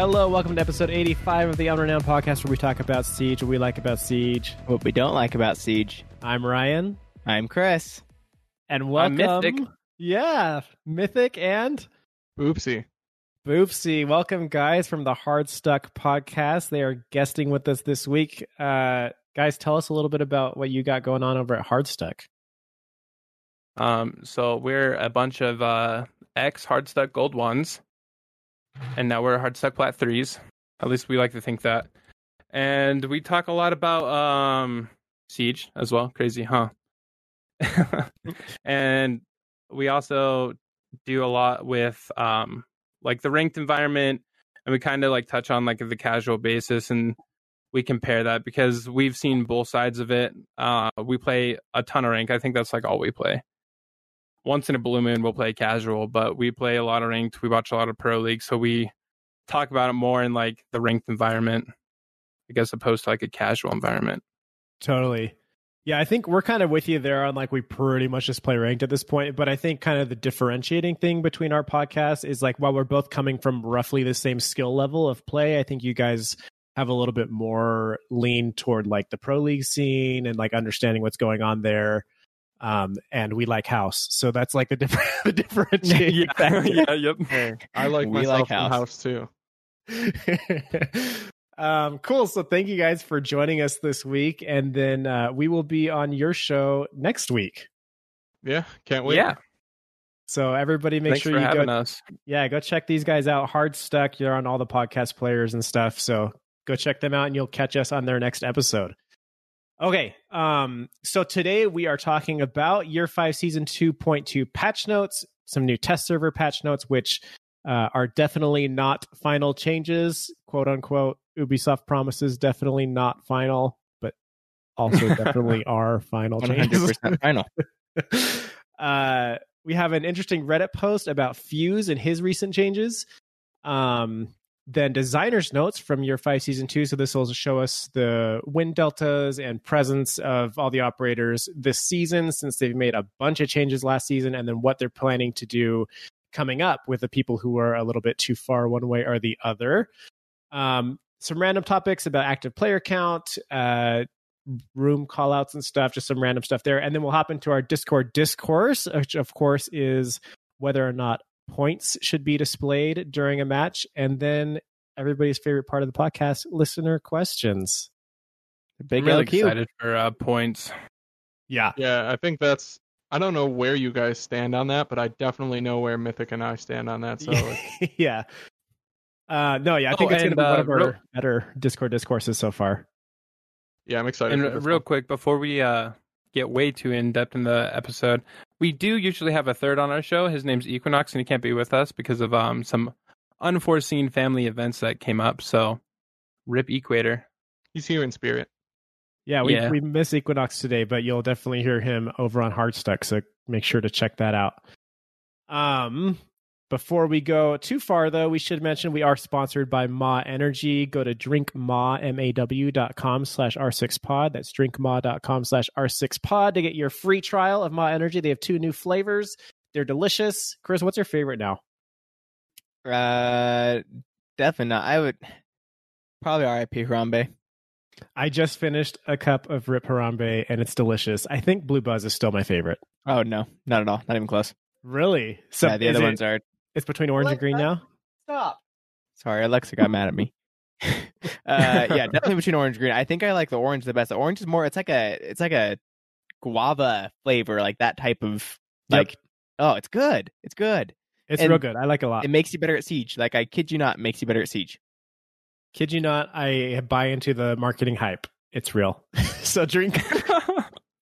Hello, welcome to episode 85 of the Unrenowned podcast where we talk about Siege, what we like about Siege. What we don't like about Siege. I'm Ryan, I'm Chris. and I'm welcome. Mythic. Yeah, Mythic and Oopsie. Boopsy. Welcome, guys, from the Hard Stuck podcast. They are guesting with us this week. Uh, guys, tell us a little bit about what you got going on over at Hard Stuck. Um, so we're a bunch of uh ex hardstuck gold ones, and now we're hardstuck plat threes. At least we like to think that. And we talk a lot about um siege as well. Crazy, huh? and we also do a lot with um like the ranked environment and we kind of like touch on like the casual basis and we compare that because we've seen both sides of it. Uh we play a ton of rank. I think that's like all we play once in a blue moon we'll play casual, but we play a lot of ranked. We watch a lot of pro league, so we talk about it more in like the ranked environment, I guess, opposed to like a casual environment. Totally. Yeah, I think we're kind of with you there on like we pretty much just play ranked at this point. But I think kind of the differentiating thing between our podcasts is like while we're both coming from roughly the same skill level of play, I think you guys have a little bit more lean toward like the pro league scene and like understanding what's going on there. Um, and we like house, so that's like the different the differentiating factor. yeah, yep. Hey, I like We myself like house. house too. um, cool. So thank you guys for joining us this week, and then uh, we will be on your show next week. Yeah, can't wait. Yeah. So everybody, make Thanks sure for you go. us. Yeah, go check these guys out. Hard Stuck. You're on all the podcast players and stuff. So go check them out, and you'll catch us on their next episode. Okay. Um. So today we are talking about Year Five, Season Two Point Two patch notes, some new test server patch notes, which uh, are definitely not final changes, quote unquote. Ubisoft promises definitely not final, but also definitely are final changes. final. uh, we have an interesting Reddit post about Fuse and his recent changes. Um, then designers notes from year five, season two. So this will show us the wind deltas and presence of all the operators this season, since they've made a bunch of changes last season, and then what they're planning to do coming up with the people who are a little bit too far one way or the other. Um, some random topics about active player count, uh, room callouts and stuff, just some random stuff there. And then we'll hop into our Discord discourse, which of course is whether or not points should be displayed during a match. And then everybody's favorite part of the podcast, listener questions. Big I'm really LQ. excited for uh, points. Yeah. Yeah, I think that's. I don't know where you guys stand on that, but I definitely know where Mythic and I stand on that. So yeah. Uh, no, yeah, I Oh, think it's going to and, be one uh, of our real- better Discord discourses so far. yeah, I'm excited. And real one. quick, before we uh, get way too in depth in the episode, we do usually have a third on our show. His name's Equinox, and he can't be with us because of um some unforeseen family events that came up. So, rip Equator. he's here in spirit. Yeah, we, Yeah. we miss Equinox today, but you'll definitely hear him over on Hardstuck, so make sure to check that out. Um, before we go too far, though, we should mention we are sponsored by Ma Energy. Go to drinkma.com slash R6pod. That's drinkma.com slash R6pod to get your free trial of Ma Energy. They have two new flavors. They're delicious. Chris, what's your favorite now? Uh, definitely not. I would probably RIP Harambe. I just finished a cup of Rip Harambe, and it's delicious. I think Blue Buzz is still my favorite. Oh no, not at all. Not even close. Really? So yeah, the other it- ones are. It's between orange and green now. Stop. Sorry, Alexa got mad at me. uh, yeah, definitely between orange and green. I think I like the orange the best. The orange is more. It's like a. It's like a guava flavor, like that type of Yep. like. Oh, it's good. It's good. It's And real good. I like it a lot. It makes you better at siege. Like I kid you not, it makes you better at siege. Kid you not, I buy into the marketing hype. It's real. so drink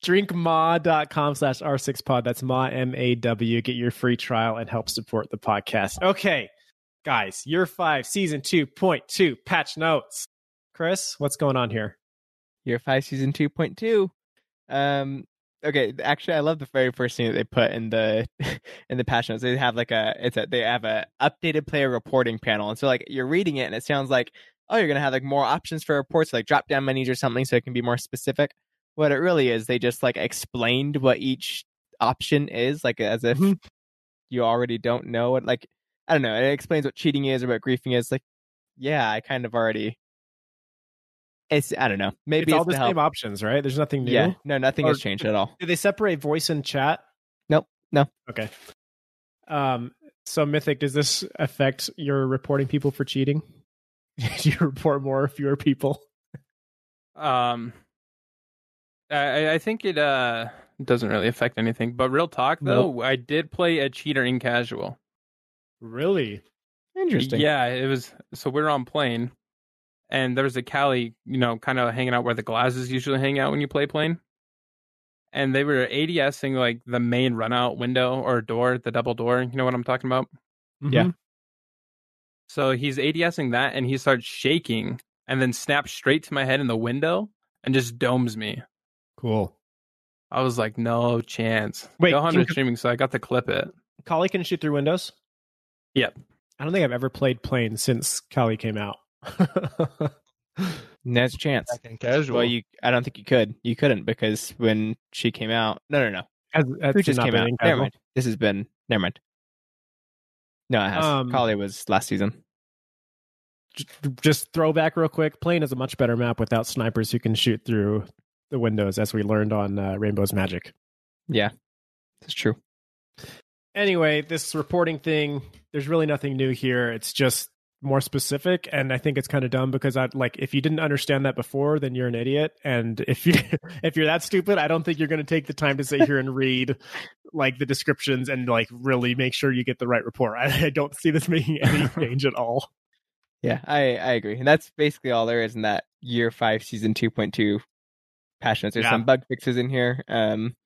drinkma.com slash r6pod. That's ma m a w. Get your free trial and help support the podcast. Okay, guys, year five, season two point two patch notes. Chris, what's going on here? Year five, season two point two. Um. Okay. Actually, I love the very first thing that they put in the in the patch notes. They have like a it's a they have a updated player reporting panel, and so like you're reading it, and it sounds like oh you're gonna have like more options for reports, like drop down menus or something, so it can be more specific. What it really is, they just like explained what each option is, like as if you already don't know it. Like I don't know, it explains what cheating is or what griefing is. Like yeah, I kind of already. It's I don't know. Maybe it's all it's the to help. same options, right? There's nothing new. Yeah, no, nothing Or- has changed at all. Do they separate voice and chat? Nope, no. Okay. Um. So Mythic, does this affect your reporting people for cheating? Do you report more or fewer people? Um, I, I think it uh doesn't really affect anything. But real talk though, I did play a cheater in casual. Really? Interesting. Yeah, it was. So we were on plane, and there was a Kali, you know, kind of hanging out where the glasses usually hang out when you play plane. And they were ADSing like the main runout window or door, the double door. You know what I'm talking about? Yeah. Mhm. So he's ADSing that, and he starts shaking, and then snaps straight to my head in the window and just domes me. Cool. I was like, no chance. Wait, Gohan can- was streaming, so I got to clip it. Kali can shoot through windows. Yep. I don't think I've ever played plane since Kali came out. There's a chance. Back in casual. Well, you. I don't think you could. You couldn't because when she came out. No, no, no. Has, has Who just came out? in Never mind. This has been. Never mind. No, it has. Um, Kali was last season. Just, just throw back real quick. Plane is a much better map without snipers who can shoot through the windows, as we learned on uh, Rainbow's Magic. Yeah, that's true. Anyway, this reporting thing, there's really nothing new here. It's just more specific, and I think it's kind of dumb because I like if you didn't understand that before, then you're an idiot. And if you if you're that stupid, I don't think you're going to take the time to sit here and read like the descriptions and like really make sure you get the right report. I, I don't see this making any change at all. Yeah, I I agree, and that's basically all there is in that year five, season two point two patch notes. There's Yeah. some bug fixes in here. Um,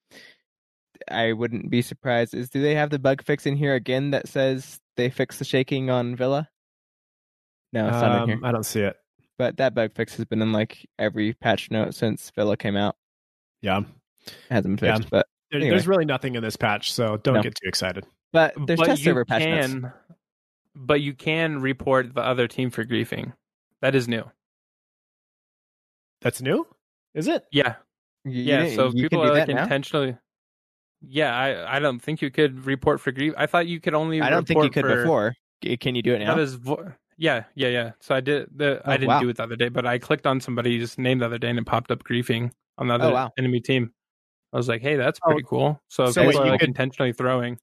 I wouldn't be surprised. Is do they have the bug fix in here again that says they fixed the shaking on Villa? No, it's not in here. Um, I don't see it. But that bug fix has been in like every patch note since Villa came out. Yeah, It hasn't been Yeah. fixed, but there, Anyway. there's really nothing in this patch, so don't No. get too excited. but there's but test server patch notes. but you can report the other team for griefing. That is new. That's new, is it? Yeah, You- you yeah. didn't- So you people can are like that now? intentionally. Yeah, I I don't think you could report for grief. I thought you could only. I don't think you could for- before. Can you do it now? That is vo- yeah, yeah, yeah. So I did the Oh, I didn't wow. do it the other day, but I clicked on somebody's name the other day and it popped up griefing on the oh, other Oh, wow. enemy team. I was like, hey, that's Oh, pretty cool. So, if so people wait, are you like could- intentionally throwing.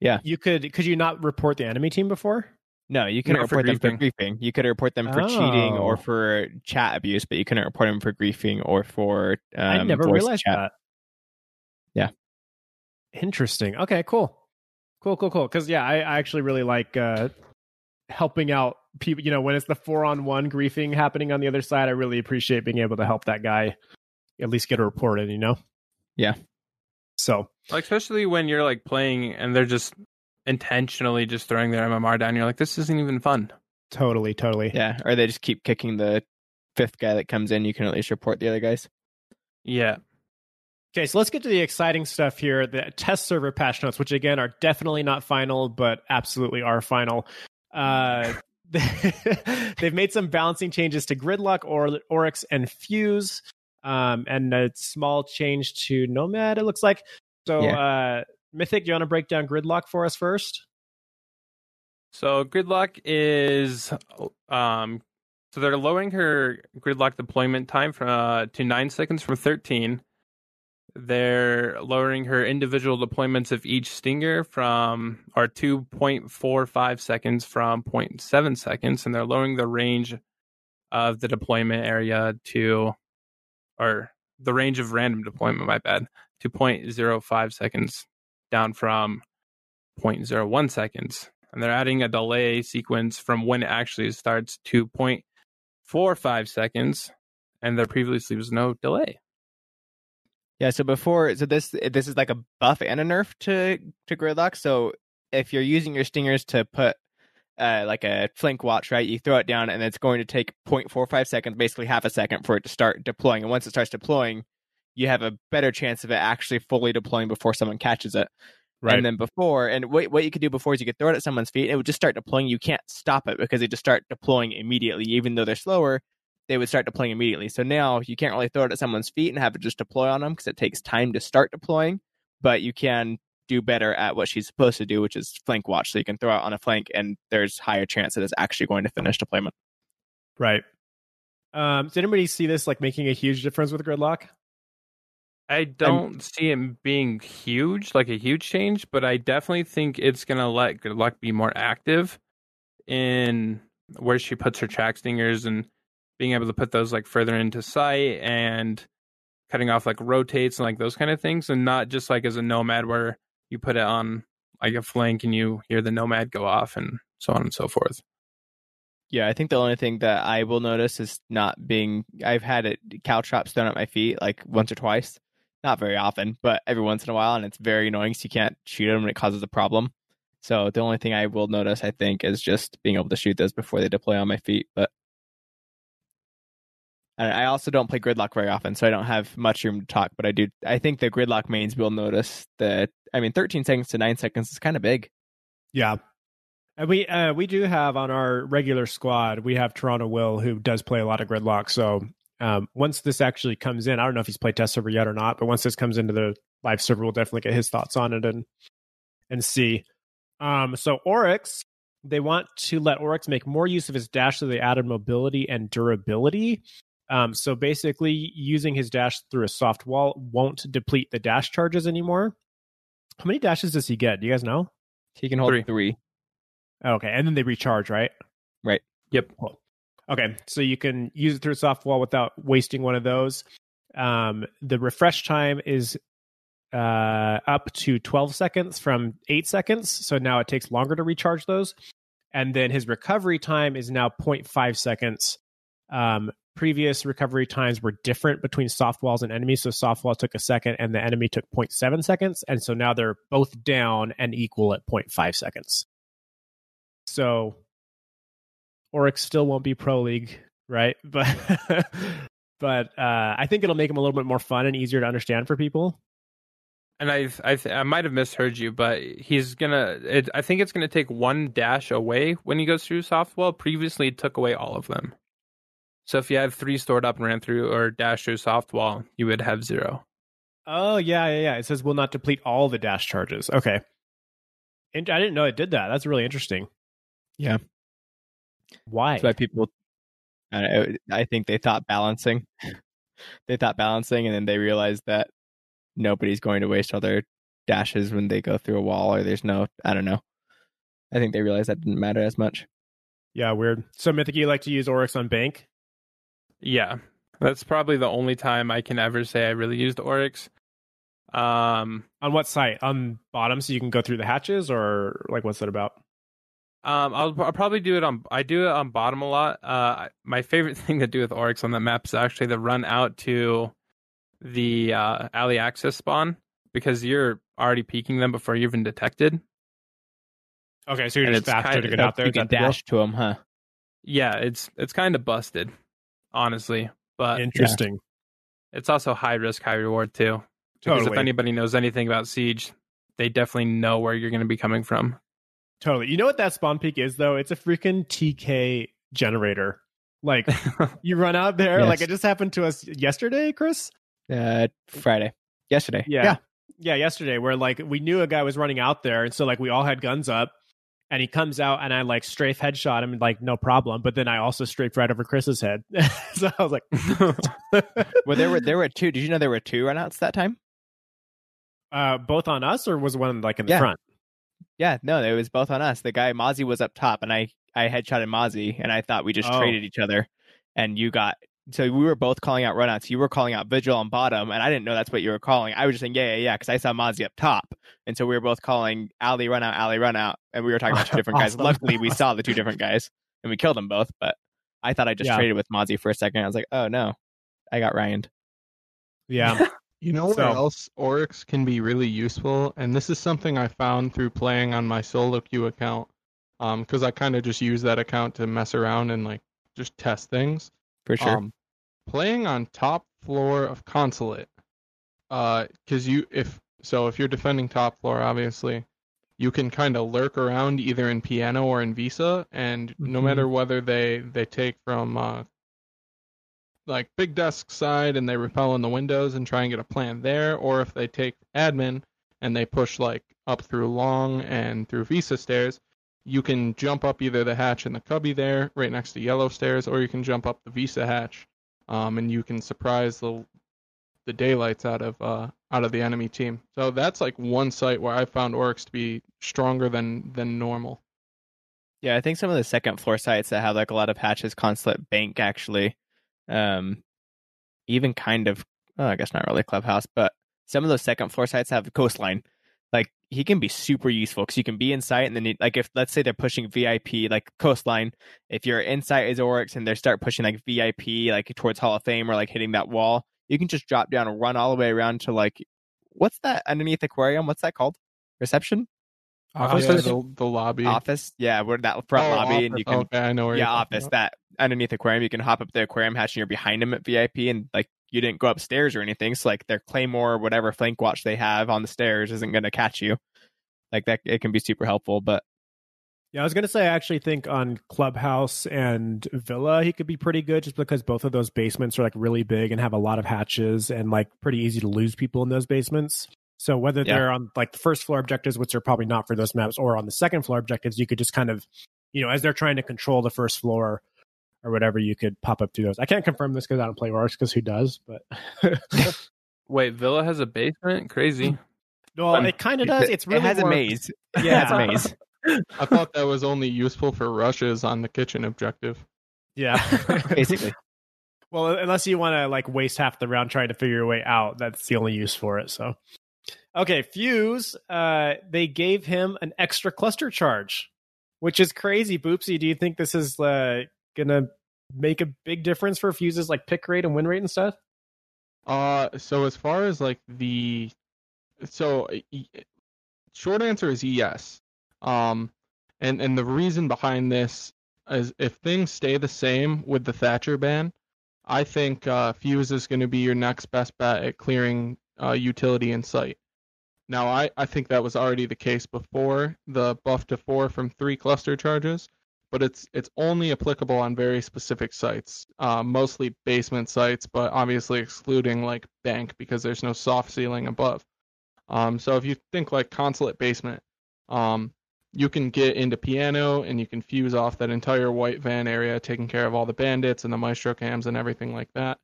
Yeah, you could could you not report the enemy team before? No, you couldn't Not for report them for griefing. griefing. You could report them for cheating Oh. or for chat abuse, but you couldn't report them for griefing or for um, I never voice realized chat. that. Yeah. Interesting. Okay, cool. Cool, cool, cool. Because yeah, I, I actually really like uh helping out people you know, when it's the four on one griefing happening on the other side, I really appreciate being able to help that guy at least get a report in, you know? Yeah. So Like especially when you're like playing and they're just intentionally just throwing their MMR down. You're like, this isn't even fun. totally, totally. Yeah, or they just keep kicking the fifth guy that comes in. You can at least report the other guys. Yeah. Okay, so let's get to the exciting stuff here. The test server patch notes, which again are definitely not final, but absolutely are final. Uh, they've made some balancing changes to Gridlock, or Oryx, and Fuse, um, and a small change to Nomad. It looks like. So, uh, Mythic, do you want to break down Gridlock for us first? So gridlock is um so they're lowering her gridlock deployment time from uh, to 9 seconds from 13. They're lowering her individual deployments of each stinger from or 2.45 seconds from 0.7 seconds and they're lowering the range of the deployment area to or the range of random deployment my bad to 0.05 seconds down from 0.01 seconds and they're adding a delay sequence from when it actually starts to 0.45 seconds and there previously was no delay Yeah, so before, so this this is like a buff and a nerf to to Gridlock. So if you're using your stingers to put uh, like a flank watch, right, you throw it down, and it's going to take 0.45 seconds, basically half a second, for it to start deploying. And once it starts deploying, you have a better chance of it actually fully deploying before someone catches it. Right. And then before, and what what you could do before is you could throw it at someone's feet, and it would just start deploying. You can't stop it because they just start deploying immediately, even though they're slower. They would start deploying immediately. So now you can't really throw it at someone's feet and have it just deploy on them because it takes time to start deploying. But you can do better at what she's supposed to do, which is flank watch. So you can throw it on a flank, and there's higher chance that it's actually going to finish deployment. Right. Um, does anybody see this like making a huge difference with gridlock? I don't see it being huge, like a huge change, but I definitely think it's gonna let Gridlock be more active in where she puts her Trax stingers and being able to put those like further into sight and cutting off like rotates and like those kind of things, and not just like as a nomad where you put it on like a flank and you hear the nomad go off and so on and so forth. Yeah, I think the only thing that I will notice is not being. I've had it caltrops thrown at my feet like once or twice, not very often, but every once in a while, and it's very annoying. So you can't shoot them, and it causes a problem. So the only thing I will notice, I think, is just being able to shoot those before they deploy on my feet. But and I also don't play gridlock very often, so I don't have much room to talk. But I do. I think the gridlock mains will notice that. I mean, 13 seconds to nine seconds is kind of big. Yeah. And we uh, we do have on our regular squad, we have Toronto Will who does play a lot of gridlock. So um, once this actually comes in, I don't know if he's played test server yet or not, but once this comes into the live server, we'll definitely get his thoughts on it and and see. Um, so Oryx, they want to let Oryx make more use of his dash, so they added mobility and durability. Um, so basically, using his dash through a soft wall won't deplete the dash charges anymore. How many dashes does he get? Do you guys know? He can hold Three. three. Okay, and then they recharge, right? Right. Yep. Cool. Okay, so you can use it through a soft wall without wasting one of those. Um, the refresh time is uh, up to 12 seconds from 8 seconds, so now it takes longer to recharge those. And then his recovery time is now 0.5 seconds. Um, previous recovery times were different between soft walls and enemies, so soft wall took a second and the enemy took 0.7 seconds, and so now they're both down and equal at 0.5 seconds. So Oryx still won't be pro league, right? But but uh, I think it'll make him a little bit more fun and easier to understand for people. And I I I might have misheard you, but he's gonna. It, I think it's gonna take one dash away when he goes through softwall. Previously, it took away all of them. So if you had three stored up and ran through or dash through softwall, you would have zero. Oh yeah, yeah, yeah. It says will not deplete all the dash charges. Okay, and I didn't know it did that. That's really interesting. Yeah. Why? That's why people. I, don't know, I think they thought balancing. they thought balancing, and then they realized that nobody's going to waste all their dashes when they go through a wall, or there's no. I don't know. I think they realized that didn't matter as much. Yeah, weird. So Mythic, you like to use Oryx on bank? Yeah, that's probably the only time I can ever say I really used Oryx. Um, On what site? On bottom, so you can go through the hatches, or like what's that about? Um, I'll, I'll probably do it on. I do it on bottom a lot. Uh, my favorite thing to do with Oryx on that map is actually the run out to the uh, alley access spawn because you're already peeking them before you're even detected. Okay, so you're And just faster kind to get out there. You can the dash to them, huh? Yeah, it's it's kind of busted, honestly, but Interesting. it's also high risk, high reward too. Because Totally. if anybody knows anything about Siege, they definitely know where you're going to be coming from. Totally. You know what that spawn peak is though? It's a freaking TK generator. Like you run out there, Yes. like it just happened to us yesterday, Chris. Uh, Friday, yesterday. Yeah. yeah. yesterday, where like we knew a guy was running out there, and so like we all had guns up, and he comes out and I like strafe headshot him, like no problem. But then I also strafed right over Chris's head. so I was like, Well, there were there were two. Did you know there were two runouts that time? uh, both on us, or was one like in the Yeah. front? Yeah, no, it was both on us. The guy Mozzie was up top, and I I headshotted Mozzie, and I thought we just Oh. traded each other. And you got so we were both calling out runouts. You were calling out Vigil on bottom, and I didn't know that's what you were calling. I was just saying yeah, yeah, yeah, because I saw Mozzie up top, and so we were both calling alley run out, alley run out, and we were talking about two different guys. Luckily, we saw the two different guys, and we killed them both. But I thought I just Yeah. traded with Mozzie for a second. I was like, oh no, I got Ryan. Yeah. You know where So- else Oryx can be really useful, and this is something I found through playing on my solo queue account, um, because I kind of just use that account to mess around and like just test things. For sure. Um, playing on top floor of consulate, uh, because you if so if you're defending top floor, obviously, you can kind of lurk around either in piano or in visa, and no Mhm. matter whether they they take from uh, like big desk side and they repel in the windows and try and get a plan there, or if they take admin and they push like up through long and through visa stairs, you can jump up either the hatch in the cubby there, right next to yellow stairs, or you can jump up the Visa hatch, um, and you can surprise the the daylights out of uh, out of the enemy team. So that's like one site where I found Oryx to be stronger than than normal. Yeah, I think some of the second floor sites that have like a lot of hatches, consulate bank actually, um, even kind of, well, I guess not really clubhouse, but some of those second floor sites have a coastline. Like he can be super useful because you can be in site, and then you, like if let's say they're pushing VIP like coastline, if you're inside as Oryx and they start pushing like VIP like towards Hall of Fame or like hitting that wall, you can just drop down and run all the way around to like what's that underneath aquarium? What's that called? Reception Office, Office? the, the lobby. office? Yeah, where that front Oh, lobby, and you can Okay, I know where. yeah you're office about. that underneath aquarium. You can hop up the aquarium hatch and you're behind them at VIP, and like you didn't go upstairs or anything. So like their claymore, or whatever flank watch they have on the stairs, isn't going to catch you. Like that, it can be super helpful. But Yeah, I was gonna say I actually think on Clubhouse and Villa he could be pretty good just because both of those basements are like really big and have a lot of hatches and like pretty easy to lose people in those basements. So whether Yeah. they're on like the first floor objectives, which are probably not for those maps, or on the second floor objectives, you could just kind of, you know, as they're trying to control the first floor or whatever, you could pop up through those. I can't confirm this because I don't play Oryx because who does? But Wait, Villa has a basement? Crazy. well, it kind of does. It's really it has more- a maze. Yeah, it's a maze. I thought that was only useful for rushes on the kitchen objective. Yeah, Basically, Well, unless you want to like waste half the round trying to figure your way out, that's the only use for it. So, okay, Fuse, uh, they gave him an extra cluster charge, which is crazy. Boopsy, do you think this is uh, gonna make a big difference for Fuse's like pick rate and win rate and stuff? Uh, so as far as like the, so short answer is yes. Um, and and the reason behind this is if things stay the same with the Thatcher ban, I think uh, Fuse is going to be your next best bet at clearing uh, utility in site. Now, I, I think that was already the case before the buff to four from three cluster charges, but it's it's only applicable on very specific sites, uh, mostly basement sites, but obviously excluding like bank because there's no soft ceiling above. Um, so if you think like consulate basement, um, you can get into piano and you can fuse off that entire white van area, taking care of all the bandits and the maestro cams and everything like that.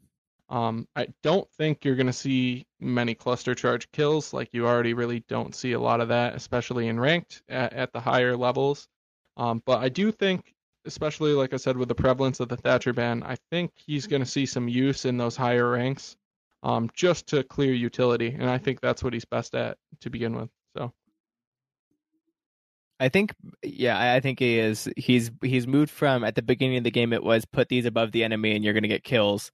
Um, I don't think you're going to see many cluster charge kills. Like you already really don't see a lot of that, especially in ranked at, at the higher levels. Um, but I do think, especially like I said with the prevalence of the Thatcher ban, I think he's going to see some use in those higher ranks, um, just to clear utility, and I think that's what he's best at to begin with. So I think, yeah, I- think he is. He's he's moved from at the beginning of the game. It was put these above the enemy and you're going to get kills,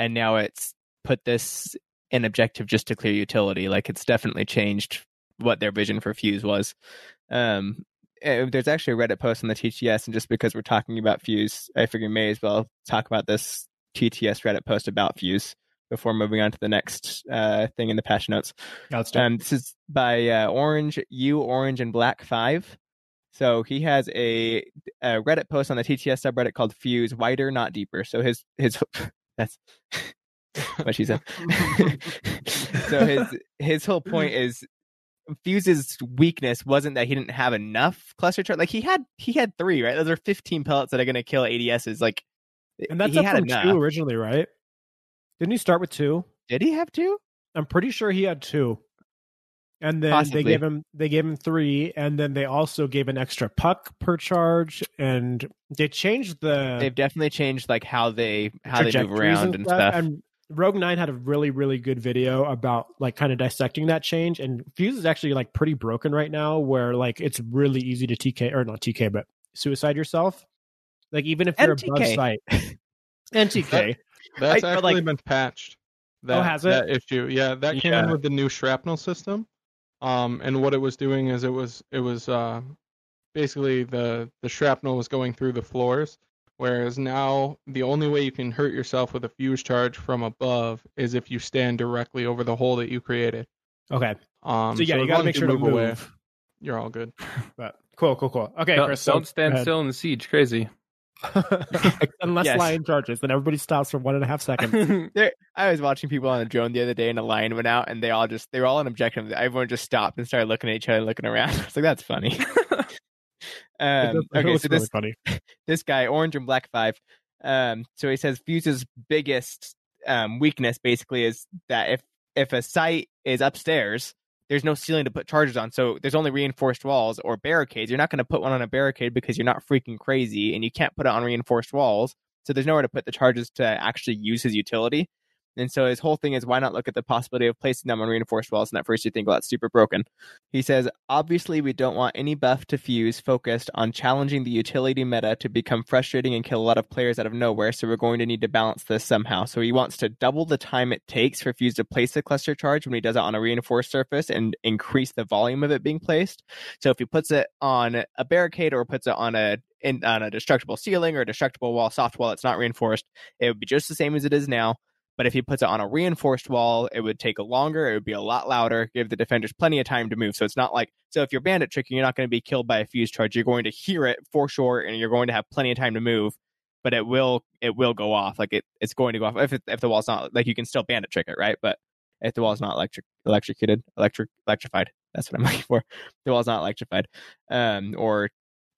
and now it's put this in objective just to clear utility. Like it's definitely changed what their vision for Fuse was. Um, eh, there's actually a Reddit post on the TTS, and just because we're talking about Fuse, I figure may as well talk about this TTS Reddit post about Fuse before moving on to the next uh, thing in the patch notes. Do. Um, this is by uh, Orange, You, Orange, and Black Five. So he has a, a Reddit post on the TTS subreddit called "Fuse Wider, Not Deeper." So his his that's what she said. so his his whole point is Fuse's weakness wasn't that he didn't have enough cluster charge. Like he had he had three right. Those are fifteen pellets that are going to kill ADSs. Like and that's he had from enough. two originally, right? Didn't he start with two? Did he have two? I'm pretty sure he had two. And then Possibly. they gave him they gave him three, and then they also gave an extra puck per charge, and they changed the They've definitely changed like how they how they move around and stuff. And Rogue Nine had a really really good video about like kind of dissecting that change, and Fuse is actually like pretty broken right now, where like it's really easy to TK or not TK, but suicide yourself. Like even if you're above NTK. sight, NTK. that's I- actually like- been patched. Oh, that, Oh, has it? That issue, yeah, that came in with the new shrapnel system. Um, and what it was doing is it was it was uh, basically the the shrapnel was going through the floors, whereas now the only way you can hurt yourself with a fuse charge from above is if you stand directly over the hole that you created. Okay, Um, so yeah, you got to make as sure to you move. away, you're all good. But cool, cool, cool. Okay, don't Chris, so don't stand still in the siege. Crazy. Unless Yes. lion charges, then everybody stops for one and a half seconds. I was watching people on a drone the other day, and a lion went out, and they all just they were all on objective. Everyone just stopped and started looking at each other, looking around. I was like, "That's funny." Um, It okay, so this funny. this guy, Orange and Black Five. Um, so he says Fuse's biggest um, weakness basically is that if if a site is upstairs, there's no ceiling to put charges on. So there's only reinforced walls or barricades. You're not going to put one on a barricade because you're not freaking crazy, and you can't put it on reinforced walls. So there's nowhere to put the charges to actually use his utility. And so his whole thing is why not look at the possibility of placing them on reinforced walls? And at first you think, well, that's super broken. He says, obviously, we don't want any buff to Fuse focused on challenging the utility meta to become frustrating and kill a lot of players out of nowhere. So we're going to need to balance this somehow. So he wants to double the time it takes for Fuse to place a cluster charge when he does it on a reinforced surface and increase the volume of it being placed. So if he puts it on a barricade or puts it on a in, on a destructible ceiling or a destructible wall, soft wall, it's not reinforced. It would be just the same as it is now. But if he puts it on a reinforced wall, it would take longer. It would be a lot louder, give the defenders plenty of time to move. So it's not like, so if you're bandit tricking, you're not going to be killed by a fuse charge. You're going to hear it for sure, and you're going to have plenty of time to move. But it will, it will go off. Like it, it's going to go off if it, if the wall's not like you can still bandit trick it, right? But if the wall's not electric, electrocuted, electric, electrified, that's what I'm looking for. The wall's not electrified, um, or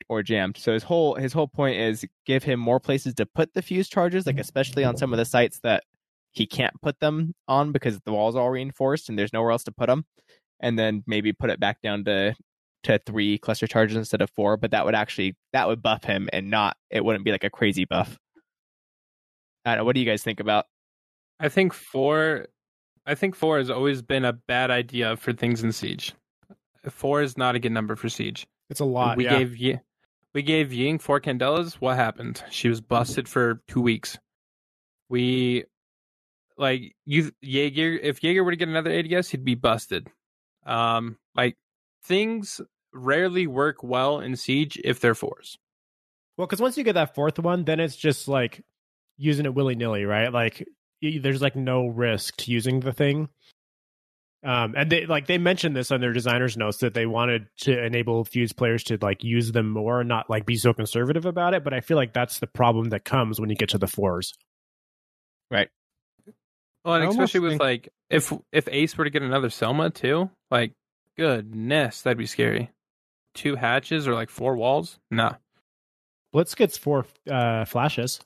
or jammed. So his whole his whole point is give him more places to put the fuse charges, like especially on some of the sites that he can't put them on because the walls are all reinforced and there's nowhere else to put them. And then maybe put it back down to to three cluster charges instead of four. But that would actually that would buff him and not it wouldn't be like a crazy buff. I don't know. What do you guys think about? I think four. I think four has always been a bad idea for things in Siege. Four is not a good number for Siege. It's a lot. we yeah. gave Yi- we gave Ying four candelas. What happened? She was busted for two weeks. We like you Jaeger. If Jaeger were to get another ADS, he'd be busted. Um, like things rarely work well in Siege if they're fours. Well, because once you get that fourth one, then it's just like using it willy nilly, right? Like y- there's like no risk to using the thing. Um, and they like they mentioned this on their designers notes that they wanted to enable fuse players to like use them more, and not like be so conservative about it. But I feel like that's the problem that comes when you get to the fours. Well, and I almost especially with think- like if if Ace were to get another Selma too, like goodness, that'd be scary. Two hatches or like four walls? Nah. Blitz gets four uh, flashes.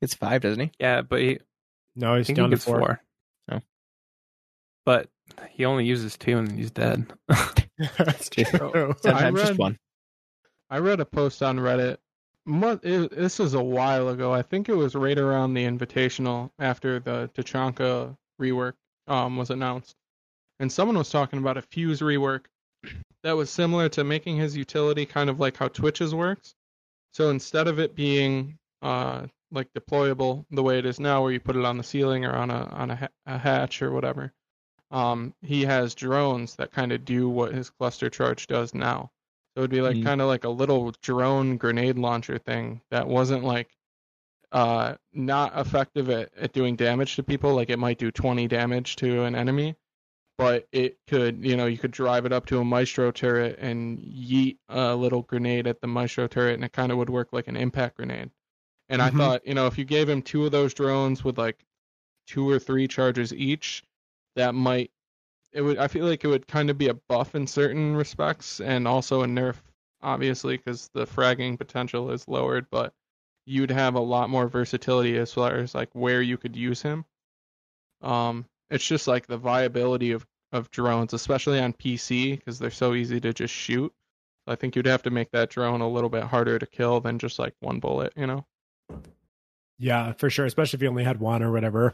It's five, doesn't he? Yeah, but he, No, he's think he down to four. four. Oh. But he only uses two and then he's dead. that's true. Sometimes just one. I read a post on Reddit. This is a while ago. I think it was right around the Invitational after the Tachanka rework um, was announced, and someone was talking about a Fuse rework that was similar to making his utility kind of like how Twitch's works. So instead of it being uh, like deployable the way it is now, where you put it on the ceiling or on a on a, ha- a hatch or whatever, um, he has drones that kind of do what his cluster charge does now. So it would be like Mm. kind of like a little drone grenade launcher thing that wasn't like uh not effective at, at doing damage to people. Like it might do 20 damage to an enemy, but it could, you know, you could drive it up to a maestro turret and yeet a little grenade at the maestro turret, and it kind of would work like an impact grenade. And Mhm. I thought, you know, if you gave him two of those drones with like two or three charges each, that might it would I feel like it would kind of be a buff in certain respects and also a nerf obviously because the fragging potential is lowered but you'd have a lot more versatility as far as like where you could use him um it's just like the viability of of drones especially on PC because they're so easy to just shoot I think you'd have to make that drone a little bit harder to kill than just like one bullet you know Yeah, for sure. Especially if you only had one or whatever.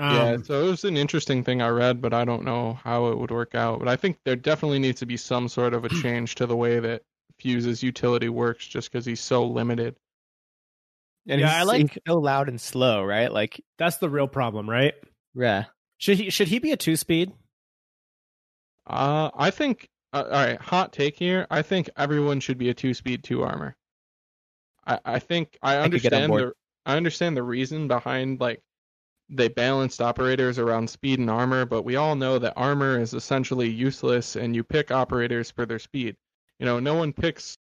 Um, yeah, so it was an interesting thing I read, but I don't know how it would work out. But I think there definitely needs to be some sort of a change to the way that Fuse's utility works, just because he's so limited. And Yeah, he's, I like- he's so loud and slow, right? Like, that's the real problem, right? yeah. Should he should he be a two speed? Uh, I think. Uh, all right, hot take here. I think everyone should be a two-speed, two armor. I I think I I could get on understand board. the I understand the reason behind like they balanced operators around speed and armor, but we all know that armor is essentially useless, and you pick operators for their speed. You know, no one picks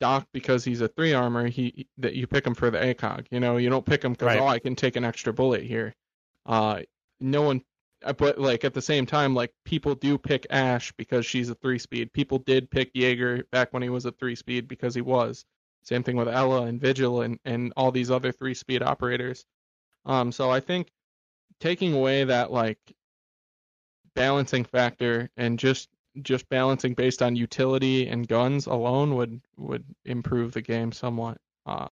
Doc because he's a three armor. He that you pick him for the ACOG. You know, you don't pick him because Right. oh I can take an extra bullet here. Uh, no one uh, but like at the same time, like people do pick Ash because she's a three speed. People did pick Jaeger back when he was a three speed because he was. Same thing with Ella and Vigil and, and all these other three speed operators. Um, so I think taking away that like balancing factor and just just balancing based on utility and guns alone would would improve the game somewhat. Uh,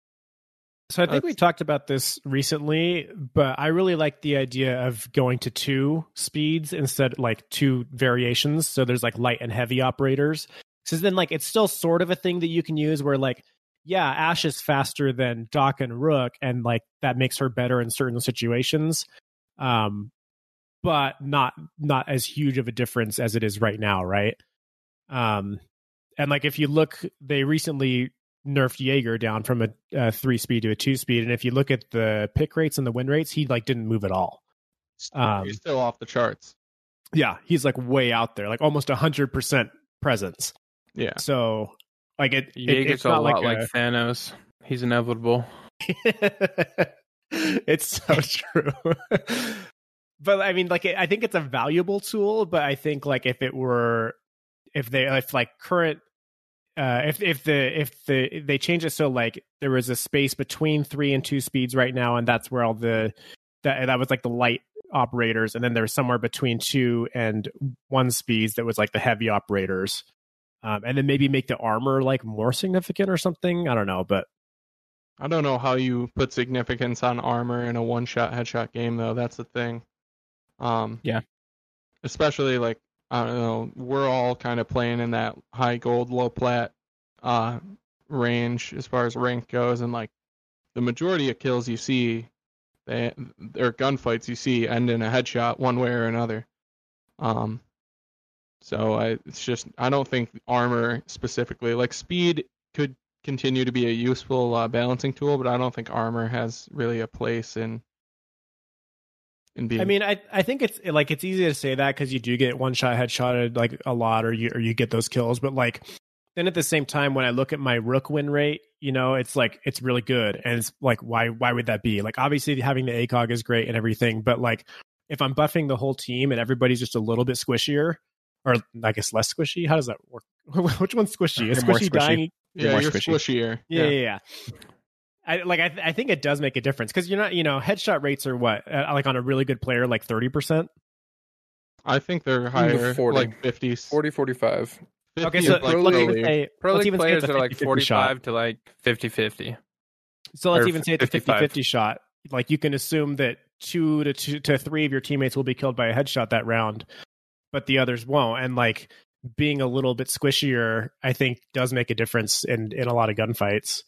So I think we talked about this recently, but I really like the idea of going to two speeds instead like two variations. So there's like light and heavy operators. So then like it's still sort of a thing that you can use where like yeah, Ash is faster than Doc and Rook and like that makes her better in certain situations. Um but not not as huge of a difference as it is right now, right? Um and like if you look they recently nerfed Jaeger down from a, a three speed to a two speed, and if you look at the pick rates and the win rates, he like didn't move at all. Um, he's still off the charts. Yeah, he's like way out there, like almost hundred percent presence. Yeah. So like it, it it's a lot like, like Thanos. He's inevitable. it's so true. but I mean, like I think it's a valuable tool, but I think like if it were, if they if like current uh, if if the if the they change it so like there was a space between three and two speeds right now, and that's where all the that that was like the light operators, and then there was somewhere between two and one speeds that was like the heavy operators, um, and then maybe make the armor like more significant or something. I don't know, but I don't know how you put significance on armor in a one shot headshot game though. That's the thing. Um Yeah. Especially like I don't know, we're all kind of playing in that high gold, low plat uh range as far as rank goes and like the majority of kills you see they or gunfights you see end in a headshot one way or another. Um so I it's just I don't think armor specifically like speed could continue to be a useful uh, balancing tool, but I don't think armor has really a place in in being. I mean, I I think it's like it's easy to say that because you do get one shot headshotted like a lot, or you or you get those kills. But like then at the same time, when I look at my rook win rate, you know, it's like it's really good, and it's like why why would that be? Like obviously having the ACOG is great and everything, but like if I'm buffing the whole team and everybody's just a little bit squishier, or I guess less squishy, how does that work? Which one's squishy? Is squishy, squishy. dying? yeah, more you're squishy. squishier. Yeah, yeah, yeah. I like. I, th- I think it does make a difference because you're not. You know, headshot rates are what uh, like on a really good player, like thirty percent. I think they're higher, 40. like 50s. 40 45. 50 Okay, so pro let's league- even say Pro let's League even say players it's a are like 50-50 45 shot. to like 50 50. So let's or even say it's a 50-50 shot. Like you can assume that two to two to three of your teammates will be killed by a headshot that round, but the others won't. And like being a little bit squishier, I think does make a difference in in a lot of gunfights.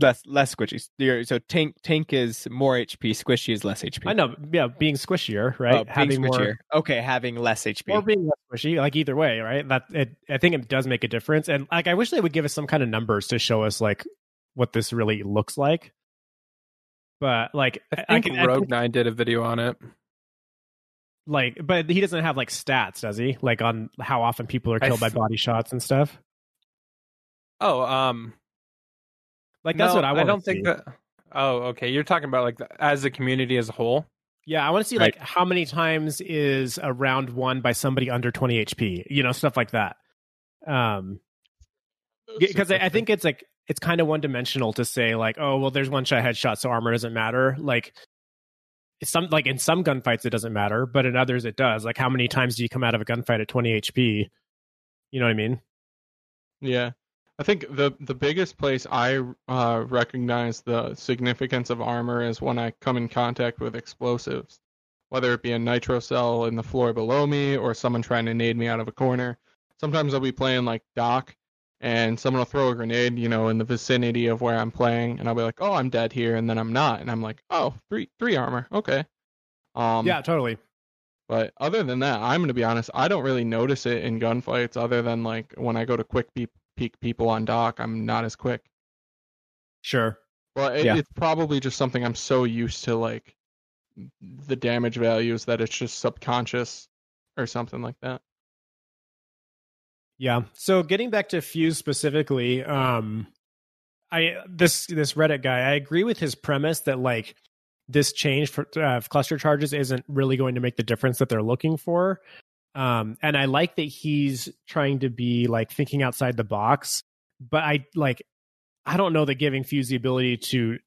Less less squishy. So tank tank is more HP. Squishy is less HP. I know, yeah, being squishier, right? Oh, being Having more squishier. Okay, having less HP. or being less squishy, like either way, right? That it, I think it does make a difference. And like, I wish they would give us some kind of numbers to show us like what this really looks like. But like, I think can- I Rogue think, Nine did a video on it. Like, but he doesn't have like stats, does he? Like on how often people are I killed by body shots and stuff. Oh, um, Like that's no, what I want. I don't think that. Oh, okay. You're talking about like the, as a community as a whole. Yeah, I want to see Right. like how many times is a round won by somebody under 20 HP, you know, stuff like that. Um, because I, I think it's like it's kind of one dimensional to say like, oh well, there's one shot headshot, so armor doesn't matter. Like, it's some like in some gunfights it doesn't matter, but in others it does. Like, how many times do you come out of a gunfight at 20 HP? You know what I mean? Yeah. I think the the biggest place I uh, recognize the significance of armor is when I come in contact with explosives, whether it be a nitro cell in the floor below me or someone trying to nade me out of a corner. Sometimes I'll be playing like Doc, and someone will throw a grenade, you know, in the vicinity of where I'm playing, and I'll be like, "Oh, I'm dead here," and then I'm not, and I'm like, "Oh, three three armor, okay." Um, yeah, totally. But other than that, I'm going to be honest, I don't really notice it in gunfights other than like when I go to quick peek, peek people on Doc, I'm not as quick. Sure. Well, it, Yeah. it's probably just something I'm so used to like the damage values that it's just subconscious or something like that. Yeah. So getting back to Fuse specifically, um I this this Reddit guy, I agree with his premise that like this change for uh, cluster charges isn't really going to make the difference that they're looking for. Um, and I like that he's trying to be like thinking outside the box, but I like I don't know that giving Fuse the ability to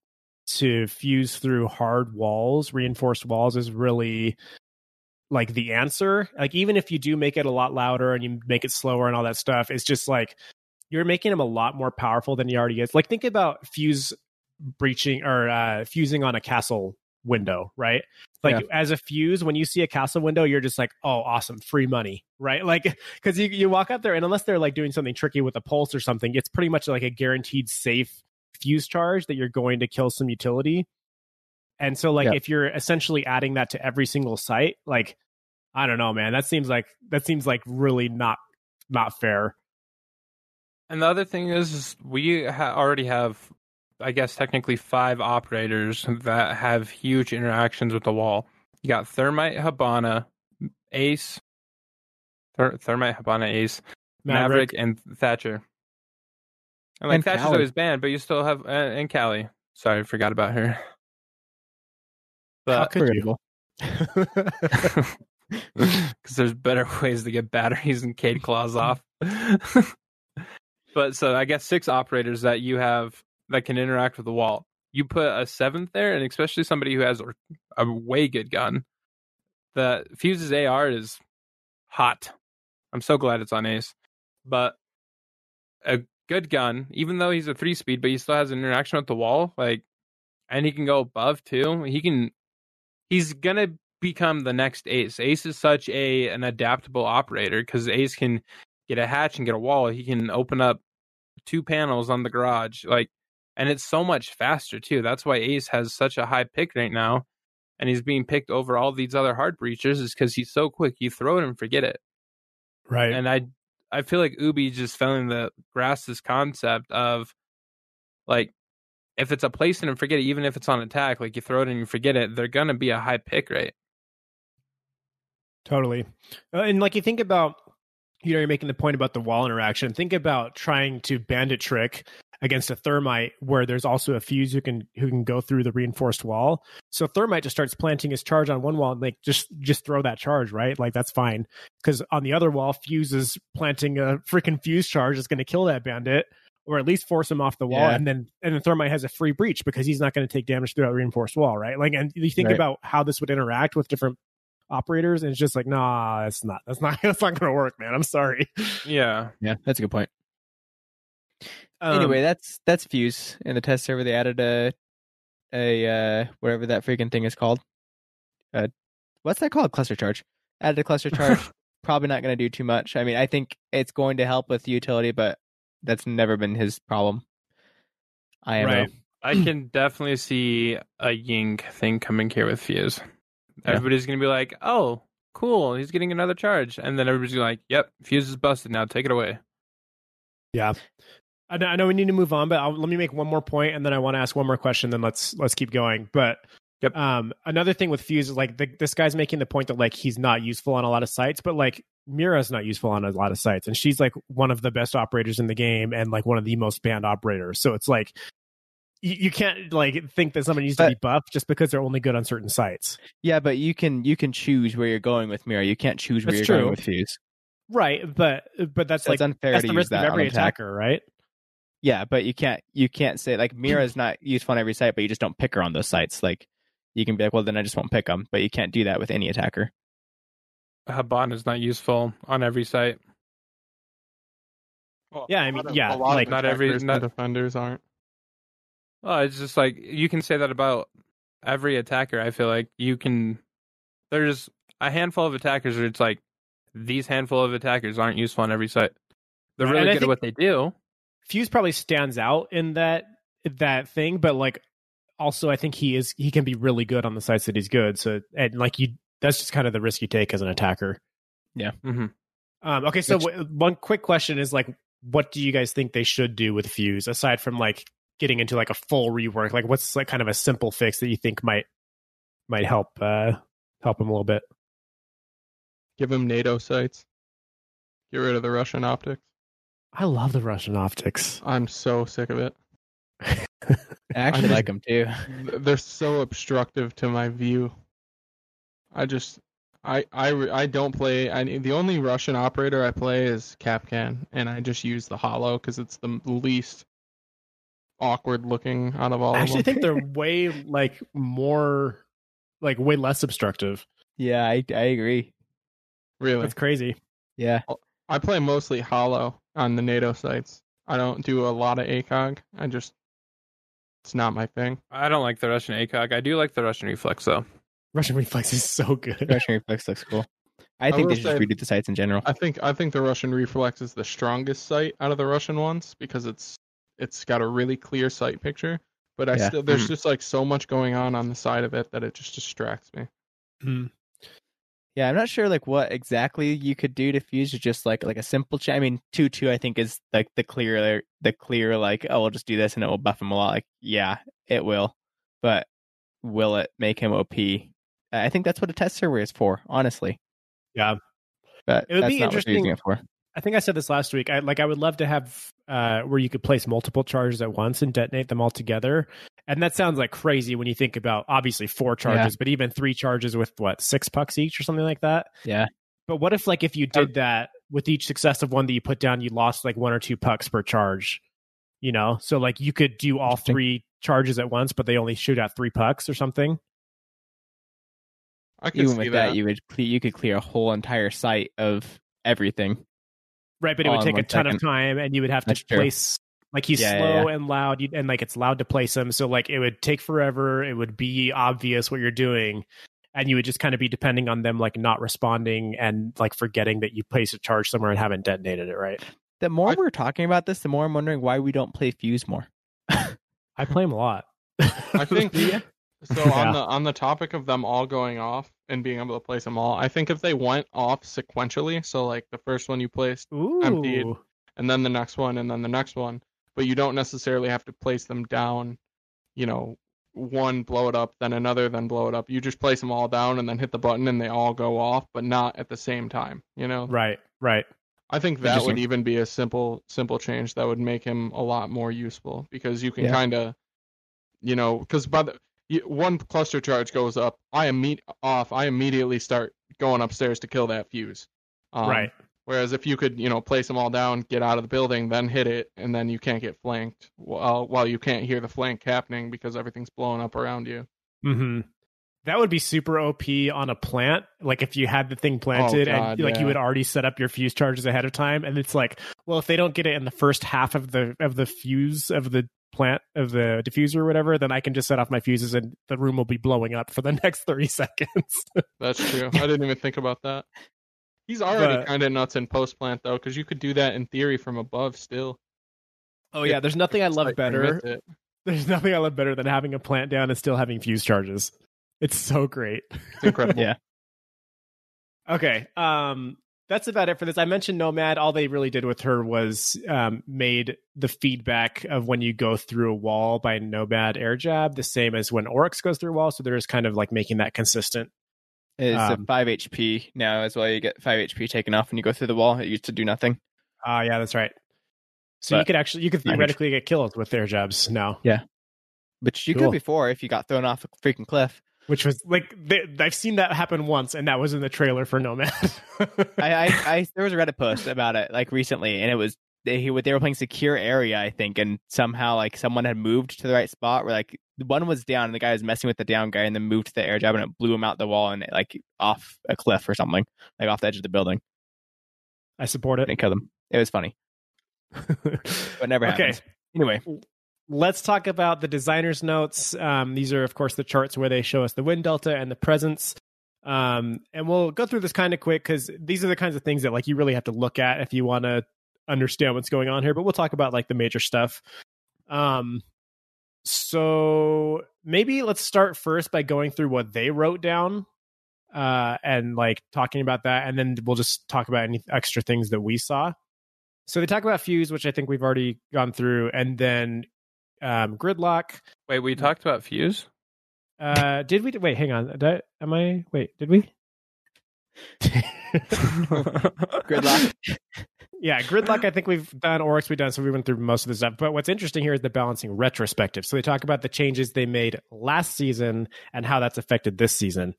to fuse through hard walls, reinforced walls, is really like the answer. Like even if you do make it a lot louder and you make it slower and all that stuff, it's just like you're making him a lot more powerful than he already is. Like think about Fuse breaching or uh, fusing on a castle window, right? Like yeah. as a fuse, when you see a castle window, you're just like, oh, awesome, free money, right? Like because you you walk up there and unless they're like doing something tricky with a pulse or something, it's pretty much like a guaranteed safe fuse charge that you're going to kill some utility. And so like yeah. if you're essentially adding that to every single site, like I don't know, man, that seems like that seems like really not not fair. And the other thing is, is we ha- already have I guess technically five operators that have huge interactions with the wall. You got Thermite, Hibana, Ace, Ther- Thermite, Hibana, Ace, Maverick. Maverick, and Thatcher. And like and Thatcher's Kali. always banned, but you still have uh, and Kali. Sorry, forgot about her. But, How could you? Because there's better ways to get batteries and Kaid claws off. but so I guess six operators that you have that can interact with the wall. You put a seventh there, and especially somebody who has a way good gun. The Fuse's AR is hot. I'm so glad it's on Ace. But a good gun, even though he's a three speed, but he still has an interaction with the wall, like and he can go above too. He can he's gonna become the next ace. Ace is such a an adaptable operator because Ace can get a hatch and get a wall. He can open up two panels on the garage. Like and it's so much faster too. That's why Ace has such a high pick right now, and he's being picked over all these other hard breachers is because he's so quick. You throw it and forget it. Right. And I I feel like Ubi just failing to grasp this concept of like if it's a place and forget it, even if it's on attack, like you throw it and you forget it, they're gonna be a high pick rate. Totally. Uh, and like you think about you know, you're making the point about the wall interaction. Think about trying to bandit trick against a thermite where there's also a fuse who can who can go through the reinforced wall. So thermite just starts planting his charge on one wall and like just just throw that charge, right? Like that's fine. Because on the other wall, fuse is planting a freaking fuse charge that's gonna kill that bandit. Or at least force him off the wall, yeah. and then and then Thermite has a free breach because he's not going to take damage through that reinforced wall, right? Like, and you think right. about how this would interact with different operators, and it's just like, nah, that's not, that's not, that's not going to work, man. I'm sorry. Yeah, yeah, that's a good point. Um, anyway, that's that's Fuse in the test server. They added a a uh, whatever that freaking thing is called. Uh, what's that called? Cluster charge. Added a cluster charge. Probably not going to do too much. I mean, I think it's going to help with utility, but that's never been his problem. I am. Right. I can definitely see a Ying thing coming here with Fuse. Yeah. Everybody's going to be like, "Oh, cool, he's getting another charge," and then everybody's like, "Yep, Fuse is busted now. Take it away." Yeah, I know, I know we need to move on, but I'll, let me make one more point, and then I want to ask one more question. Then let's let's keep going. But yep. um, another thing with Fuse is like the, this guy's making the point that like he's not useful on a lot of sites, but like Mira's not useful on a lot of sites, and she's like one of the best operators in the game and like one of the most banned operators. So it's like you, you can't like think that someone needs but, to be buffed just because they're only good on certain sites. Yeah, but you can you can choose where you're going with Mira. You can't choose where that's you're true. going with Fuse. Right, but but that's, like unfair that's the risk of every attacker, right? Yeah, but you can't you can't say like Mira is not useful on every site, but you just don't pick her on those sites. Like you can be like, well, then I just won't pick them, but you can't do that with any attacker. Haban is not useful on every site. Well, yeah, I mean, of, yeah, like not every not, defenders aren't. Well, it's just like you can say that about every attacker. I feel like you can. There's a handful of attackers where it's like these handful of attackers aren't useful on every site. They're really good at what they do. Fuse probably stands out in that that thing, but like also I think he is he can be really good on the sites that he's good. So and like you, that's just kind of the risk you take as an attacker. Yeah. Mm-hmm. Um, okay, so Which, w- one quick question is like, what do you guys think they should do with Fuse aside from like getting into like a full rework? Like, what's like kind of a simple fix that you think might might help uh help him a little bit? Give him NATO sites. Get rid of the Russian optics. I love the Russian optics. I'm so sick of it. I actually just- like them too. They're so obstructive to my view. I just, I, I, I don't play. I, the only Russian operator I play is Kapkan, and I just use the Holo because it's the least awkward looking out of all I of actually them. think they're way like more, like way less obstructive. Yeah, I I agree. really, That's crazy. Yeah. I play mostly Holo on the NATO sites. I don't do a lot of ACOG. I just, it's not my thing. I don't like the Russian ACOG. I do like the Russian Reflex though. Russian reflex is so good. Russian reflex looks cool. I I think will they should say- redo the sites in general. I think I think the Russian Reflex is the strongest sight out of the Russian ones because it's it's got a really clear sight picture. But I Yeah. still there's Mhm. just like so much going on on the side of it that it just distracts me. Hmm. Yeah, I'm not sure like what exactly you could do to fuse just like like a simple change. I mean, two two I think is like the clear the clear like oh we'll just do this and it will buff him a lot. Like yeah, it will, but will it make him OP? I think that's what a test server is for, honestly. Yeah. but It would that's be not what they're using interesting- it for. I think I said this last week. I like I would love to have uh where you could place multiple charges at once and detonate them all together. And that sounds like crazy when you think about obviously four charges, but even three charges with what, six pucks each or something like that. Yeah. But what if like if you did that with each successive one that you put down, you lost like one or two pucks per charge? You know? So like you could do all three charges at once, but they only shoot out three pucks or something. I can Even see with that. that, you would cle- you could clear a whole entire site of everything. Right, but it All would in take a one ton of second. time, and you would have to That's true. place like he's Yeah, yeah, slow and loud, you, and like it's loud to place him. So like it would take forever. It would be obvious what you're doing, and you would just kind of be depending on them like not responding and like forgetting that you placed a charge somewhere and haven't detonated it. Right. The more I- we're talking about this, the more I'm wondering why we don't play Fuse more. I play him a lot. I think Yeah. So Yeah. on the on the topic of them all going off and being able to place them all, I think if they went off sequentially, so like the first one you placed Ooh. Emptied. and then the next one and then the next one, but you don't necessarily have to place them down, you know, one blow it up, then another, then blow it up. You just place them all down and then hit the button and they all go off, but not at the same time, you know? Right. Right. I think that would even be a simple simple change that would make him a lot more useful because you can Yeah. kind of you know because by the one cluster charge goes up i imme- off i immediately start going upstairs to kill that fuse um, right. whereas if you could you know place them all down get out of the building then hit it and then you can't get flanked while while you can't hear the flank happening because everything's blowing up around you hmm That would be super OP on a plant. Like if you had the thing planted Oh, God, and like you had already set up your fuse charges ahead of time, and it's like, well, if they don't get it in the first half of the of the fuse of the plant of the diffuser or whatever, then I can just set off my fuses and the room will be blowing up for the next thirty seconds. that's true i didn't even think about that he's already kind of nuts in post plant though because you could do that in theory from above still oh yeah, there's nothing I love Like, better. There's nothing I love better than having a plant down and still having fuse charges. It's so great. It's incredible. Yeah. Okay. Um that's about it for this. I mentioned Nomad. All they really did with her was um, made the feedback of when you go through a wall by Nomad air jab the same as when Oryx goes through a wall. So they're just kind of like making that consistent. It's Um, a five HP now as well. You get five HP taken off when you go through the wall. It used to do nothing. Ah, yeah, that's right. So you could actually you could theoretically get killed with air jabs now, Yeah. but you Cool. could before if you got thrown off a freaking cliff. Which was like they, I've seen that happen once, and that was in the trailer for Nomad. I, I, I there was a Reddit post about it like recently, and it was they he, they were playing secure area, I think, and somehow like someone had moved to the right spot where like one was down, and the guy was messing with the down guy, and then moved to the air jab, and it blew him out the wall and like off a cliff or something, like off the edge of the building, I support it. And killed him. It was funny, but it never Okay. happened. Anyway, let's talk about the designer's notes. Um, these are, of course, the charts where they show us the win delta and the presence. Um, and we'll go through this kind of quick because these are the kinds of things that like you really have to look at if you want to understand what's going on here. But we'll talk about like the major stuff. Um, so maybe let's start first by going through what they wrote down uh, and like talking about that, and then we'll just talk about any extra things that we saw. So they talk about fuse, which I think we've already gone through, and then um, gridlock. Wait, we talked about fuse. Uh, did we? Wait, hang on. Did I, am I? Wait, did we? Gridlock. yeah, gridlock. I think we've done Oryx. We've done so. We went through most of the stuff. But what's interesting here is the balancing retrospective. So they talk about the changes they made last season and how that's affected this season.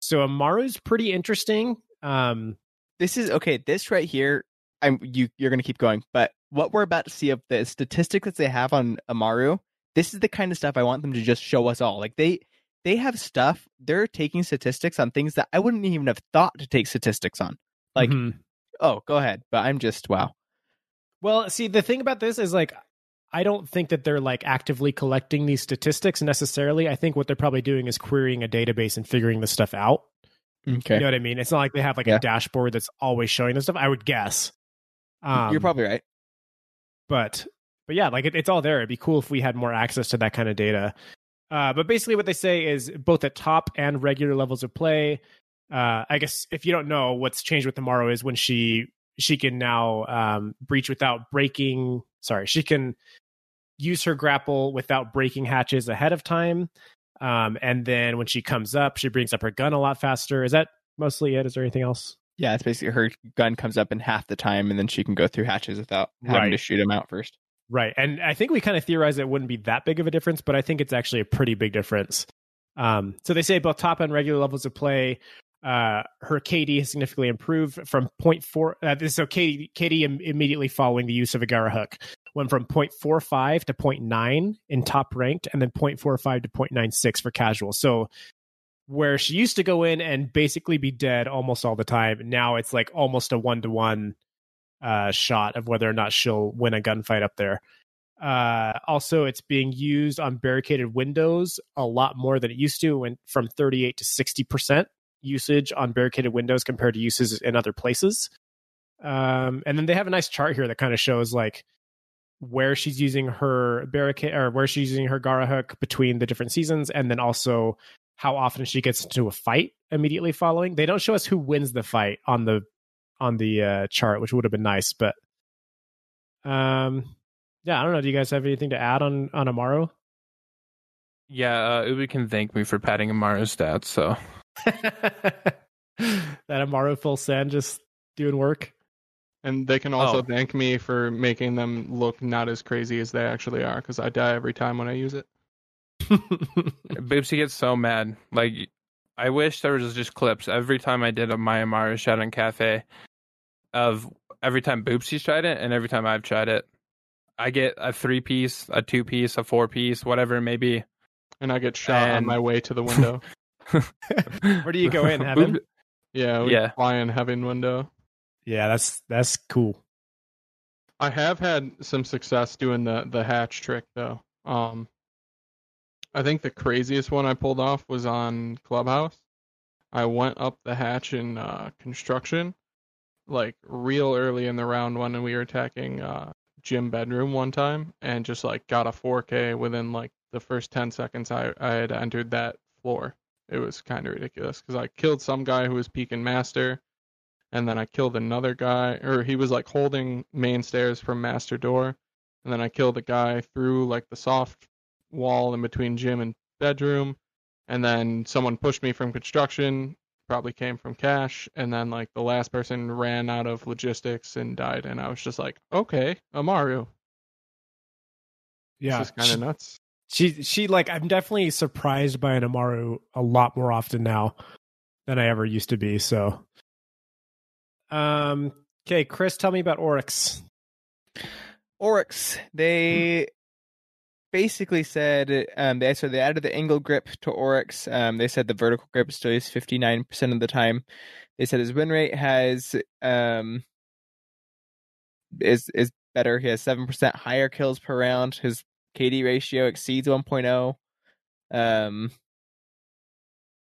So Amaru's pretty interesting. Um, this is okay. This right here, I'm you. You're gonna keep going, but what we're about to see of the statistics that they have on Amaru, this is the kind of stuff I want them to just show us all. Like they they have stuff. They're taking statistics on things that I wouldn't even have thought to take statistics on. Like, mhm. oh, go ahead. But I'm just wow. Well, see, the thing about this is like, I don't think that they're like actively collecting these statistics necessarily. I think what they're probably doing is querying a database and figuring this stuff out. Okay, You know what I mean? It's not like they have like Yeah. a dashboard that's always showing this stuff. I would guess. Um, you're probably right. But but yeah, like it, it's all there. It'd be cool if we had more access to that kind of data. Uh, but basically, what they say is both at top and regular levels of play. Uh, I guess if you don't know what's changed with Amaru is when she she can now um, breach without breaking. Sorry, she can use her grapple without breaking hatches ahead of time. Um, and then when she comes up, she brings up her gun a lot faster. Is that mostly it? Is there anything else? Yeah, it's basically her gun comes up in half the time, and then she can go through hatches without having Right. to shoot him out first. Right. And I think we kind of theorized it wouldn't be that big of a difference, but I think it's actually a pretty big difference. Um, so they say both top and regular levels of play, uh, her KD has significantly improved from 0.4. Uh, this- so KD, KD im- immediately following the use of a Garra hook went from 0.45 to 0.9 in top ranked and then 0.45 to 0.96 for casual. So where she used to go in and basically be dead almost all the time, now it's like almost a one to one shot of whether or not she'll win a gunfight up there. Uh, also, it's being used on barricaded windows a lot more than it used to. Went from 38 to 60 percent usage on barricaded windows compared to uses in other places. Um, and then they have a nice chart here that kind of shows like where she's using her barricade or where she's using her Garra hook between the different seasons, and then also how often she gets into a fight immediately following. They don't show us who wins the fight on the on the uh, chart, which would have been nice, but um, yeah, I don't know. Do you guys have anything to add on on Amaru? Yeah, uh, Ubi can thank me for padding Amaru's stats. So that Amaru full send just doing work. And they can also Oh. thank me for making them look not as crazy as they actually are, because I die every time when I use it. Boopsy gets so mad. Like, I wish there was just clips every time I did a my Amaru shot on Kafe of every time Boopsy's tried it and every time I've tried it. I get a three piece, a two piece, a four piece, whatever it may be. And I get shot on my way to the window. Where do you go in heaven? Boop- yeah, we Yeah. fly in heaven window. yeah, that's that's cool. I have had some success doing the the hatch trick though. Um, I think the craziest one I pulled off was on Clubhouse. I went up the hatch in uh, construction, like real early in the round one, and we were attacking uh, gym bedroom one time, and just like got a 4K within like the first 10 seconds I I had entered that floor. It was kind of ridiculous because I killed some guy who was peeking master, and then I killed another guy, or he was like holding main stairs from master door, and then I killed a guy through like the soft wall in between gym and bedroom, and then someone pushed me from construction, probably came from cash, and then like the last person ran out of logistics and died, and I was just like, okay, Amaru, Yeah, this is kind of nuts. she she like I'm definitely surprised by an Amaru a lot more often now than I ever used to be. So, um, okay, Chris, tell me about Oryx. Oryx, they basically said um, they so they added the angle grip to Oryx. Um, they said the vertical grip still is fifty nine percent of the time. They said his win rate has um is is better. He has seven percent higher kills per round. His KD ratio exceeds 1.0. Um,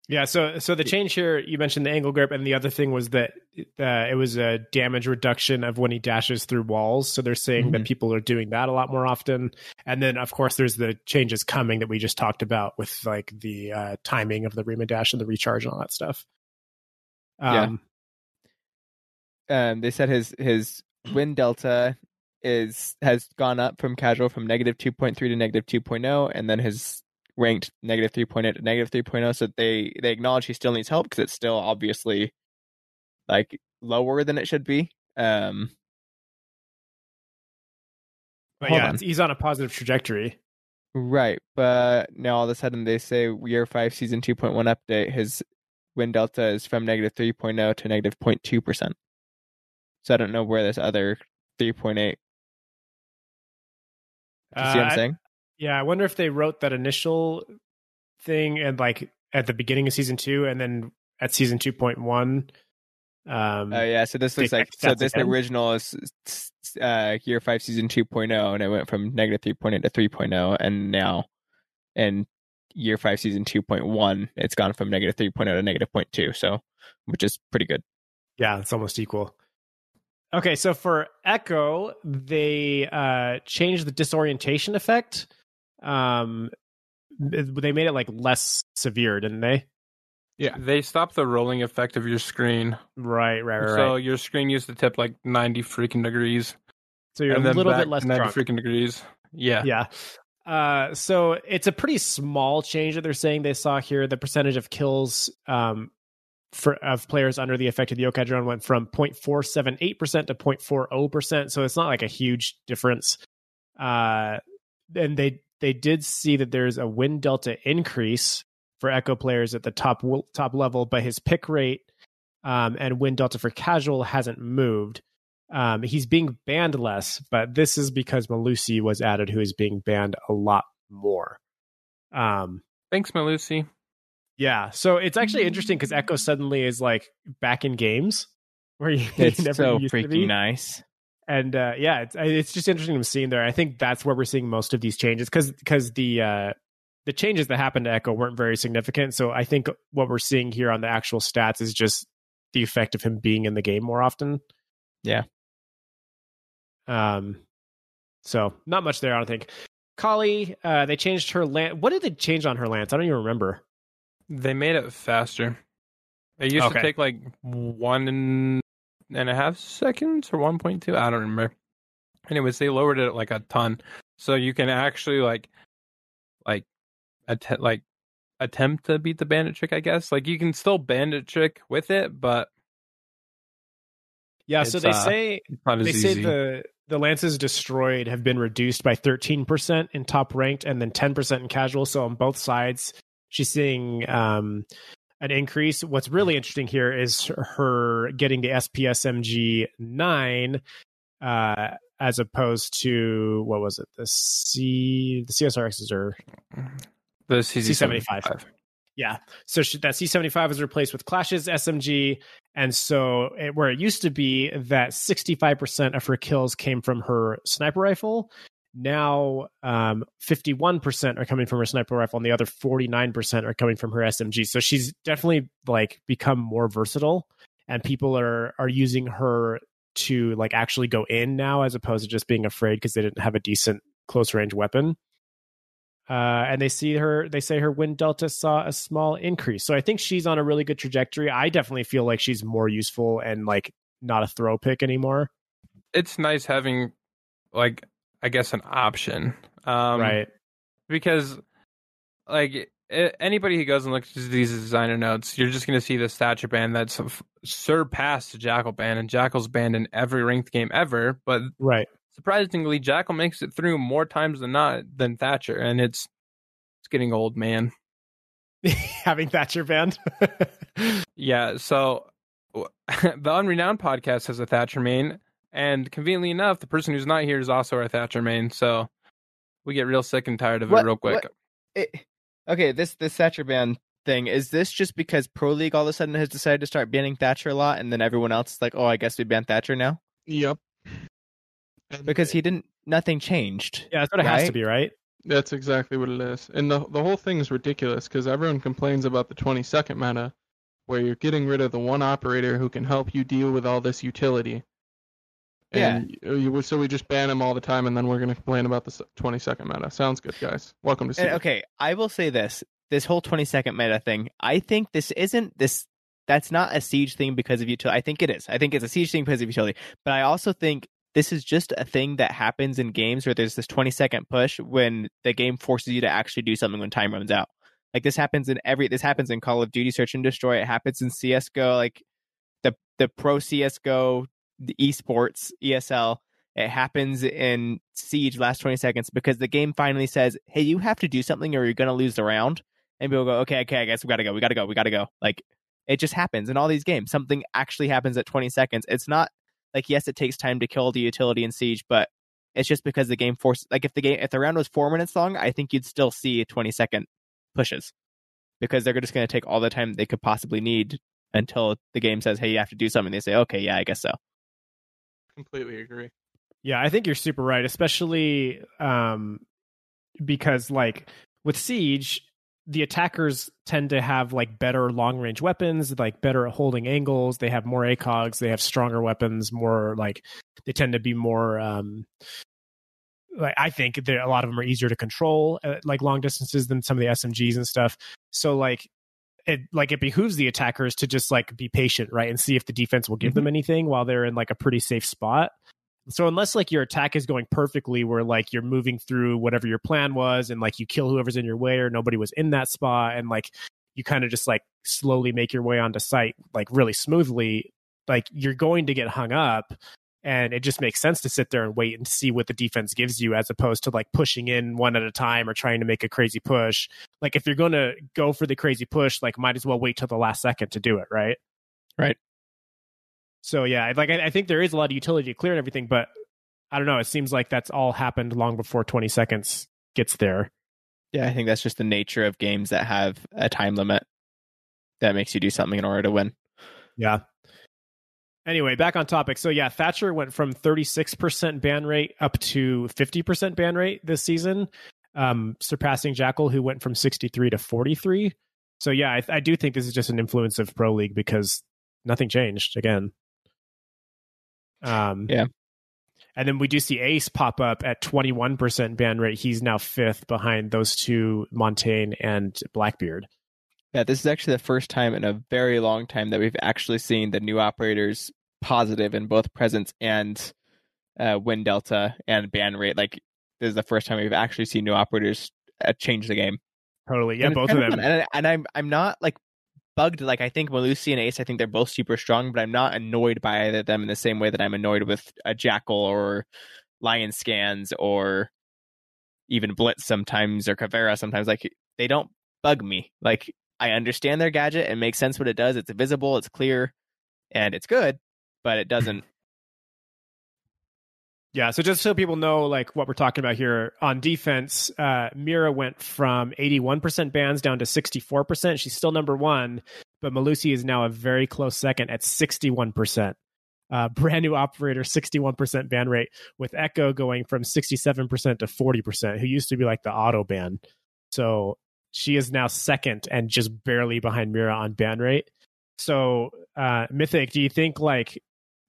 Yeah, so so the change here you mentioned the angle grip, and the other thing was that uh, it was a damage reduction of when he dashes through walls. So they're saying that people are doing that a lot more often. And then of course there's the changes coming that we just talked about with like the uh, timing of the Remah dash and the recharge and all that stuff. Yeah. Um, um, they said his his win delta is has gone up from casual from negative 2.3 to negative 2.0 and then his ranked negative 3.8 to negative 3.0 so they they acknowledge he still needs help because it's still obviously like lower than it should be um But yeah, on. he's on a positive trajectory. Right, but now all of a sudden they say year five, season two point one update. His win delta is from negative three oh to negative 0.2 percent. So I don't know where this other three point eight. Do you see what Uh, I'm saying? Yeah, I wonder if they wrote that initial thing and like at the beginning of season two, and then at season two point one. Um, Oh yeah, so this looks like so this again? original is uh year five season 2.0 and it went from negative 3.8 to 3.0 and now in year five season 2.1 it's gone from negative 3.0 to negative 0.2 so which is pretty good. Yeah, it's almost equal. Okay, so for Echo, they uh, changed the disorientation effect. Um, they made it like less severe, didn't they? Yeah, they stopped the rolling effect of your screen. Right, right, right. So right. your screen used to tip like 90 freaking degrees. So you're a little bit less 90 drunk. freaking degrees. Yeah. Yeah. Uh, so it's a pretty small change that they're saying they saw here. The percentage of kills um, for of players under the effect of the yokai drone went from 0.478% to 0.40%. So it's not like a huge difference. Uh, and they they did see that there's a win delta increase for Echo players at the top top level, but his pick rate um, and win delta for casual hasn't moved. Um, he's being banned less, but this is because Melusi was added, who is being banned a lot more. Um, Thanks, Melusi. yeah, so it's actually interesting because Echo suddenly is like back in games where he It's never so used to be. freaking nice. And uh, yeah, it's it's just interesting to see him there. I think that's where we're seeing most of these changes because because the uh, the changes that happened to Echo weren't very significant. So I think what we're seeing here on the actual stats is just the effect of him being in the game more often. Yeah. Um. So not much there, I don't think. Kali, uh, they changed her lance. What did they change on her lance? I don't even remember. They made it faster. It used Okay. to take like one and a half seconds or 1.2. I don't remember. Anyways, they lowered it like a ton. So you can actually like like att- like attempt to beat the bandit trick, I guess. Like you can still bandit trick with it, but Yeah. so they uh, say they easy. say the the lances destroyed have been reduced by 13% in top ranked and then 10% in casual so on both sides she's seeing um an increase what's really interesting here is her getting the spsmg 9 uh as opposed to what was it the c the csrxs are the CZ75. C75. Yeah. So she, that C75 was replaced with Clash's SMG. And so it, where it used to be that 65% of her kills came from her sniper rifle, now um, 51% are coming from her sniper rifle and the other 49% are coming from her SMG. So she's definitely like become more versatile and people are are using her to like actually go in now as opposed to just being afraid because they didn't have a decent close range weapon. Uh, and they see her they say her win delta saw a small increase. So i think she's on a really good trajectory. I definitely feel like she's more useful and like not a throw pick anymore. It's nice having like I guess an option. Um right because like anybody who goes and looks at these designer notes, you're just going to see the stature band that's surpassed the Jackal band, and Jackal's band in every ranked game ever. But right surprisingly, Jackal makes it through more times than not than Thatcher, and it's it's getting old, man. having thatcher band Yeah, so the Unrenowned podcast has a Thatcher main, and conveniently enough, the person who's not here is also our Thatcher main. So we get real sick and tired of What- it real quick. what- It, okay, this this Thatcher ban thing is this just because Pro League all of a sudden has decided to start banning Thatcher a lot, and then everyone else is like, oh, I guess we ban Thatcher now Yep. And because he didn't. Nothing changed. yeah that's what it has to be right That's exactly what it is. And the the whole thing is ridiculous because everyone complains about the 20 second meta where you're getting rid of the one operator who can help you deal with all this utility. And you, you- so we just ban him all the time and then we're going to complain about the 20 second meta. Sounds good, guys. Welcome to And, see. okay, I will say this: this whole twenty second meta thing. I think this isn't this. That's not a siege thing because of utility. I think it is. I think it's a siege thing because of utility. But I also think this is just a thing that happens in games where there's this 20 second push when the game forces you to actually do something when time runs out. Like this happens in every. This happens in Call of Duty Search and Destroy. It happens in CS:GO. Like the the pro CS:GO, the esports, ESL. It happens in Siege last 20 seconds because the game finally says, "Hey, you have to do something or you're going to lose the round." And people go, "Okay, okay, I guess we got to go. We got to go. We got to go." Like it just happens in all these games. Something actually happens at 20 seconds. It's not like yes, it takes time to kill the utility in Siege, but it's just because the game forces like if the game if the round was 4 minutes long, I think you'd still see 20 second pushes because they're just going to take all the time they could possibly need until the game says, "Hey, you have to do something." They say, "Okay, yeah, I guess so." Completely agree. Yeah, I think you're super right, especially um, because like with Siege, the attackers tend to have like better long range weapons, like better at holding angles. They have more ACOGs, they have stronger weapons, more like they tend to be more um, like I think a lot of them are easier to control at like long distances than some of the SMGs and stuff. So like it like it behooves the attackers to just like be patient, right, and see if the defense will give mm-hmm. them anything while they're in like a pretty safe spot. So unless like your attack is going perfectly, where like you're moving through whatever your plan was, and like you kill whoever's in your way, or nobody was in that spot, and like you kind of just like slowly make your way onto site like really smoothly, like you're going to get hung up and it just makes sense to sit there and wait and see what the defense gives you as opposed to like pushing in one at a time or trying to make a crazy push. Like if you're going to go for the crazy push like might as well wait till the last second to do it right? Right. So yeah like i, I think there is a lot of utility to clear and everything but i don't know it seems like that's all happened long before 20 seconds gets there. Yeah i think that's just the nature of games that have a time limit that makes you do something in order to win. Yeah Anyway, back on topic. So yeah, Thatcher went from 36% ban rate up to 50% ban rate this season, um, surpassing Jackal, who went from 63 to 43. So yeah, I, I do think this is just an influence of Pro League because nothing changed again. Um, yeah. And then we do see Ace pop up at 21% ban rate. He's now fifth behind those two, Montaigne and Blackbeard. Yeah, this is actually the first time in a very long time that we've actually seen the new operators positive in both presence and uh, win delta and ban rate. Like this is the first time we've actually seen new operators uh, change the game. Totally, yeah, and both of them. And, and, I'm I'm not like bugged. Like I think Melusi and Ace, I think they're both super strong, but I'm not annoyed by either of them in the same way that I'm annoyed with a Jackal or Lion Scans or even Blitz sometimes or Caveira sometimes. Like they don't bug me. Like I understand their gadget. It makes sense what it does. It's visible. It's clear, and it's good but it doesn't. Yeah, so just so people know, like what we're talking about here on defense, uh, Mira went from 81% bans down to 64%. She's still number one, but Melusi is now a very close second at 61%. Uh, brand new operator, 61% ban rate, with Echo going from 67% to 40%, who used to be like the auto ban. So she is now second and just barely behind Mira on ban rate. So, uh, Mythic, do you think like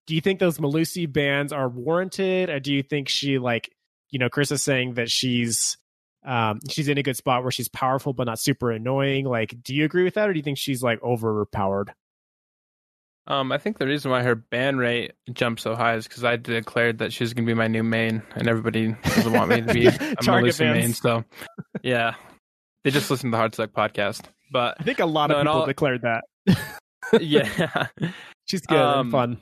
do you think those Melusi bans are warranted, or do you think she like you know Chris is saying that she's um, she's in a good spot where she's powerful but not super annoying? Like, do you agree with that, or do you think she's like overpowered? Um, I think the reason why her ban rate jumped so high is because I declared that she's going to be my new main, and everybody doesn't want me to be a Melusi main. So, yeah, they just listened to the Hardsuck podcast. But I think a lot no, of people all... declared that. yeah, she's good um, and fun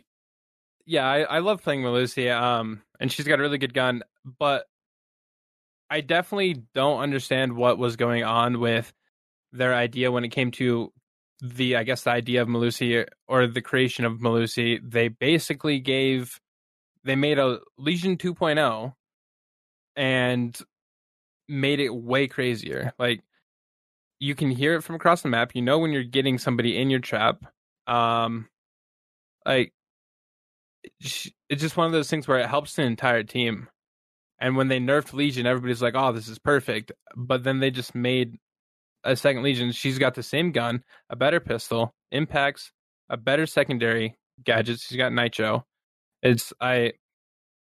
yeah, I, I love playing Melusi, um, and she's got a really good gun, but I definitely don't understand what was going on with their idea when it came to the, I guess, the idea of Melusi or the creation of Melusi. They basically gave, they made a Lesion 2.0 and made it way crazier. Like, you can hear it from across the map. You know when you're getting somebody in your trap. Um, like it's just one of those things where it helps the entire team. And when they nerfed Lesion, everybody's like, "Oh, this is perfect." But then they just made a second Lesion. She's got the same gun, a better pistol, impacts, a better secondary gadgets. She's got nitro. It's I,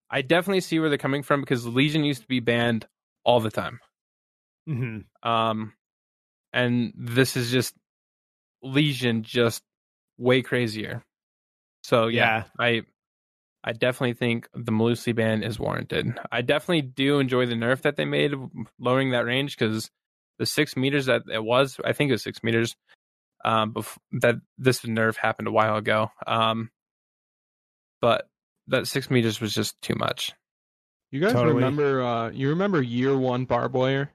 I definitely see where they're coming from because Lesion used to be banned all the time. Mm-hmm. Um, and this is just Lesion, just way crazier. So yeah, yeah. I I definitely think the Melusi ban is warranted. I definitely do enjoy the nerf that they made, lowering that range because the six meters that it was, I think it was six meters. Um, bef- that this nerf happened a while ago. Um, but that six meters was just too much. You guys Totally. remember? Uh, you remember year one barbed wire?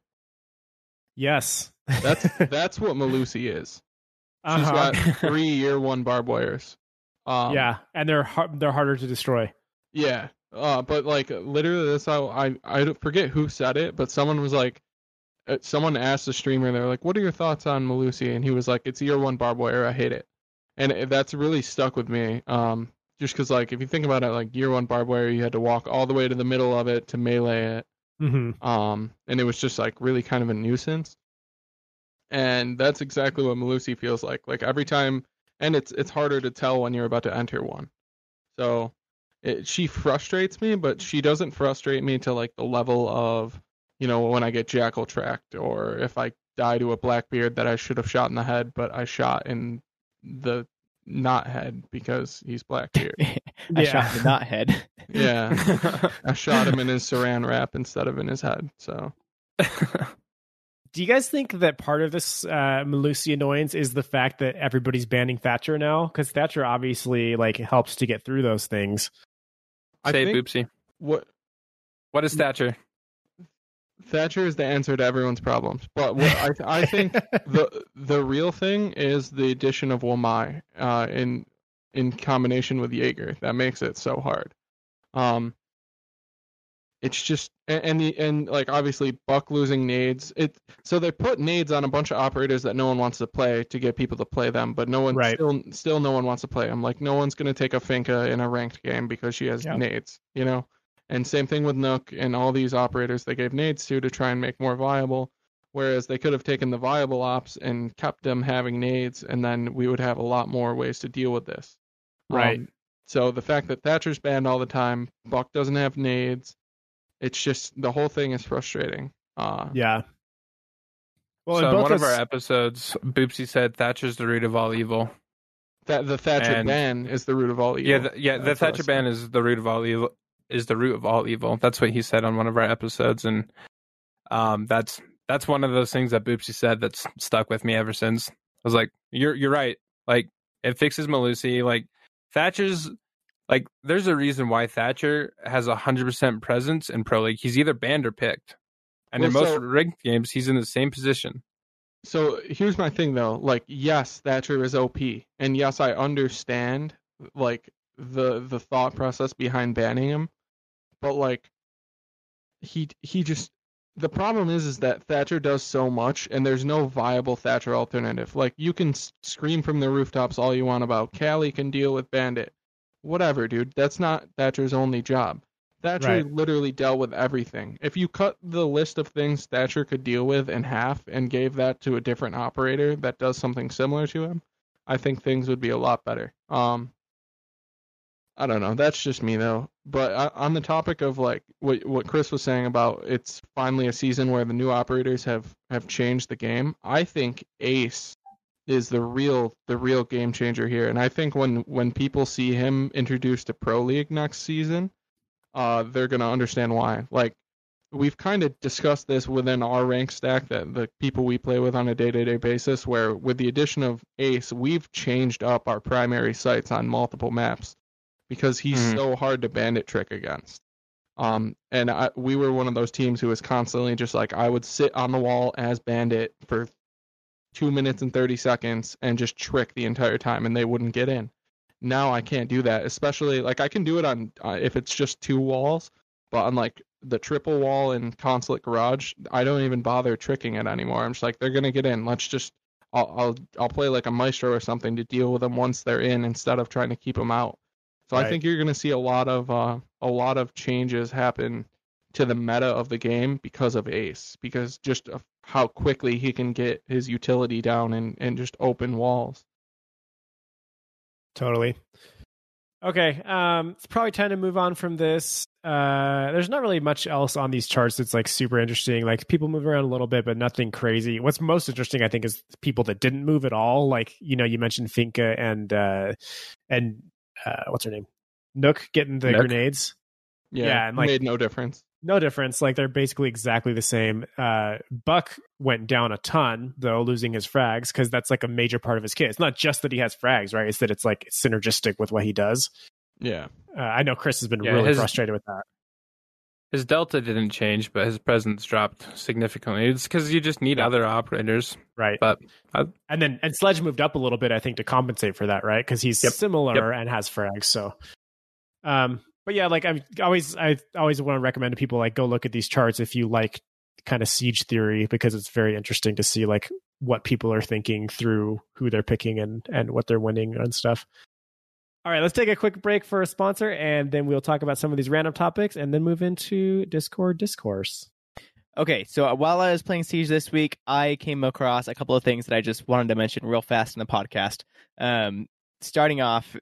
Yes. That's that's what Melusi is. She's Uh-huh. got three year one barbed wires. Um, yeah, and they're har- they're harder to destroy. Yeah. Uh, but like literally, this I I I forget who said it, but someone was like, uh, someone asked the streamer, they're like, "What are your thoughts on Melusi?" And he was like, "It's year one barbed wire. I hate it," and it, that's really stuck with me. Um, just because like if you think about it, like year one barbed wire, you had to walk all the way to the middle of it to melee it. Mm-hmm. um, and it was just like really kind of a nuisance. And that's exactly what Melusi feels like. Like every time, and it's it's harder to tell when you're about to enter one. So it, she frustrates me, but she doesn't frustrate me to like the level of, you know, when I get jackal tracked or if I die to a blackbeard that I should have shot in the head, but I shot in the not head because he's blackbeard. I shot the not head. yeah, I shot him in his saran wrap instead of in his head. So. Do you guys think that part of this uh, Melusi annoyance is the fact that everybody's banning Thatcher now? Because Thatcher obviously like helps to get through those things. I Say think Boopsy. what What is Thatcher? Thatcher is the answer to everyone's problems. But what I I think the the real thing is the addition of Wamai uh, in in combination with Jaeger that makes it so hard. Um, it's just and, the and like obviously Buck losing nades. It so they put nades on a bunch of operators that no one wants to play to get people to play them, but no one Right. still still no one wants to play them. Like no one's gonna take a Finka in a ranked game because she has Yeah. nades, you know. And same thing with Nook and all these operators they gave nades to to try and make more viable. Whereas they could have taken the viable ops and kept them having nades, and then we would have a lot more ways to deal with this. Right. Um, so the fact that Thatcher's banned all the time, Buck doesn't have nades, it's just the whole thing is frustrating. Uh, yeah. Well, so in in both one of our episodes, Boopsy said Thatcher's the root of all evil. that the Thatcher And- ban is the root of all evil. Yeah, the, yeah, the That's what I Thatcher said. ban is the root of all evil. Is the root of all evil. That's what he said on one of our episodes, and um, that's that's one of those things that Boopsy said that's stuck with me ever since. I was like, you're you're right. Like it fixes Melusi. Like Thatcher's like there's a reason why Thatcher has a hundred percent presence in pro league. He's either banned or picked, and in most so- ranked games, he's in the same position. So here's my thing though. Like, yes, Thatcher is OP, and yes, I understand like the the thought process behind banning him, but like he he just the problem is is that Thatcher does so much, and there's no viable Thatcher alternative. Like, you can scream from the rooftops all you want about Kali can deal with Bandit, whatever, dude. That's not Thatcher's only job. Thatcher Right. literally dealt with everything. If you cut the list of things Thatcher could deal with in half and gave that to a different operator that does something similar to him, I think things would be a lot better. Um, I don't know. That's just me though. But uh, on the topic of like what what Chris was saying about it's finally a season where the new operators have have changed the game. I think Ace is the real the real game changer here, and I think when when people see him introduced to Pro League next season, uh, they're gonna understand why. Like we've kind of discussed this within our rank stack that the people we play with on a day-to-day basis where with the addition of ace we've changed up our primary sites on multiple maps because he's Mhm. so hard to bandit trick against um and I, we were one of those teams who was constantly just like i would sit on the wall as bandit for two minutes and 30 seconds and just trick the entire time and they wouldn't get in. Now i can't do that especially like i can do it on uh, if it's just two walls but on like the triple wall in consulate garage i don't even bother tricking it anymore. I'm just like they're gonna get in. Let's just i'll i'll, I'll play like a maestro or something to deal with them once they're in instead of trying to keep them out. So i think you're gonna see a lot of uh a lot of changes happen to the meta of the game because of ace because just of how quickly he can get his utility down and and just open walls Totally. Okay, um, it's probably time to move on from this. Uh, there's not really much else on these charts that's like super interesting. Like people move around a little bit, but nothing crazy. What's most interesting, I think, is people that didn't move at all. Like you know, you mentioned Finka and uh, and uh, what's her name, Nook getting the Nook. grenades. yeah, Yeah, and, like- made no difference No difference. Like they're basically exactly the same. Uh, Buck went down a ton though, losing his frags because that's like a major part of his kit. It's not just that he has frags, right? It's that it's like synergistic with what he does. yeah Uh, I know Chris has been Yeah, really his- frustrated with that. His delta didn't change, but his presence dropped significantly. It's because you just need Yeah. other operators. Right. But I- and then and Sledge moved up a little bit, I think, to compensate for that, right? Because he's Yep. similar and has frags. So, um, but yeah, like I'm always, I always want to recommend to people like go look at these charts if you like kind of siege theory because it's very interesting to see like what people are thinking through who they're picking and and what they're winning and stuff. All right, let's take a quick break for a sponsor, and then we'll talk about some of these random topics, and then move into Discord discourse. Okay, so while I was playing Siege this week, I came across a couple of things that I just wanted to mention real fast in the podcast. Um, starting off,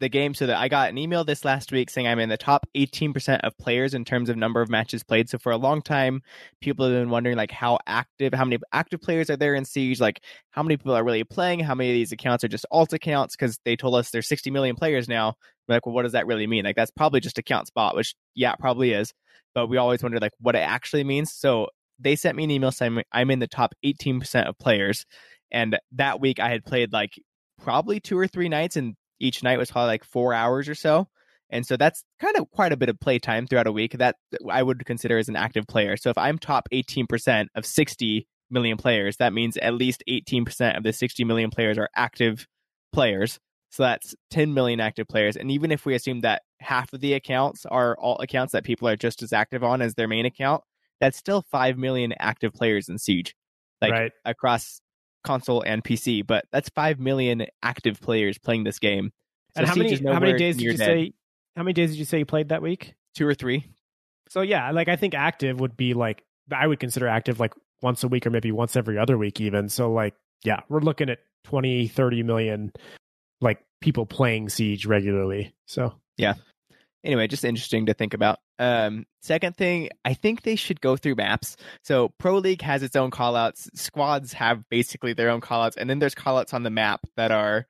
the game, so that I got an email this last week saying I'm in the top 18% of players in terms of number of matches played. So for a long time, people have been wondering like how active, how many active players are there in Siege? Like how many people are really playing? How many of these accounts are just alt accounts? Because they told us there's 60 million players now. We're like, well, what does that really mean? Like that's probably just account spot, which yeah, probably is but we always wondered like what it actually means. So they sent me an email saying I'm in the top 18% of players. And that week I had played like probably two or three nights, and each night was probably like four hours or so. And so that's kind of quite a bit of playtime throughout a week that I would consider as an active player. So if I'm top 18% of 60 million players, that means at least 18% of the 60 million players are active players. So that's 10 million active players. And even if we assume that half of the accounts are all accounts that people are just as active on as their main account, that's still 5 million active players in Siege, like right. across console and PC. But that's 5 million active players playing this game. So and how many how many days did you dead. say? How many days did you say you played that week? Two or three? So yeah, like I think active would be like I would consider active like once a week or maybe once every other week even. So like yeah, we're looking at 20 30 million like people playing Siege regularly. So anyway, just interesting to think about. Um, second thing, I think they should go through maps. So Pro League has its own callouts. Squads have basically their own callouts, and then there's callouts on the map that are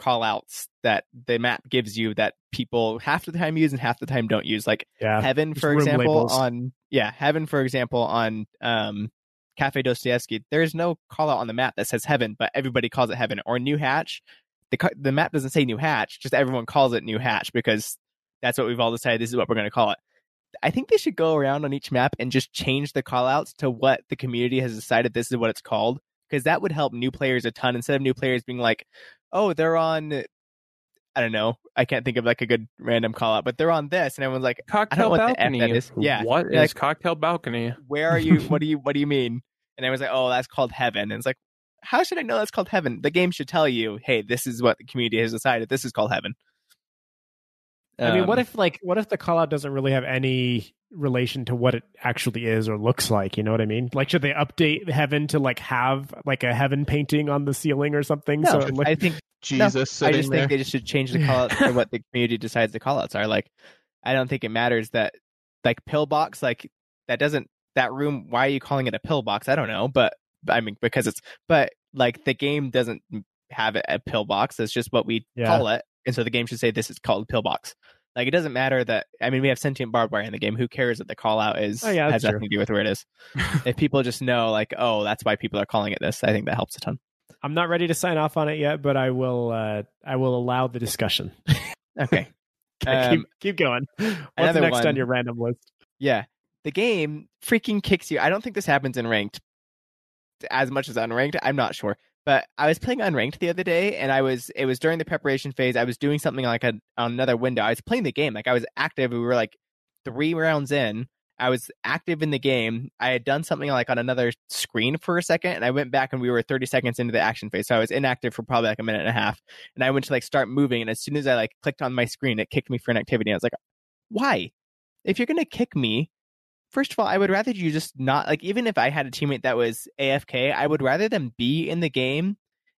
callouts that the map gives you that people half the time use and half the time don't use. Like yeah. Heaven, for example, labels. on yeah, Heaven, for example, on um Cafe Dostoevsky, there is no call out on the map that says Heaven, but everybody calls it Heaven. Or New Hatch, the the map doesn't say New Hatch, just everyone calls it New Hatch because that's what we've all decided. This is what we're going to call it. I think they should go around on each map and just change the call outs to what the community has decided this is what it's called because that would help new players a ton instead of new players being like, oh, they're on. I don't know. I can't think of like a good random call out, but they're on this, and everyone's like, Cocktail what the F balcony. is. Yeah. What is like- cocktail balcony? where are you what do you what do you mean and i was like oh that's called heaven and it's like how should i know that's called heaven the game should tell you hey this is what the community has decided this is called heaven I mean, what Um, if like what if the call out doesn't really have any relation to what it actually is or looks like? You know what I mean? Like, should they update heaven to like have like a heaven painting on the ceiling or something? no, so it look- i think Jesus i sitting just there. think they just should change the call outs to what the community decides the call outs are like i don't think it matters that like pillbox like that doesn't that room why are you calling it a pillbox i don't know but i mean because it's but like the game doesn't have it a pillbox it's just what we Yeah. call it and so the game should say this is called pillbox like it doesn't matter that i mean we have sentient barbed wire in the game who cares that the call out is Oh, yeah, has that's nothing to do with where it is if people just know like oh that's why people are calling it this i think that helps a ton I'm not ready to sign off on it yet, but I will. Uh, I will allow the discussion. okay Okay, Um, keep keep going. What's next one- on your random list? Yeah. The game freaking kicks you. I don't think this happens in ranked as much as unranked. I'm not sure. But I was playing unranked the other day and I was it was during the preparation phase. I was doing something like a, on another window. I was playing the game. Like I was active. We were like 3 rounds in. I was active in the game. I had done something like on another screen for a second and I went back and we were 30 seconds into the action phase. So I was inactive for probably like a minute and a half. And I went to like start moving and as soon as I like clicked on my screen, it kicked me for inactivity. I was like, "Why? If you're to kick me, first of all, I would rather you just not like even if I had a teammate that was AFK, I would rather them be in the game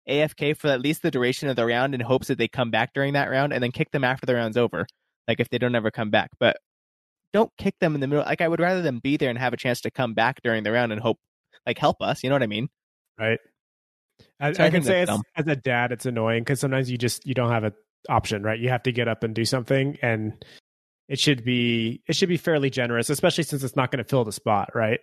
AFK for at least the duration of the round in hopes that they come back during that round and then kick them after the round's over. Like if they don't ever come back. But don't kick them in the middle. Like I would rather them be there and have a chance to come back during the round and hope like help us. You know what I mean? Right. I, So I I can say as, as a dad, it's annoying because sometimes you just you don't have an option, right? You have to get up and do something, and it should be it should be fairly generous, especially since it's not going to fill the spot, right?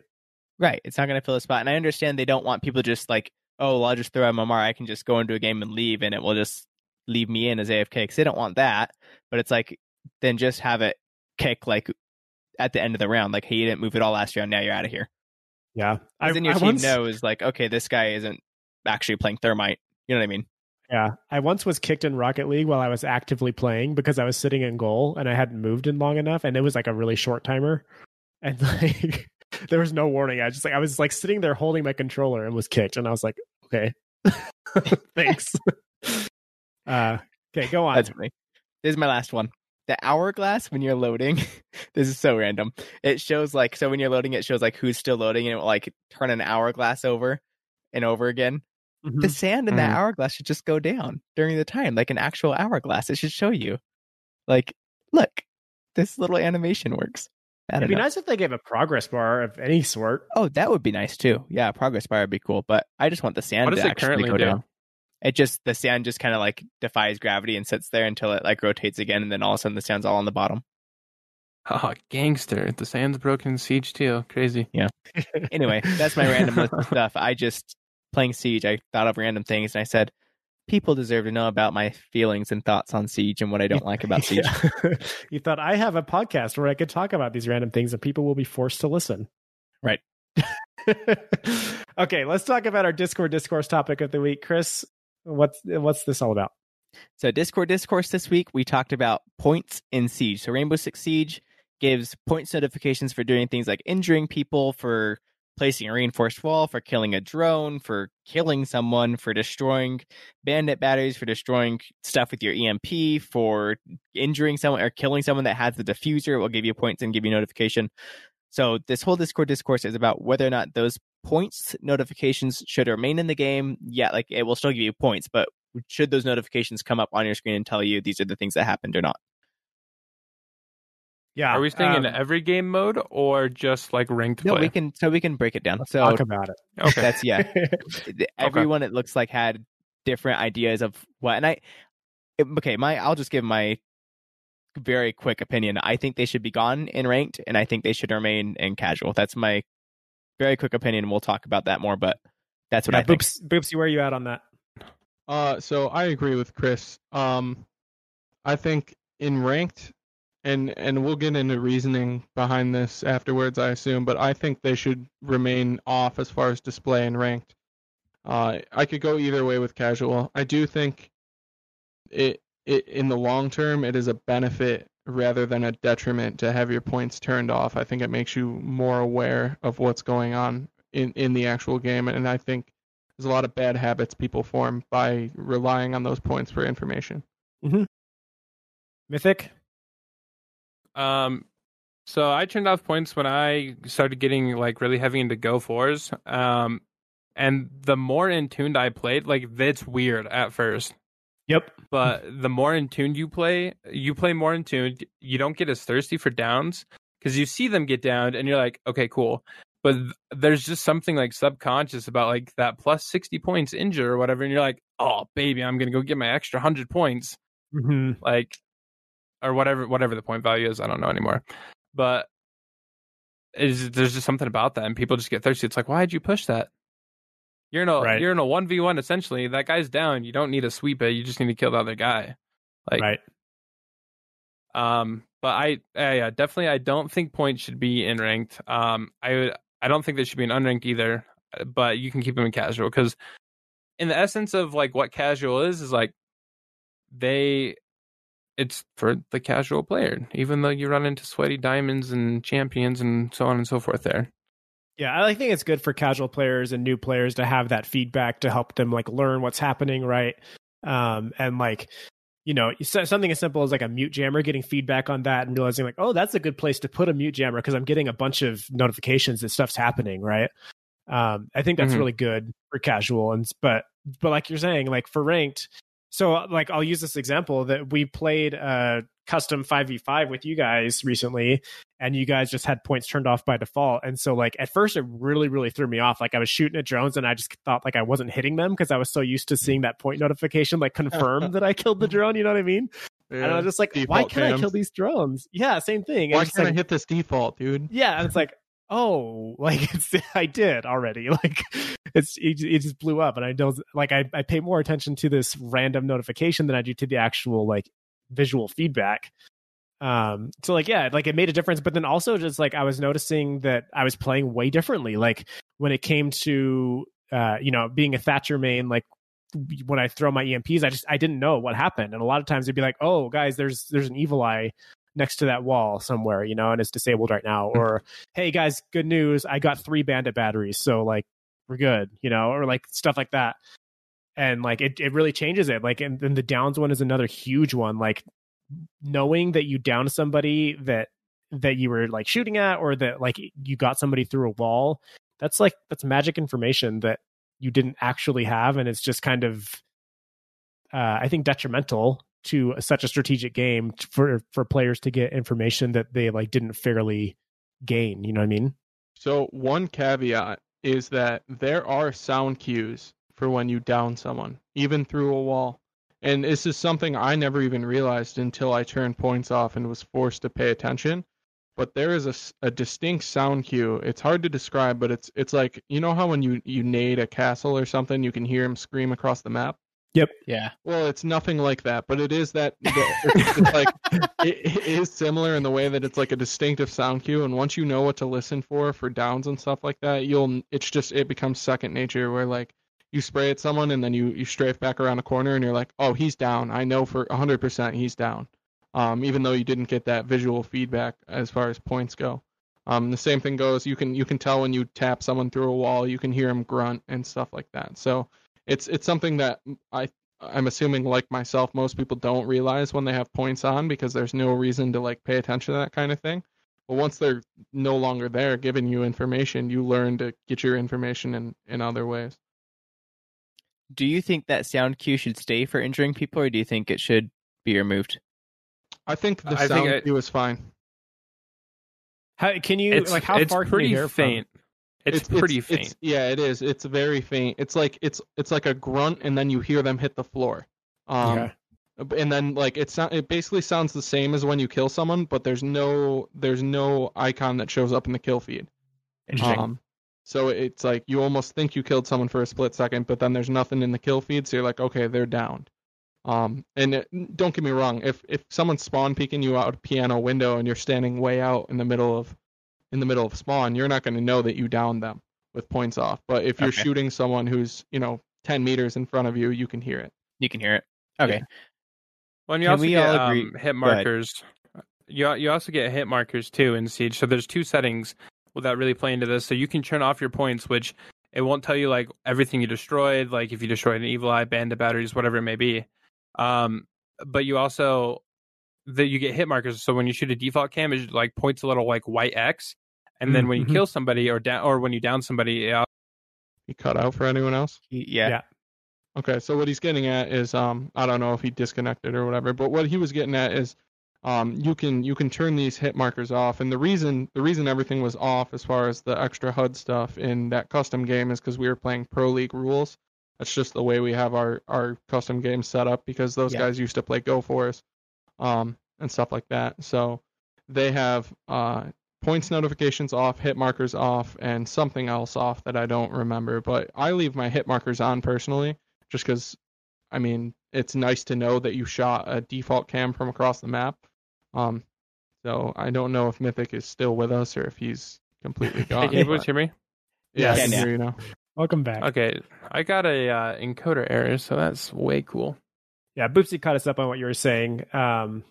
Right. It's not going to fill a spot. And I understand they don't want people just like, oh, well, I'll just throw MMR. I can just go into a game and leave and it will just leave me in as AFK because they don't want that. But it's like, then just have it kick like at the end of the round, like, hey, you didn't move it all last round. Now you're out of here. Yeah, Because then your team knows, like, okay, this guy isn't actually playing Thermite. You know what I mean? Yeah, I once was kicked in Rocket League while I was actively playing because I was sitting in goal and I hadn't moved in long enough, and it was like a really short timer, and like there was no warning. I just like I was like sitting there holding my controller and was kicked, and I was like, okay, thanks. uh, okay, go on. That's funny. This is my last one. The hourglass when you're loading, this is so random. It shows like so when you're loading, it shows like who's still loading, and it will like turn an hourglass over and over again. Mhm. The sand in that Mhm. hourglass should just go down during the time, like an actual hourglass. It should show you, like, look, this little animation works. It'd be know. nice if they gave a progress bar of any sort. Oh, that would be nice too. Yeah, progress bar would be cool, but I just want the sand What to does it actually currently go do? down. It just the sand just kind of like defies gravity and sits there until it like rotates again, and then all of a sudden the sand's all on the bottom. Oh, gangster. The sand's broken Siege too. Crazy. Yeah. anyway, that's my random list of stuff. I just playing Siege. I thought of random things, and I said, people deserve to know about my feelings and thoughts on Siege and what I don't like about Siege. Yeah. you thought I have a podcast where I could talk about these random things and people will be forced to listen. Right. okay, let's talk about our Discord discourse topic of the week. Chris, what's what's this all about? So Discord discourse this week we talked about points in Siege. So Rainbow Six Siege gives points notifications for doing things like injuring people, for placing a reinforced wall, for killing a drone, for killing someone, for destroying bandit batteries, for destroying stuff with your EMP, for injuring someone or killing someone that has the diffuser. It will give you points and give you notification. So this whole Discord discourse is about whether or not those points notifications should remain in the game. Yeah, like it will still give you points, but should those notifications come up on your screen and tell you these are the things that happened or not? Yeah. Are we staying in um, every game mode or just like ranked No, play? we can so we can break it down. let's So talk about it. Okay. that's yeah. Everyone it looks like had different ideas of what and I okay, my I'll just give my very quick opinion. I think they should be gone in ranked and I think they should remain in casual. That's my very quick opinion. We'll talk about that more, but that's what yeah, I think. Boops, Boopsy, where are you at on that? Uh, so I agree with Chris. Um, I think in ranked, and and we'll get into reasoning behind this afterwards, I assume, but I think they should remain off as far as display and ranked. Uh, I could go either way with casual. I do think it it in the long term it is a benefit rather than a detriment to have your points turned off. I think it makes you more aware of what's going on in in the actual game, and I think there's a lot of bad habits people form by relying on those points for information. Mythic? Um, so I turned off points when I started getting like really heavy into Go fours. Um, and the more in tuned I played, like it's weird at first, Yep. but the more in tuned you play, you play more in tuned. You don't get as thirsty for downs because you see them get downed, and you're like, okay, cool. But th- there's just something like subconscious about like that plus sixty points injure or whatever, and you're like, oh baby, I'm gonna go get my extra hundred points Mm-hmm. like or whatever whatever the point value is i don't know anymore. But is there's just something about that and people just get thirsty. It's like why did you push that? You're in a Right. you're in a 1v1 essentially. That guy's down. You don't need to sweep it. You just need to kill the other guy. Like right. um but i uh, yeah definitely i don't think points should be in ranked um i would i don't think they should be in unranked either uh, but you can keep them in casual because in the essence of like what casual is is like they it's for the casual player even though you run into sweaty diamonds and champions and so on and so forth there Yeah, I think it's good for casual players and new players to have that feedback to help them like learn what's happening, right? Um, and like, you know, something as simple as like a mute jammer, getting feedback on that and realizing like, oh, that's a good place to put a mute jammer because I'm getting a bunch of notifications that stuff's happening, right? Um, I think that's Mhm. really good for casual, and but but like you're saying, like for ranked, so uh, like I'll use this example that we played a custom 5v5 with you guys recently and you guys just had points turned off by default. And so like at first it really, really threw me off. Like I was shooting at drones and I just thought like I wasn't hitting them because I was so used to seeing that point notification like confirm that I killed the drone. You know what I mean? And I was just like, why can't I kill these drones? Yeah, same thing. Why can't like, I hit this default, dude? yeah, and it's like, oh, like it's I did already. Like it's it, just blew up, and I don't like I I pay more attention to this random notification than I do to the actual like visual feedback. Um, so like yeah, like it made a difference. But then also just like I was noticing that I was playing way differently. Like when it came to uh, you know, being a Thatcher main, like when I throw my EMPs, I just I didn't know what happened. And a lot of times they'd be like, "Oh, guys, there's there's an evil eye next to that wall somewhere, you know, and it's disabled right now." Or, "Hey guys, good news, I got three bandit batteries, so like we're good," you know, or like stuff like that. And like it, it really changes it. Like, and then the downs one is another huge one. Like knowing that you downed somebody that that you were like shooting at, or that like you got somebody through a wall. That's like that's magic information that you didn't actually have, and it's just kind of, uh, I think, detrimental to such a strategic game for for players to get information that they like didn't fairly gain. You know what I mean? So one caveat is that there are sound cues for when you down someone, even through a wall. And this is something I never even realized until I turned points off and was forced to pay attention. But there is a, a distinct sound cue. It's hard to describe, but it's it's like you know how when you you nade a castle or something, you can hear him scream across the map. Yeah. Well, it's nothing like that, but it is that it's, it's like it, it is similar in the way that it's like a distinctive sound cue, and once you know what to listen for for downs and stuff like that, you'll it's just it becomes second nature. Where like you spray at someone and then you you strafe back around a corner and you're like, oh, he's down. I know for 100% he's down. Um, even though you didn't get that visual feedback as far as points go. Um, the same thing goes. You can you can tell when you tap someone through a wall. You can hear him grunt and stuff like that. So it's it's something that I I'm assuming like myself, most people don't realize when they have points on because there's no reason to like pay attention to that kind of thing. But once they're no longer there, giving you information, you learn to get your information in in other ways. Do you think that sound cue should stay for injuring people, or do you think it should be removed? I think the I think sound it- cue is fine. How can you It's like how it's far can pretty you hear faint. It's, pretty faint. yeah, it is. It's very faint. It's like it's it's like a grunt, and then you hear them hit the floor. Um, Okay. and then like it sound it basically sounds the same as when you kill someone, but there's no there's no icon that shows up in the kill feed. Interesting. Um, so it's like you almost think you killed someone for a split second, but then there's nothing in the kill feed, so you're like, okay, they're downed. Um, and it, don't get me wrong, if if someone's spawn peeking you out a piano window and you're standing way out in the middle of in the middle of spawn, you're not going to know that you downed them with points off. But if you're Okay. shooting someone who's you know 10 meters in front of you, you can hear it. you can hear it. Okay. Yeah. Well, and you Can also we get all agree- um, hit markers. You you also get hit markers too in Siege. So there's two settings that really play into this. So you can turn off your points, which it won't tell you like everything you destroyed, like if you destroyed an evil eye, bandit batteries, whatever it may be. Um, but you also that you get hit markers. So when you shoot a default cam, it like points a little like white X, and then when you Mhm. kill somebody or down or when you down somebody, it You cut out for anyone else? Y- Yeah. Yeah. Okay, so what he's getting at is um I don't know if he disconnected or whatever, but what he was getting at is um you can you can turn these hit markers off and the reason the reason everything was off as far as the extra HUD stuff in that custom game is cuz we were playing pro league rules. That's just the way we have our our custom game set up because those Yeah. guys used to play Go for us, um and stuff like that. So they have uh points notifications off, hit markers off, and something else off that I don't remember. But I leave my hit markers on personally, just because, I mean, it's nice to know that you shot a default cam from across the map. Um, so I don't know if Mythic is still with us or if he's completely Hey, gone. can you but- hear me? yeah, I Yes. can Yeah. hear you now. Welcome back. Okay, I got a uh, encoder error, so that's way cool. Yeah, Boopsy caught us up on what you were saying. Um,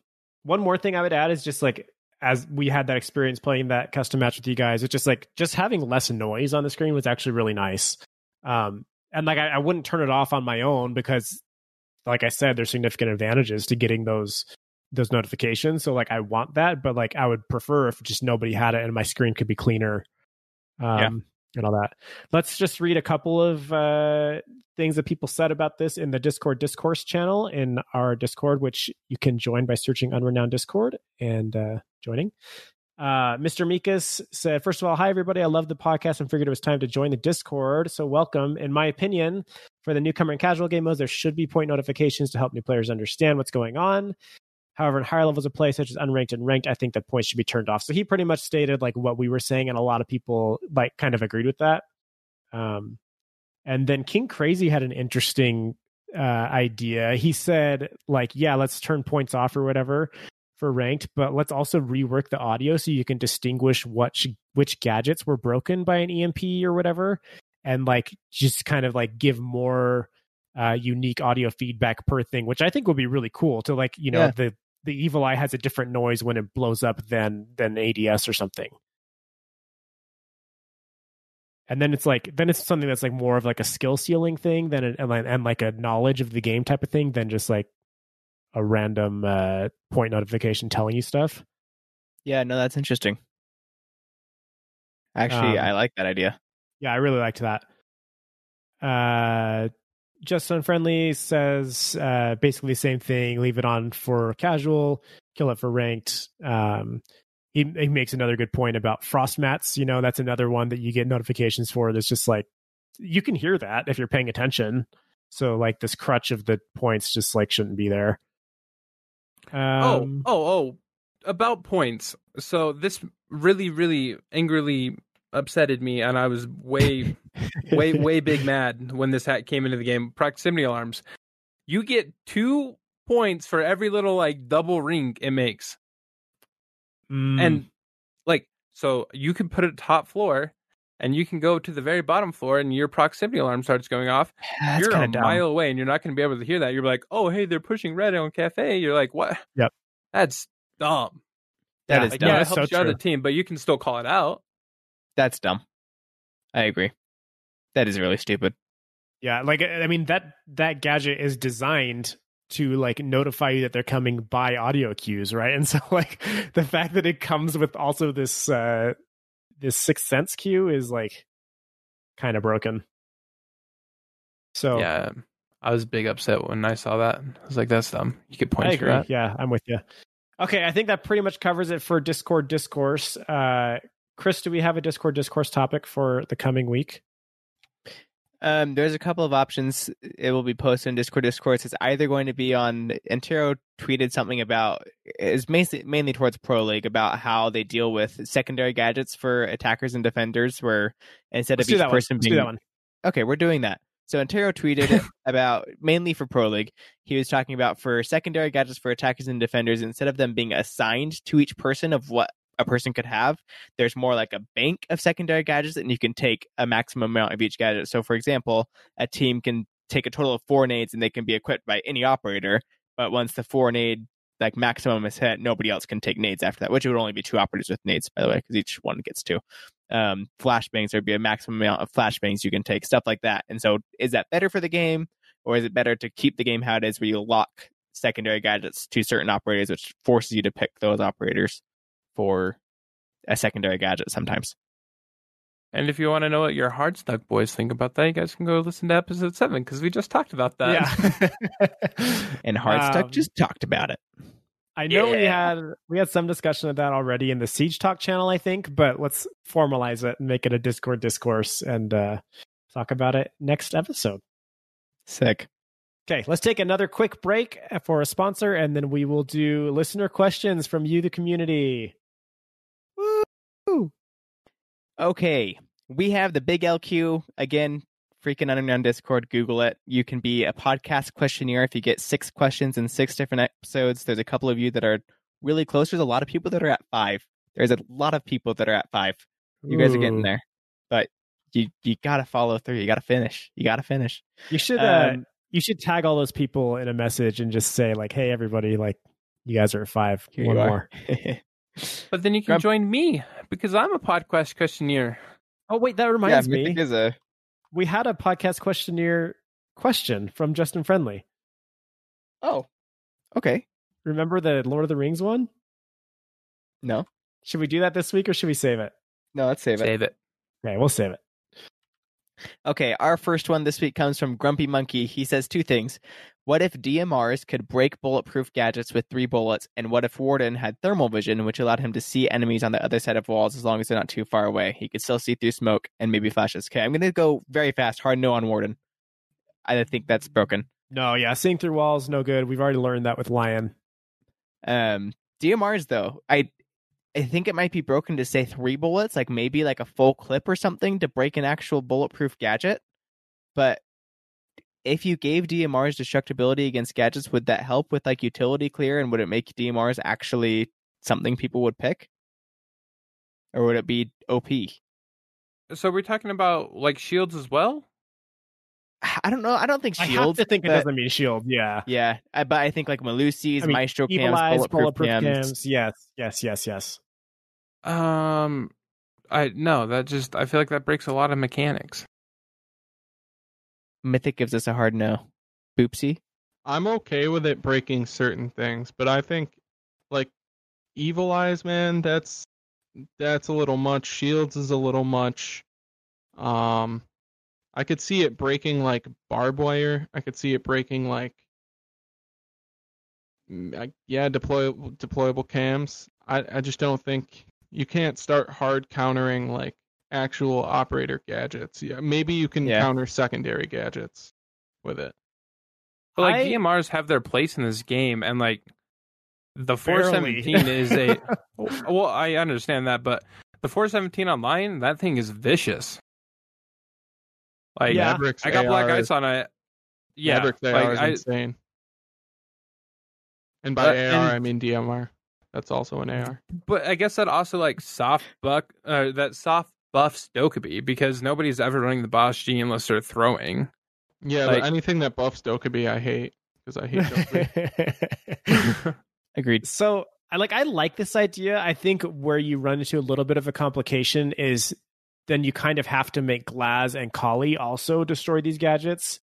one more thing I would add is just like as we had that experience playing that custom match with you guys, it's just like just having less noise on the screen was actually really nice. Um, and like I, I wouldn't turn it off on my own because, like I said, there's significant advantages to getting those those notifications. So like I want that, but like I would prefer if just nobody had it and my screen could be cleaner. Um, Yeah. And all that. Let's just read a couple of uh, things that people said about this in the Discord discourse channel in our Discord, which you can join by searching Unrenowned Discord and uh, joining. Uh, Mr. Mikas said, First of all, hi, everybody. I love the podcast and figured it was time to join the Discord. So, welcome. In my opinion, for the newcomer and casual game modes, there should be point notifications to help new players understand what's going on. However, in higher levels of play, such as unranked and ranked, I think that points should be turned off. So he pretty much stated like what we were saying, and a lot of people like kind of agreed with that. Um, and then King Crazy had an interesting uh, idea. He said like, yeah, let's turn points off or whatever for ranked, but let's also rework the audio so you can distinguish what sh- which gadgets were broken by an EMP or whatever, and like just kind of like give more uh, unique audio feedback per thing, which I think would be really cool. To like you know Yeah. the the evil eye has a different noise when it blows up than than ADS or something. And then it's like then it's something that's like more of like a skill ceiling thing than a, and, like- and like a knowledge of the game type of thing than just like a random uh, point notification telling you stuff. Yeah, no, that's interesting. Actually, Um, I like that idea. Yeah, I really liked that. Uh, just unfriendly says uh, basically the same thing. Leave it on for casual, kill it for ranked. Um, he, he makes another good point about frost mats. You know, that's another one that you get notifications for. That's just like you can hear that if you're paying attention. So like this crutch of the points just like shouldn't be there. Um, oh, oh, oh. About points. So this really, really angrily upsetted me, and I was way, way, way big mad when this hat came into the game. Proximity alarms. You get two points for every little like double ring it makes, Mm, and like so you can put it top floor. And you can go to the very bottom floor, and your proximity alarm starts going off. That's you're a kind of dumb. mile away, and you're not going to be able to hear that. You're like, "Oh, hey, they're pushing red on cafe." You're like, "What?" Yep. That's dumb. That Yeah, is Like, dumb. yeah, it that's helps so your other true. team, but you can still call it out. That's dumb. I agree. That is really stupid. Yeah, like I mean that that gadget is designed to like notify you that they're coming by audio cues, right? And so like the fact that it comes with also this uh this sixth sense cue is like kind of broken. So Yeah, I was big upset when I saw that. I was like, "That's dumb." You could point I to agree. that. Yeah, I'm with you. Okay, I think that pretty much covers it for Discord discourse. Uh Chris, do we have a Discord discourse topic for the coming week? Um, there's a couple of options. It will be posted in Discord discourse. It's either going to be on Antero tweeted something about is mainly mainly towards Pro League about how they deal with secondary gadgets for attackers and defenders, where instead Let's of each person do being that one. okay, we're doing that. So Antero tweeted about mainly for Pro League. He was talking about for secondary gadgets for attackers and defenders, instead of them being assigned to each person of what a person could have, there's more like a bank of secondary gadgets, and you can take a maximum amount of each gadget. So, for example, a team can take a total of four nades, and they can be equipped by any operator. But once the four nade like maximum is hit, nobody else can take nades after that. Which would only be two operators with nades, by the way, because each one gets two um, flashbangs, there'd be a maximum amount of flashbangs you can take, stuff like that. And so, is that better for the game, or is it better to keep the game how it is, where you lock secondary gadgets to certain operators, which forces you to pick those operators for a secondary gadget sometimes? And if you want to know what your hard stuck boys think about that, you guys can go listen to episode seven because we just talked about that. yeah. And Hardstuck Um, just talked about it. I know we had we had some discussion of that already in the Siege Talk channel, I think, but let's formalize it and make it a Discord discourse and uh, talk about it next episode. Sick. Okay, let's take another quick break for a sponsor, and then we will do listener questions from you, the community. Okay, we have the big LQ again. Freaking Unrenowned Discord, Google it. You can be a podcast questionnaire if you get six questions in six different episodes. There's a couple of you that are really close. There's a lot of people that are at five. There's a lot of people that are at five. You guys are getting there, but you you gotta follow through. You gotta finish. You gotta finish. You should uh, Um, you should tag all those people in a message and just say like, "Hey, everybody! Like, you guys are at five. One more." are. But then you can Grump- join me because I'm a podcast questionnaire. Oh wait, that reminds yeah, me. Is a we had a podcast questionnaire question from Justin Friendly. oh, okay. Remember the Lord of the Rings one? No, Should we do that this week or should we save it? no. Let's save it. Save it. Okay, we'll save it. Okay, our first one this week comes from Grumpy Monkey. He says two things. What if DMRs could break bulletproof gadgets with three bullets? And what if Warden had thermal vision, which allowed him to see enemies on the other side of walls as long as they're not too far away? He could still see through smoke and maybe flashes. Okay, I'm going to go very fast. Hard no on Warden. I think that's broken. No, yeah, seeing through walls no good. We've already learned that with Lion. Um, DMRs though, I I think it might be broken to say three bullets, like maybe like a full clip or something to break an actual bulletproof gadget. But if you gave DMRs destructibility against gadgets, would that help with like utility clear, and would it make DMRs actually something people would pick, or would it be OP? So we're talking about like shields as well. I don't know. I don't think shields. I have shields. to think it doesn't mean shield. Yeah. Yeah, I, but I think like Melusi's, I mean, Maestro Evil cams, eyes, bulletproof, bulletproof cams. cams. Yes, yes, yes, yes. Um, I no, that just I feel like that breaks a lot of mechanics. Mythic gives us a hard no. Boopsie. I'm okay with it breaking certain things, but I think like Evil Eyes, man, that's that's a little much. Shields is a little much. Um, I could see it breaking like barbed wire. I could see it breaking like mm, yeah, deployable deployable cams. I I just don't think you can't start hard countering like actual operator gadgets. Yeah, maybe you can Yeah. counter secondary gadgets with it. But like I- DMRs have their place in this game, and like the Barely. 417 is a. well, I understand that, but the 417 online, that thing is vicious. Like, Yeah. Mavericks I got black AR ice on it. Yeah, Mavericks AR like is I, insane. And by Uh, AR, and- I mean DMR. That's also an AR. but I guess that also like soft buck, uh, that soft buffs Dokkaebi because nobody's ever running the BOSG unless they're throwing. Yeah, Like- but anything that buffs Dokkaebi, I hate because I hate Dokkaebi. Agreed. so I like I like this idea. I think where you run into a little bit of a complication is then you kind of have to make Glaz and Kali also destroy these gadgets,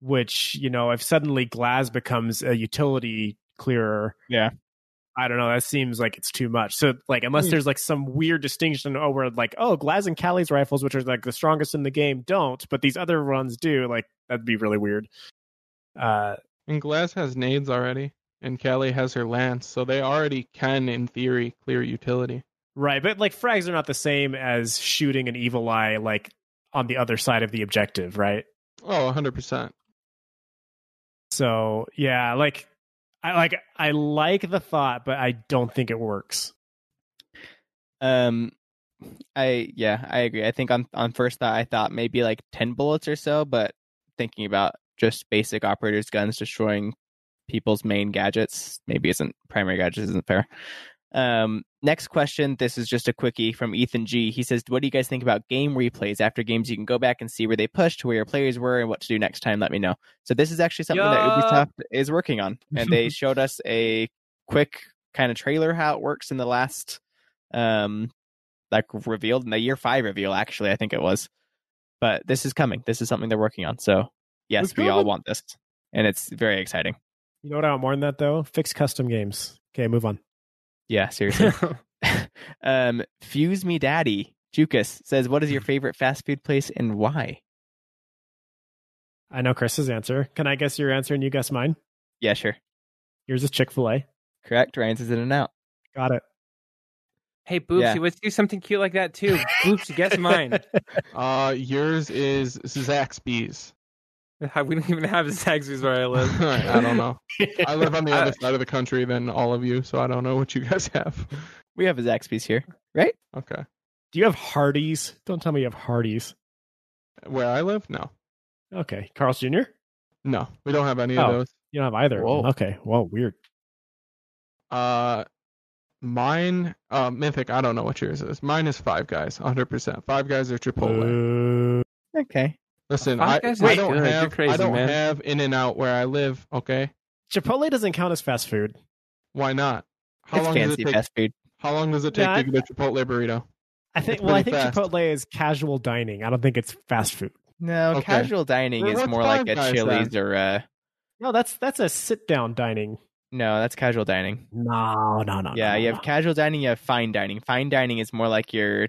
which, you know, if suddenly Glaz becomes a utility clearer. Yeah. I don't know. That seems like it's too much. So, like, unless Hmm. there's like some weird distinction over like, oh, Glaz and Kali's rifles, which are like the strongest in the game, don't, but these other ones do. Like, that'd be really weird. Uh, and Glaz has nades already, and Kali has her lance, so they already can, in theory, clear utility. Right, but like frags are not the same as shooting an evil eye like on the other side of the objective, right? Oh, 100%. So yeah, like I like I like the thought, but I don't think it works. Um, I yeah, I agree. I think on on first thought, I thought maybe like ten bullets or so, but thinking about just basic operators' guns destroying people's main gadgets maybe isn't primary gadgets isn't fair. Um, next question. This is just a quickie from Ethan G. He says, "What do you guys think about game replays after games? You can go back and see where they pushed, where your players were, and what to do next time. Let me know." So this is actually something that Ubisoft is working on, and they showed us a quick kind of trailer how it works in the last um like revealed in the year five reveal actually i think it was but this is coming this is something they're working on so yes we all want this and it's very exciting You know what I want more than that though? Fix custom games. Okay, move on. Yeah seriously um fuse me daddy jukas says what is your favorite fast food place and why I know Chris's answer. Can I guess your answer and you guess mine? yeah sure Yours is Chick Fil A. correct ryan's is in and out Got it. hey, Boopsy, Yeah. let's do something cute like that too. Boopsy, guess mine. Uh, yours is Zaxby's. we don't even have Zaxby's where I live. I don't know. I live on the other side of the country than all of you, so I don't know what you guys have. we have a zaxby's here right? Okay. Do you have Hardee's? Don't tell me you have Hardee's. Where I live? No. Okay, Carl's Jr. No, we don't have any Oh. of those. You don't have either. Whoa. Okay. Well, weird. Uh, mine, uh, Mythic, I don't know what yours is. Mine is Five Guys, 100%. Five Guys or Chipotle. Uh, okay Listen, Five I, Guys I don't good. Have crazy, I don't man. have In and Out where I live. Okay, Chipotle doesn't count as fast food. why not? How it's long does it take? fast food How long does it take Yeah, to get a Chipotle burrito? I think. It's Well, I think fast. Chipotle is casual dining. I don't think it's fast food. no Okay. casual dining Well, is more like a Guys chili's or uh No, that's that's a sit down dining. no that's casual dining No, no, no. Yeah, no, you no. have casual dining, you have fine dining. Fine dining is more like your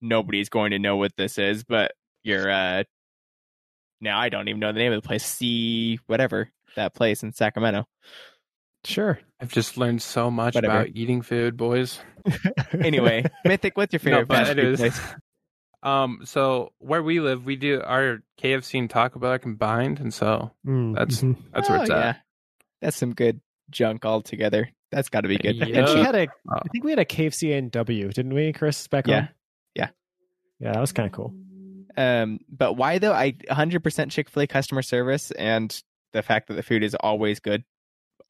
nobody's going to know what this is, but you're uh now I don't even know the name of the place. See whatever that place in Sacramento. Sure. I've just learned so much Whatever. about eating food, boys. Anyway, Mythic, what's your favorite but fast food is. place? Um, so where we live, we do our KFC and Taco Bell are combined, and so Mm, That's- mhm. that's where Oh, it's yeah. at. That's some good junk all together. That's got to be good. Yeah. And we Uh, had a. uh, I think we had a KFC and W, didn't we, Chris? Back Yeah. home. Yeah. Yeah, that was kind of cool. Um, but why though? I 100% Chick Fil A customer service and the fact that the food is always good,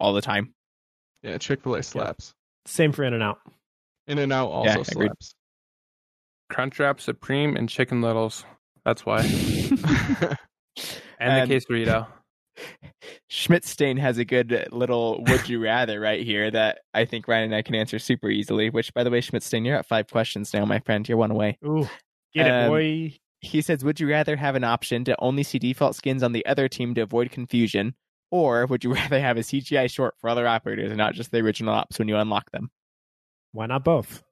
all the time. Yeah, Chick Fil A slaps. Same for In and Out. In and Out also Yeah, agreed. slaps. Crunchwrap Supreme and Chicken Littles. That's why. And Um, the quesarito. Schmidtstain has a good little would you rather right here that I think Ryan and I can answer super easily. Which, by the way, Schmidtstain, you're at five questions now, my friend. You're one away. Ooh, get it, Um, boy. He says, Would you rather have an option to only see default skins on the other team to avoid confusion? Or would you rather have a CGI short for other operators and not just the original ops when you unlock them? Why not both?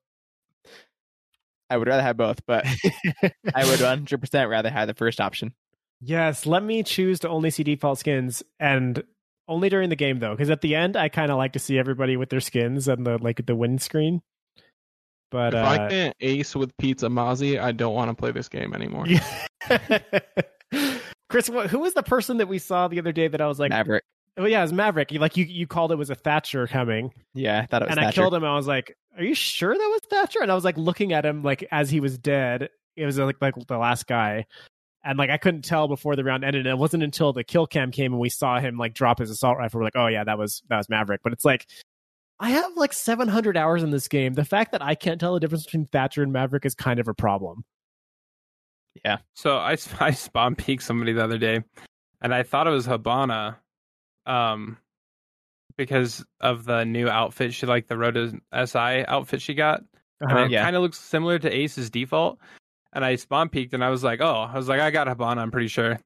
I would rather have both, but I would 100% rather have the first option. Yes, let me choose to only see default skins and only during the game though, because at the end I kind of like to see everybody with their skins and the like the win screen. But if uh, I can't ace with Pizza Mozzie, I don't want to play this game anymore. Chris, who was the person that we saw the other day that I was like, Maverick. oh yeah, it was Maverick. You- Like you, you called it was a Thatcher coming, Yeah, I thought it was and I killed him. And I was like, are you sure that was Thatcher? And I was like looking at him like as he was dead. It was like like the last guy, and like I couldn't tell before the round ended. And it wasn't until the kill cam came and we saw him like drop his assault rifle. We're like, oh yeah, that was that was Maverick. But it's like. I have like 700 hours in this game. The fact that I can't tell the difference between Thatcher and Maverick is kind of a problem. Yeah. So I I spawn peeked somebody the other day, and I thought it was Hibana, um, because of the new outfit she like the Rota SI outfit she got, and Uh-huh. it Yeah. kind of looks similar to Ace's default. And I spawn peeked, and I was like, oh, I was like, I got Hibana, I'm pretty sure,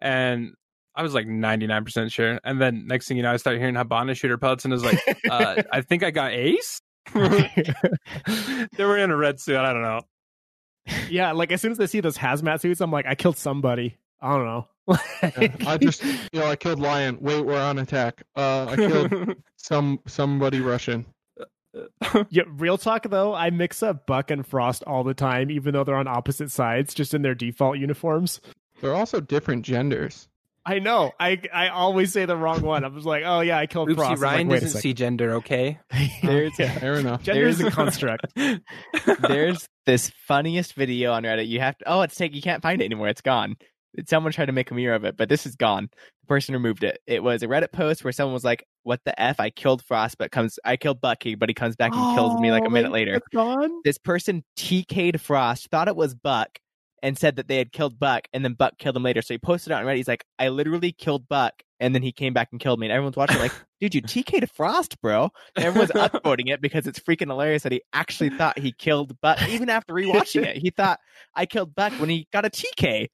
and I was like 99% sure. And then next thing you know, I start hearing Hibana shooter pellets, and I was like, uh, I think I got Ace. they were in a red suit. I don't know. Yeah, like as soon as I see those hazmat suits, I'm like, I killed somebody. I don't know. Yeah, I just, you know, I killed Lion. Wait, we're on attack. Uh, I killed some somebody Russian. yeah, real talk though, I mix up Buck and Frost all the time, even though they're on opposite sides, just in their default uniforms. They're also different genders. I know. I I always say the wrong one. I was like, oh yeah, I killed Frost. I Oopsie, Frost. Ryan like, doesn't see gender, okay? There's Fair enough. Gender is a construct. there's this funniest video on Reddit. You have to oh, it's take you can't find it anymore. It's gone. Someone tried to make a mirror of it, but this is gone. The person removed it. It was a Reddit post where someone was like, "What the f? I killed Frost, but comes I killed Bucky, but he comes back and kills me like a Oh, minute later." It's gone. This person TK'd Frost, thought it was Buck, and said that they had killed Buck, and then Buck killed him later. So he posted it on Reddit. He's like, "I literally killed Buck." And then he came back and killed me. And everyone's watching, like, dude, you TK'd Frost, bro. And everyone's upvoting it because it's freaking hilarious that he actually thought he killed Buck. Even after rewatching it, he thought I killed Buck when he got a TK.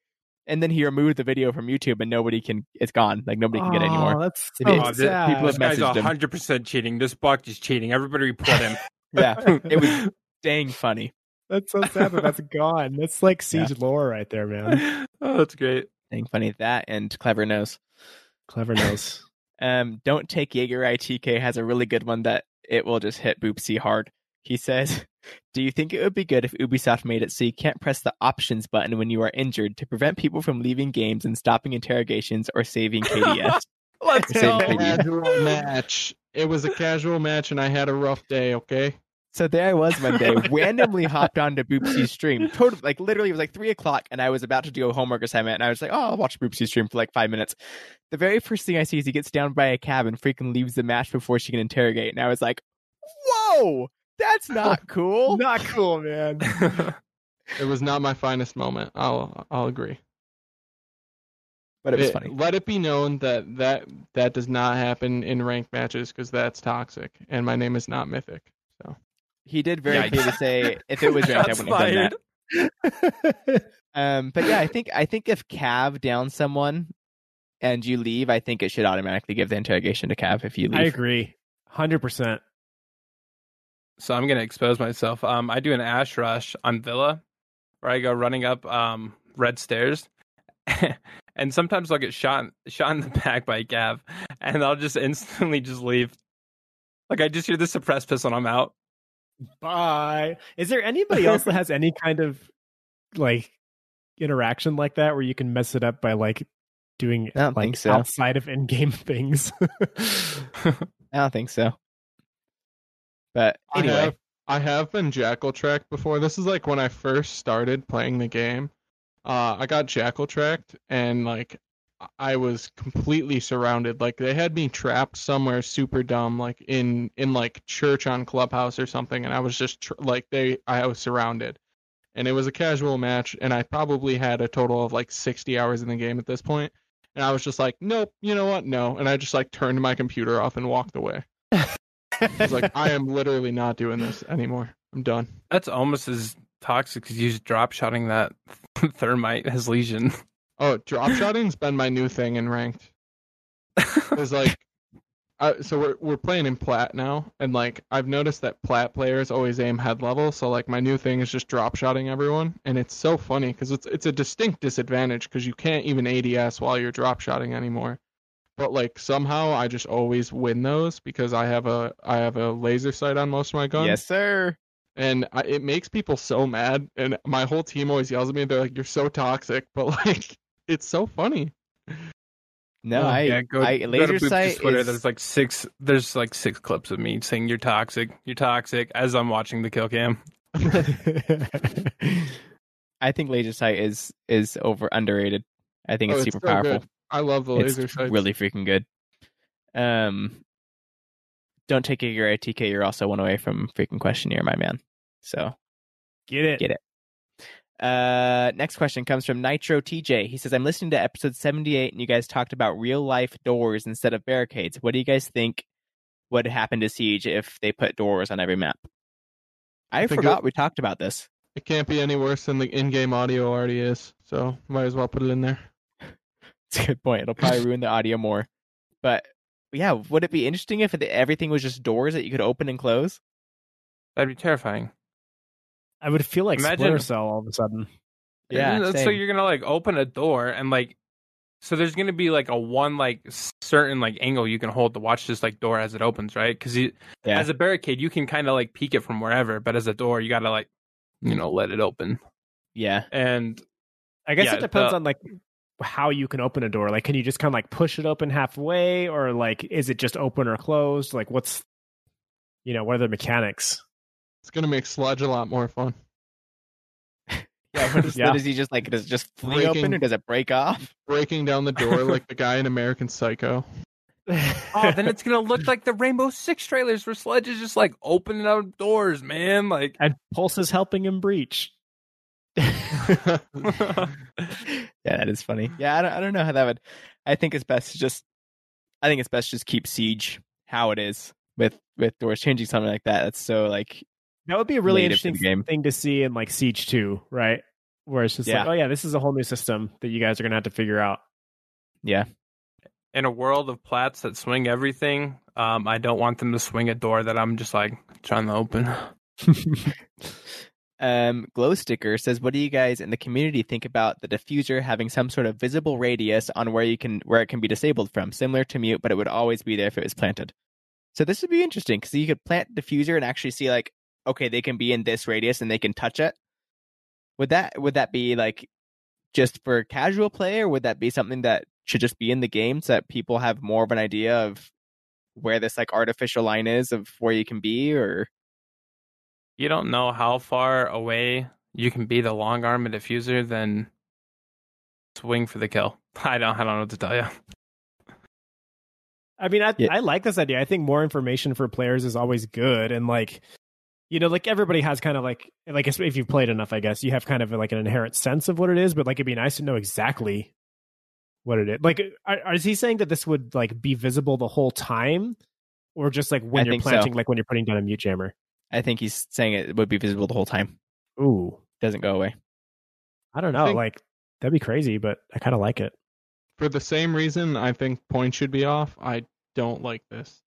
And then he removed the video from YouTube, and nobody can. It's gone. Like nobody can get it Oh, anymore. That's It so is. Oh, the- sad. people This have guy's messaged hundred percent cheating. This buck is cheating. Everybody report him. Yeah, it was dang funny. That's so sad that that's gone. That's like siege lore right there, man. oh, that's great. Dang funny that and clever nose. Clever nose. Um, don't take Jaeger ITK has a really good one that it will just hit Boopsy hard. He says, "Do you think it would be good if Ubisoft made it so you can't press the options button when you are injured to prevent people from leaving games and stopping interrogations or saving KDS?" Let's Same go. Casual match. It was a casual match, and I had a rough day. Okay. So there I was one day, randomly hopped onto Boopsy's stream. Totally, like literally, it was like three o'clock, and I was about to do a homework assignment, and I was like, "Oh, I'll watch Boopsy's stream for like five minutes." The very first thing I see is he gets down by a Cav and freaking leaves the match before she can interrogate, and I was like, "Whoa, that's not cool." Not cool, man. It was not my finest moment. I'll I'll agree. but it was It- funny. Let it be known that that that does not happen in ranked matches because that's toxic, and my name is not Mythic. So He did very Yikes. clearly say if it was ranked, I Shots wouldn't have done that. Um, but yeah, I think I think if Cav downs someone and you leave, I think it should automatically give the interrogation to Cav if you leave. I agree. Hundred percent. So I'm gonna expose myself. Um, I do an ash rush on Villa, where I go running up um red stairs, and sometimes I'll get shot shot in the back by Cav, and I'll just instantly just leave. Like I just hear the suppressed pistol, and I'm out. Bye. Is there anybody else that has any kind of like interaction like that where you can mess it up by like doing I don't like think so. outside of in-game things? I don't think so. But I anyway, have I have been jackal tracked before. This is like when I first started playing the game. uh, I got jackal tracked and like I was completely surrounded. Like they had me trapped somewhere super dumb, like in in like church on Clubhouse or something, and I was just tr- like they I was surrounded, and it was a casual match, and I probably had a total of like 60 hours in the game at this point, and I was just like, nope, you know what, no, and I just like turned my computer off and walked away. I was like, I am literally not doing this anymore. I'm done. That's almost as toxic as you drop shotting that thermite as Lesion. Oh, drop shotting's been my new thing in ranked. It's like, I, so we're we're playing in plat now, and like I've noticed that plat players always aim head level. So like my new thing is just drop shotting everyone, and it's so funny because it's it's a distinct disadvantage because you can't even ADS while you're drop shotting anymore. But like somehow I just always win those because I have a I have a laser sight on most of my guns. Yes, sir. and I, it makes people so mad and my whole team always yells at me they're like you're so toxic but like it's so funny No, Oh, I, yeah, go, I go to laser Boop's sight Twitter. is, There's like six. There's like six clips of me saying you're toxic. You're toxic as I'm watching the kill cam. I think laser sight is is over underrated. I think Oh, it's it's super so powerful. good. i love the laser sight. really freaking good. Um, don't take your ITK. You're also one away from freaking questionnaire, my man. So Get it. Get it. Uh, next question comes from Nitro TJ. He says, "I'm listening to episode 78, and you guys talked about real life doors instead of barricades. What do you guys think would happen to Siege if they put doors on every map?" I, I forgot it- we talked about this. it can't be any worse than the in-game audio already is so might as well put it in there It's a good point. It'll probably ruin the audio more. But yeah, would it be interesting if everything was just doors that you could open and close? That'd be terrifying. I would feel like Imagine- Splinter Cell all of a sudden. Yeah, And so same. you're gonna like open a door and like, so there's gonna be like a one like certain like angle you can hold to watch this like door as it opens, right? Because you Yeah. as a barricade you can kind of like peek it from wherever, but as a door you gotta like, you know, let it open. Yeah, And I guess Yeah, it depends the- on like how you can open a door. Like, can you just kind of like push it open halfway, or like is it just open or closed? Like, what's you know what are the mechanics? It's gonna make Sledge a lot more fun yeah. What is, Yeah. what is he just like? Does it just fling open or does it break off? breaking down the door like the guy in american psycho oh, then it's gonna look like the Rainbow Six trailers where Sledge is just like opening up doors, man. Like, and Pulse is helping him breach. yeah, that is funny. Yeah, I don't, I don't know how that would. I think it's best to just. I think it's best to just keep siege how it is with with doors changing something like that. That's so like That would be a really Native to the interesting game. thing to see in like Siege 2, right? Where it's just Yeah. like, oh yeah, this is a whole new system that you guys are gonna have to figure out. yeah. in a world of plats that swing everything, um, I don't want them to swing a door that I'm just like trying to open. Um, Glow Sticker says, "What do you guys in the community think about the diffuser having some sort of visible radius on where you can where it can be disabled from, similar to mute, but it would always be there if it was planted." So this would be interesting because you could plant diffuser and actually see like, okay, they can be in this radius and they can touch it. Would that would that be like just for casual play, or would that be something that should just be in the game so that people have more of an idea of where this like artificial line is of where you can be, or You don't know how far away you can be the long arm and diffuser, then swing for the kill. I don't. I don't know what to tell you. I mean, I Yeah. I like this idea. I think more information for players is always good, and like, you know, like everybody has kind of like like if you've played enough, I guess you have kind of like an inherent sense of what it is. But like, it'd be nice to know exactly what it is. Like, are, is he saying that this would like be visible the whole time, or just like when I you're think so. planting, like when you're putting down a mute jammer? I think he's saying it would be visible the whole time, Ooh, doesn't go away. I don't know. think- like that'd be crazy, but I kind of like it. for the same reason I think points should be off, I don't like this.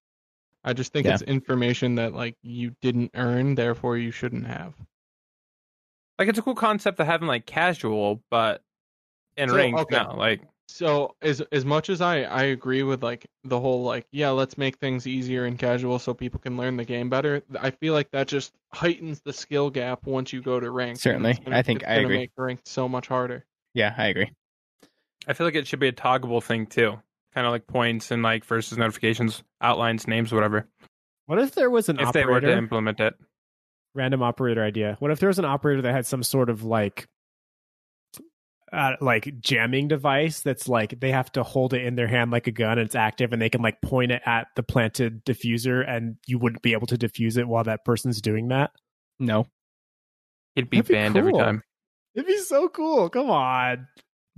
I just think Yeah. it's information that like you didn't earn, therefore you shouldn't have. Like it's a cool concept to having like casual, but in So, ranked okay. no. Like So as as much as I I agree with like the whole like yeah let's make things easier and casual so people can learn the game better. I feel like that just heightens the skill gap once you go to ranked. and Certainly. gonna- I think it's I agree. Make ranked so much harder. Yeah, I agree. I feel like it should be a toggleable thing too. Kind of like points and like versus notifications, outlines, names, whatever. What if there was an if they operator? were to implement it. random operator idea. What if there was an operator that had some sort of like uh, like jamming device that's like they have to hold it in their hand like a gun and it's active and they can like point it at the planted diffuser and you wouldn't be able to diffuse it while that person's doing that? No, It'd be That'd be banned every time. It'd be so cool. Come on.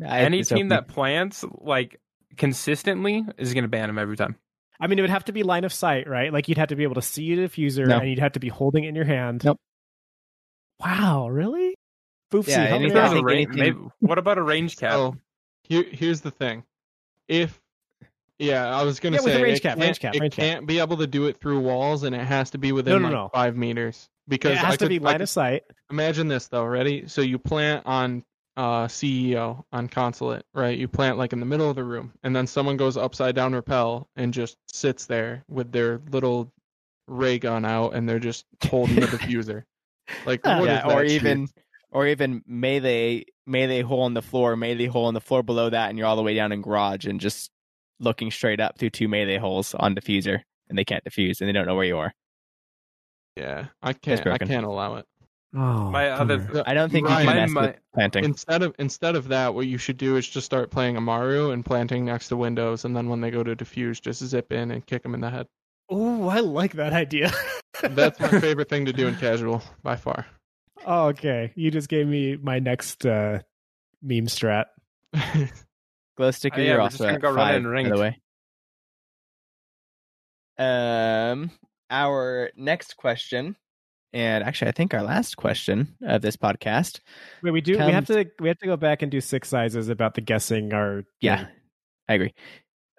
I- Any team that plants like consistently is going to ban him every time. I mean, it would have to be line of sight, right? Like you'd have to be able to see the diffuser No. and you'd have to be holding it in your hand. Nope. Wow, really? Foofsy, Yeah, help anything- There's out. a think ra- anything- maybe- what about a range cap? So here, here's the thing. If yeah, I was gonna Yeah, with say a range it cap, can't- range cap, it range cap. can't be able to do it through walls, and it has to be within No, no, like no. five meters. Because it has I to could, be line could- of sight. Imagine this though, ready? So you plant on uh, CEO on consulate, right? You plant like in the middle of the room, and then someone goes upside down rappel and just sits there with their little ray gun out, and they're just holding the diffuser. Like, what yeah, is or that even shit? or even melee melee hole in the floor, melee hole in the floor below that, and you're all the way down in garage and just looking straight up through two melee holes on diffuser, and they can't diffuse, and they don't know where you are. yeah, I can't, I can't allow it. Oh, My other- bummer. I don't think Ryan, you can mess my- with planting. Instead of instead of that, what you should do is just start playing Amaru and planting next to windows, and then when they go to diffuse, just zip in and kick them in the head. Oh, I like that idea. That's my favorite thing to do in casual by far. oh, okay. You just gave me my next uh, meme strat. Glow sticker, Oh, yeah, you're we're also just gonna go run five, in by the way. Um, our next question, and actually, I think our last question of this podcast. Wait, we do. We have to. We have to go back and do six sizes about the guessing our. Yeah, I agree.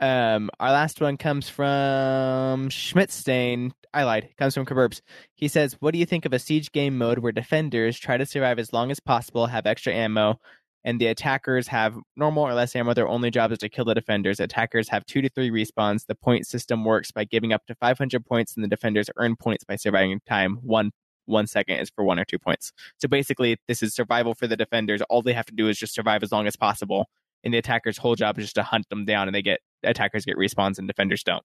Um, our last one comes from Schmidtstain. I lied. It comes from Kaburbs. He says, "What do you think of a siege game mode where defenders try to survive as long as possible, have extra ammo, and the attackers have normal or less ammo? Their only job is to kill the defenders. Attackers have two to three respawns. The point system works by giving up to 500 points, and the defenders earn points by surviving time. One one second is for one or two points. So basically, this is survival for the defenders. All they have to do is just survive as long as possible." and the attacker's whole job is just to hunt them down and they get attackers get respawns and defenders don't.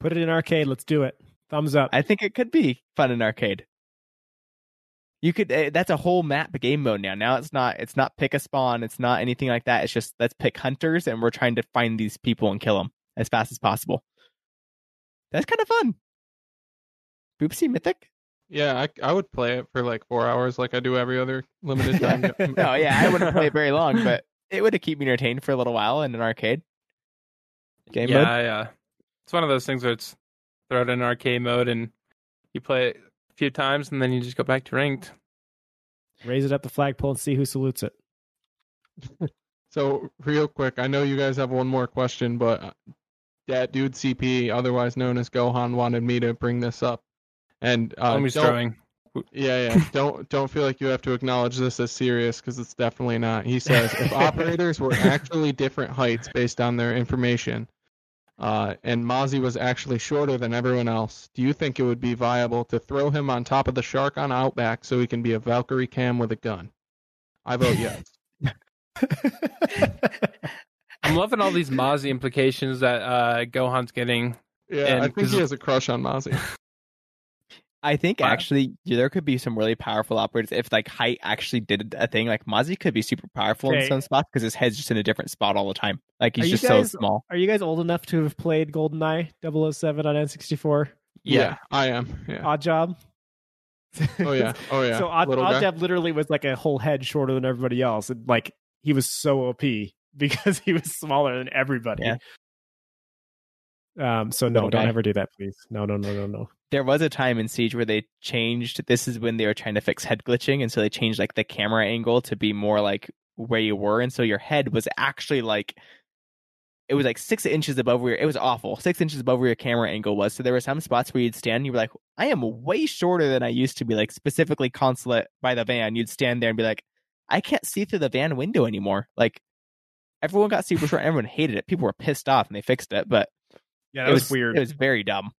Put it in arcade. Let's do it. Thumbs up. I think it could be fun in arcade. You could eh, that's a whole map game mode now. Now it's not it's not pick a spawn, it's not anything like that. It's just let's pick hunters and we're trying to find these people and kill them as fast as possible. That's kind of fun. Boopsy Mythic? yeah, I I would play it for like four hours, like I do every other limited time. No, yeah, I wouldn't play it very long, but it would have keep me entertained for a little while in an arcade. Game yeah, mode. yeah. It's one of those things where it's throw it in arcade mode and you play it few times and then you just go back to ranked. Raise it up the flagpole and see who salutes it. So real quick, I know you guys have one more question, but uh, that dude CP, otherwise known as Gohan, wanted me to bring this up. And uh, Homies don't- throwing. Yeah, yeah. don't don't feel like you have to acknowledge this as serious because it's definitely not. He says if operators were actually different heights based on their information, uh, and Mozzie was actually shorter than everyone else, do you think it would be viable to throw him on top of the shark on Outback so he can be a Valkyrie cam with a gun? I vote yes. I'm loving all these Mozzie implications that uh, Gohan's getting. Yeah, And I think he has a crush on Mozzie. I think Wow. actually there could be some really powerful operators if like height actually did a thing. Like Mozzie could be super powerful in some spots because his head's just in a different spot all the time. Like he's just guys- so small. Are you guys old enough to have played GoldenEye 007 on N64? Yeah, I am. Yeah. Oddjob. Oh yeah. Oh yeah. so Odd, Odd guy. Job literally was like a whole head shorter than everybody else. And like he was so OP because he was smaller than everybody. Yeah. Um. So no, Little don't ever do that, please. No, no, no, no, no. There was a time in Siege where they changed. This is when they were trying to fix head glitching, and so they changed like the camera angle to be more like where you were, and so your head was actually like it was like six inches above where it was awful, six inches above where your camera angle was. So there were some spots where you'd stand, and you were like, I am way shorter than I used to be. Like specifically consulate by the van, you'd stand there and be like, I can't see through the van window anymore. Like everyone got super short, everyone hated it. People were pissed off, and they fixed it, but Yeah, it that was, was weird. It was very dumb.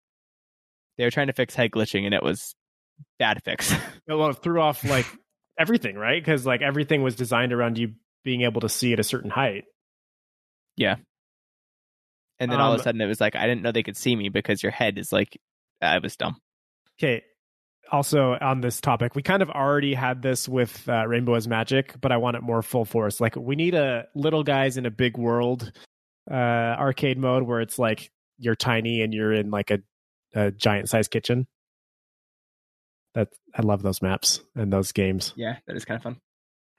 They were trying to fix head glitching, and it was bad fix. well, it threw off like everything, right? Because like everything was designed around you being able to see at a certain height. Yeah. And then all of Um, a sudden, it was like I didn't know they could see me because your head is like. I was dumb. Okay. also on this topic, we kind of already had this with uh, Rainbow is Magic, but I want it more full force. Like we need a little guys in a big world uh, arcade mode where it's like you're tiny and you're in like a, a giant sized kitchen. That I love those maps and those games Yeah, that is kind of fun.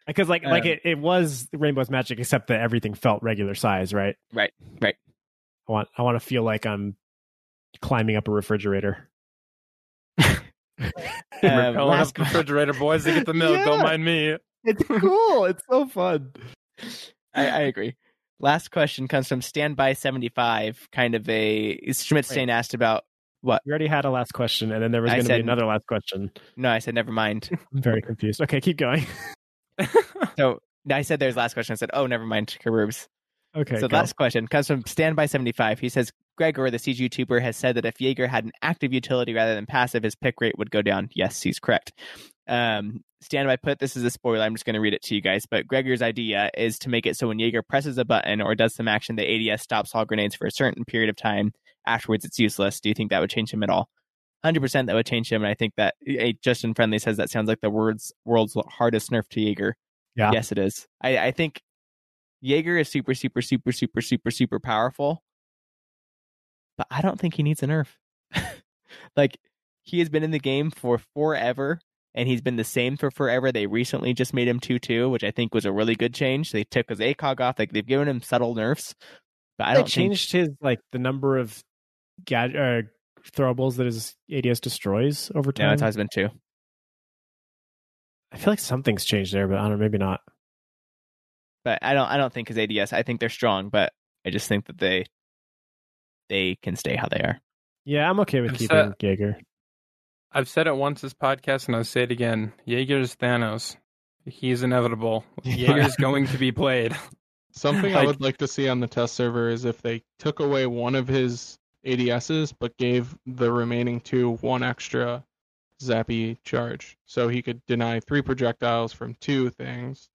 because like like Um, it, it was Rainbow's Magic except that everything felt regular size, right? Right, right. I want I want to feel like I'm climbing up a refrigerator. Um, Going up last refrigerator, boys, to get the milk. Don't mind me. It's cool. it's so fun. I, I agree. Last question comes from Standby seventy five. Kind of a Schmidt Stain asked about what? We already had a last question, and then there was I going to be another last question. No, I said never mind. I'm very confused. Okay, keep going. So I said there's last question. I said, oh, never mind, Karoobs. Okay, so go. last question comes from Standby seventy five. He says Gregor, the siege YouTuber, has said that if Jaeger had an active utility rather than passive, his pick rate would go down. Yes, he's correct. Um, Standby put this is a spoiler. I'm just going to read it to you guys. But Gregor's idea is to make it so when Jaeger presses a button or does some action, the ADS stops all grenades for a certain period of time. Afterwards, it's useless. Do you think that would change him at all? Hundred percent, that would change him. And I think that eh, Justin Friendly says that sounds like the world's world's hardest nerf to Jaeger. Yeah. Yes, it is. I, I think Jaeger is super, super, super, super, super, super powerful, but I don't think he needs a nerf. like he has been in the game for forever, and he's been the same for forever. They recently just made him two two, which I think was a really good change. They took his ACOG off. Like they've given him subtle nerfs, but I they don't think changed his like the number of gad- uh, throwables that his ADS destroys over no, time. it's always been two. I feel like something's changed there, but I don't know, maybe not. But I don't. I don't think his ADS. I think they're strong, but I just think that they they can stay how they are. Yeah, I'm okay with I've keeping said- Jaeger. I've said it once this podcast, and I'll say it again. Jaeger's Thanos. He's inevitable. Jaeger's going to be played. Something I would like to see on the test server is if they took away one of his ADSs but gave the remaining two one extra zappy charge. So he could deny three projectiles from two things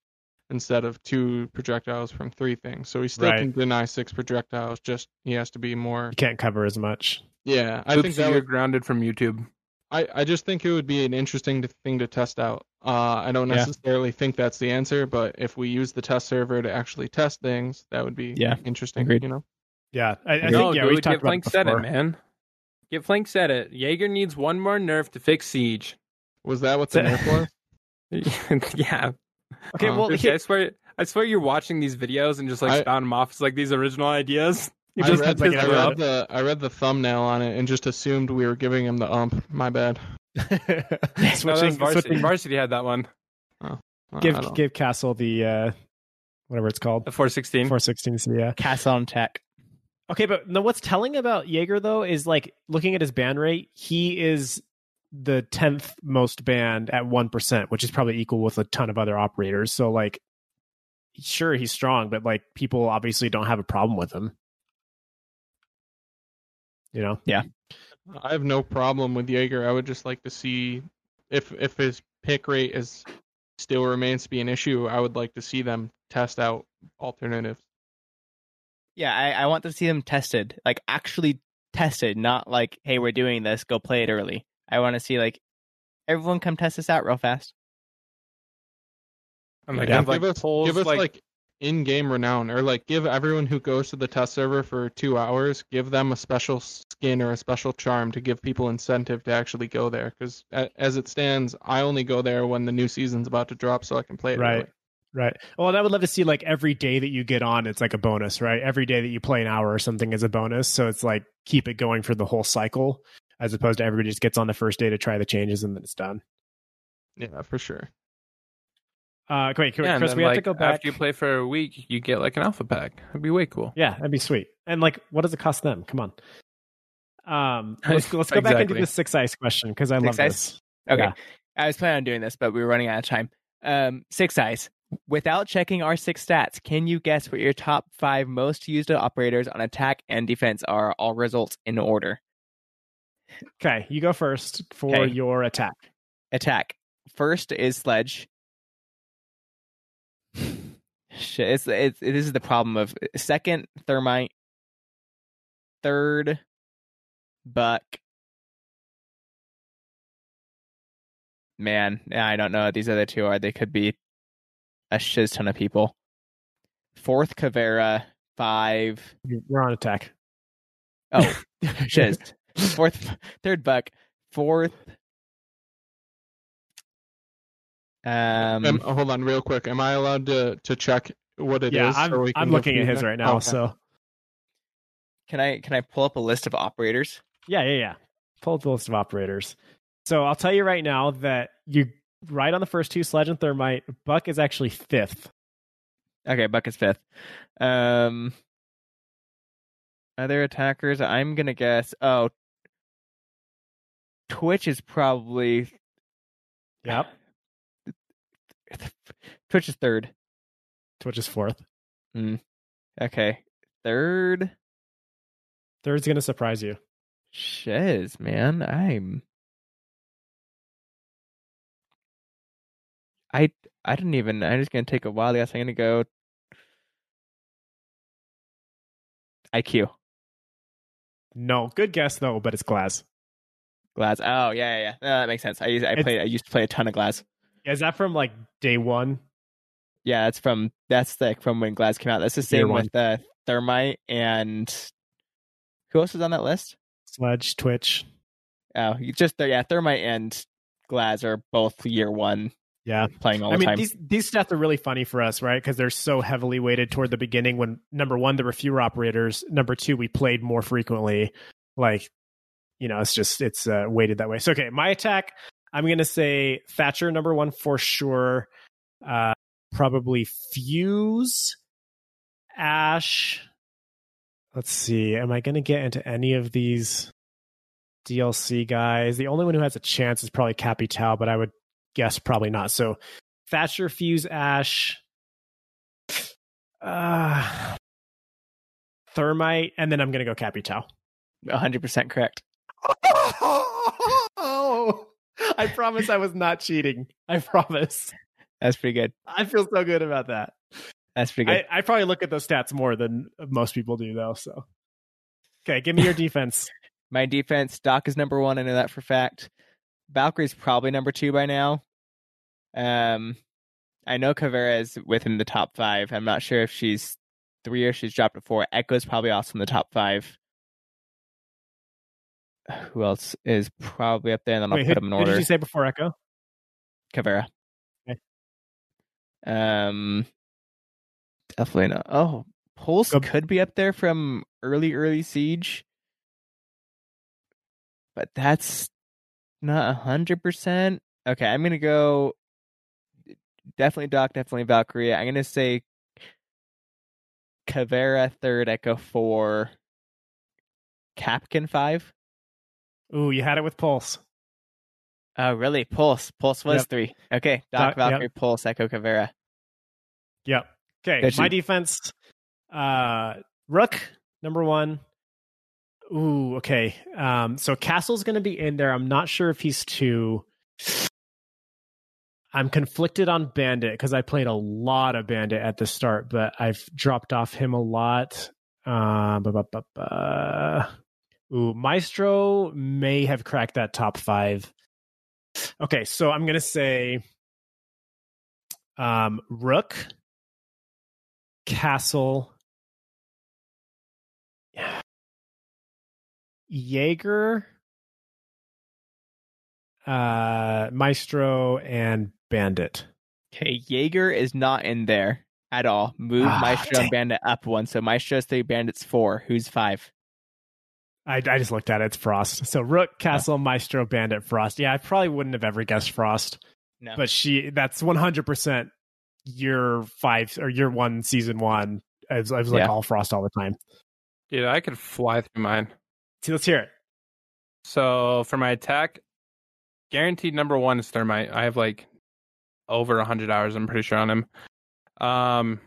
instead of two projectiles from three things. So he still Right. can deny six projectiles, just he has to be more You can't cover as much. Yeah, I Oops, think that you're would, grounded from YouTube. I, I just think it would be an interesting to, thing to test out. Uh, I don't Yeah. necessarily think that's the answer, but if we use the test server to actually test things, that would be Yeah, interesting. agreed. You know, Yeah, I, I no, think yeah, dude, we've talked get about Flank it said it, man. Get Flank said it. Jaeger needs one more nerf to fix Siege. was that what the So- nerf was? yeah. Okay, Uh, well, Dude, here- I swear, I swear, you're watching these videos and just like I- spouting them off as like these original ideas. You I just read, like I read the I read the thumbnail on it and just assumed we were giving him the ump. My bad. Switching, was varsity. switching varsity had that one. Uh, I give give Castle the uh, whatever it's called, The 416. 416. Yeah. Castle on tech. Okay, but no, what's telling about Jaeger though is like looking at his ban rate, he is the tenth most banned at one percent, which is probably equal with a ton of other operators. So like, sure he's strong, but like people obviously don't have a problem with him. You know, Yeah. I have no problem with Jaeger. I would just like to see if if his pick rate is still remains to be an issue. I would like to see them test out alternatives. Yeah, I, I want to see them tested, like actually tested, not like, hey, we're doing this, go play it early. I want to see like everyone come test this out real fast. And like, Yeah. have, like give us polls, give us like, like, in-game renown, or like give everyone who goes to the test server for two hours, give them a special skin or a special charm to give people incentive to actually go there. Because as it stands, I only go there when the new season's about to drop, so I can play it. Right. early. Right? Well, and I would love to see like every day that you get on, it's like a bonus, right? Every day that you play an hour or something is a bonus, so it's like keep it going for the whole cycle, as opposed to everybody just gets on the first day to try the changes and then it's done. Yeah, for sure. Uh, wait, yeah, Chris, then, we have to go back. After you play for a week, you get like an alpha pack. That'd be way cool. Yeah, that'd be sweet. And like, what does it cost them? Come on. Um, let's let's go back and do the six ice question because I love ice? this. Okay. Yeah. I was planning on doing this, but we were running out of time. Um, six eyes. Without checking our six stats, can you guess what your top five most used operators on attack and defense are? All results in order. Okay, you go first for Okay. your attack. Attack. First is sledge. Shit, it's, it's this is the problem of second thermite, third buck, man, I don't know what these other two are. They could be a shiz ton of people. Fourth, Caveira. Five. We're on attack. Oh, shiz. Fourth, third buck. Fourth. Um, Um, hold on, real quick. Am I allowed to to check what it is? yeah, so I'm, we I'm looking at his feedback? right now. Okay. So can I can I pull up a list of operators? yeah, yeah, yeah. Pull up the list of operators. So I'll tell you right now that you right on the first two, Sledge and Thermite. Buck is actually fifth. Okay, Buck is fifth. Um, other attackers, I'm gonna guess. Oh, Twitch is probably Yep. Twitch is third. Twitch is fourth. Okay, third. Third's gonna surprise you. Shiz, man, I'm. I I didn't even. I'm just gonna take a wild guess. I'm gonna go. IQ. No, good guess though, but it's Glass. Glass. Oh yeah, yeah, yeah. No, that makes sense. I used I It's- played. I used to play a ton of Glass. Is that from like day one? Yeah, that's from that's like from when Glass came out. That's the same with uh, Thermite and who else was on that list? Sledge, Twitch. Oh, you just yeah, Thermite and Glass are both year one Yeah. playing all the I mean, time. these these stats are really funny for us, right? Because they're so heavily weighted toward the beginning. When number one, there were fewer operators. Number two, we played more frequently. Like, you know, it's just it's uh, weighted that way. So, okay, my attack. I'm gonna say Thatcher number one for sure. Uh, probably Fuse, Ash. Let's see. Am I gonna get into any of these DLC guys? The only one who has a chance is probably Capitão, but I would guess probably not. So Thatcher, Fuse, Ash, uh, Thermite, and then I'm gonna go Capitão. 100% correct. oh, I promise I was not cheating. I promise. That's pretty good. I feel so good about that. That's pretty good. I, I probably look at those stats more than most people do, though. So, okay, give me your defense. My defense, Doc is number one. I know that for a fact. Valkyrie's probably number two by now. Um, I know Caveira is within the top five. I'm not sure if she's three or she's dropped to four. Echo's probably also in the top five. Who else is probably up there? And then I'll put who, them in who order. did you say before Echo? Caveira. Okay. Um, definitely not. Oh, Pulse Go- could be up there from early, early Siege, but that's not a hundred percent. Okay, I'm gonna go. Definitely Doc, definitely Valkyrie. I'm gonna say Caveira third, Echo four, Kapkan five. Ooh, you had it with Pulse. Oh, really? Pulse. Pulse was Yep. three. Okay, Doc, Doc, yep. Valkyrie, Pulse, Echo, Caveira. Yep. Okay, Got my you. defense. Uh, Rook number one. Ooh, okay. Um, so Castle's going to be in there. I'm not sure if he's two. I'm conflicted on Bandit because I played a lot of Bandit at the start, but I've dropped off him a lot. Uh, Ooh, Maestro may have cracked that top five. Okay, so I'm gonna say um, Rook, Castle, Jaeger, uh, Maestro, and Bandit. Okay, Jaeger is not in there at all. Move Ah, Maestro dang. and Bandit up one. So Maestro's three, Bandit's four. Who's five? I, I just looked at it. It's Frost. So Rook, Castle, Maestro, Bandit, Frost. Yeah, I probably wouldn't have ever guessed Frost, No. but she that's 100% year five or year one, season one. I was, I was like Yeah. all Frost all the time. Dude, I could fly through mine. See, let's hear it. So for my attack, guaranteed number one is Thermite. I have like over 100 hours, I'm pretty sure, on him. Um,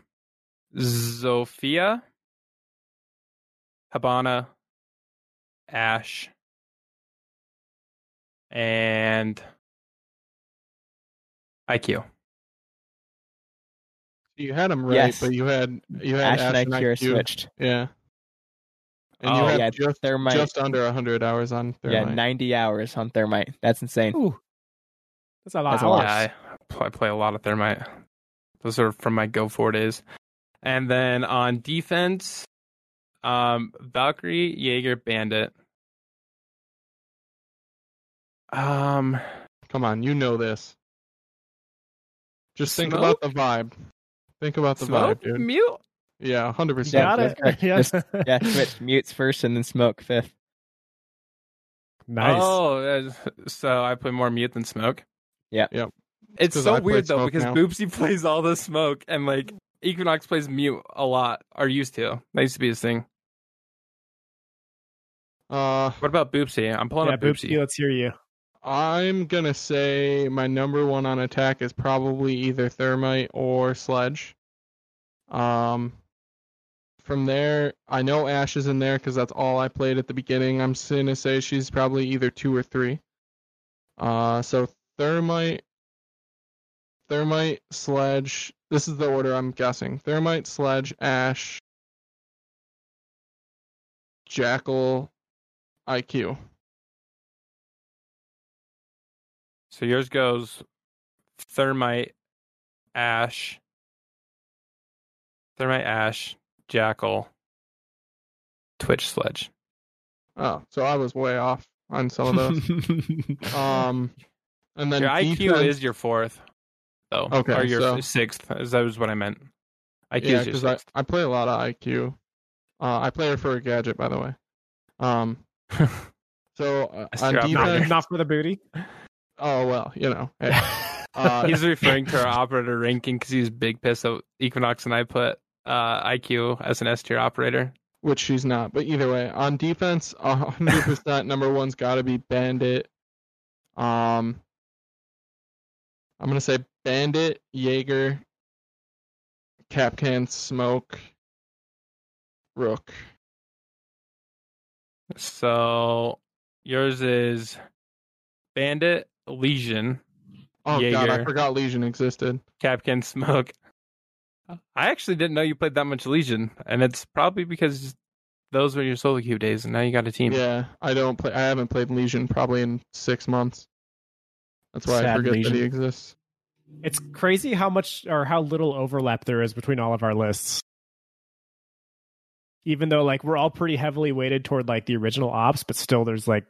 Zofia, Hibana, Ash, and IQ. You had them right, Yes. but you had you had Ash and IQ are switched. Yeah. And you Oh, had yeah, just, Thermite. just under hundred hours on yeah, 90 hours on Thermite. That's insane. Ooh, That's a lot. That's a lot. Yeah, I, I play a lot of Thermite. Those are from my Go for days. And then on defense, um, Valkyrie, Jaeger, Bandit. Um, Come on, you know this. Just think Smoke? about the vibe. Think about the Smoke, vibe, dude. Mute. Yeah, hundred percent. got it. Correct. Yeah. Just- Yeah, switch mutes first and then smoke fifth. nice. Oh, so I play more mute than smoke. Yeah. Yep. It's so I weird though because now. Boopsy plays all the smoke and like Equinox plays mute a lot Are used to. That used to be his thing. Uh, What about Boopsy? I'm pulling yeah, up Boopsy. Boopsy, let's hear you. I'm gonna say my number one on attack is probably either Thermite or Sledge. Um, from there, I know Ash is in there because that's all I played at the beginning. I'm gonna say she's probably either two or three. Uh, so Thermite, Thermite, Sledge. This is the order I'm guessing: Thermite, Sledge, Ash, Jackal, IQ. So yours goes Thermite, Ash, Thermite, Ash, Jackal, Twitch Sledge. Oh, so I was way off on some of those. um, and then Your IQ defense- is your fourth, though. Okay, Or your so- sixth. Is that was what I meant. IQ yeah, your because I, sixth. I play a lot of IQ. Uh, I play her for a gadget, by the way. Um, so uh, on true, not not, defense, not for the booty. oh well, you know. hey, uh, He's referring to our operator ranking because he's big pissed that Equinox and I put uh, IQ as an S tier operator. which she's not. But either way, on defense, hundred percent number one's got to be Bandit. Um, I'm gonna say Bandit, Jaeger, Kapkan, Smoke, Rook. So yours is Bandit, Lesion, Oh god, I forgot Lesion existed. Kapkan, Smoke. I actually didn't know you played that much Lesion, and it's probably because those were your solo queue days, and now you got a team. Yeah, I don't play. I haven't played Lesion probably in six months. That's why I Sad forget that he exists. It's crazy how much or how little overlap there is between all of our lists. Even though like we're all pretty heavily weighted toward like the original ops, but still there's like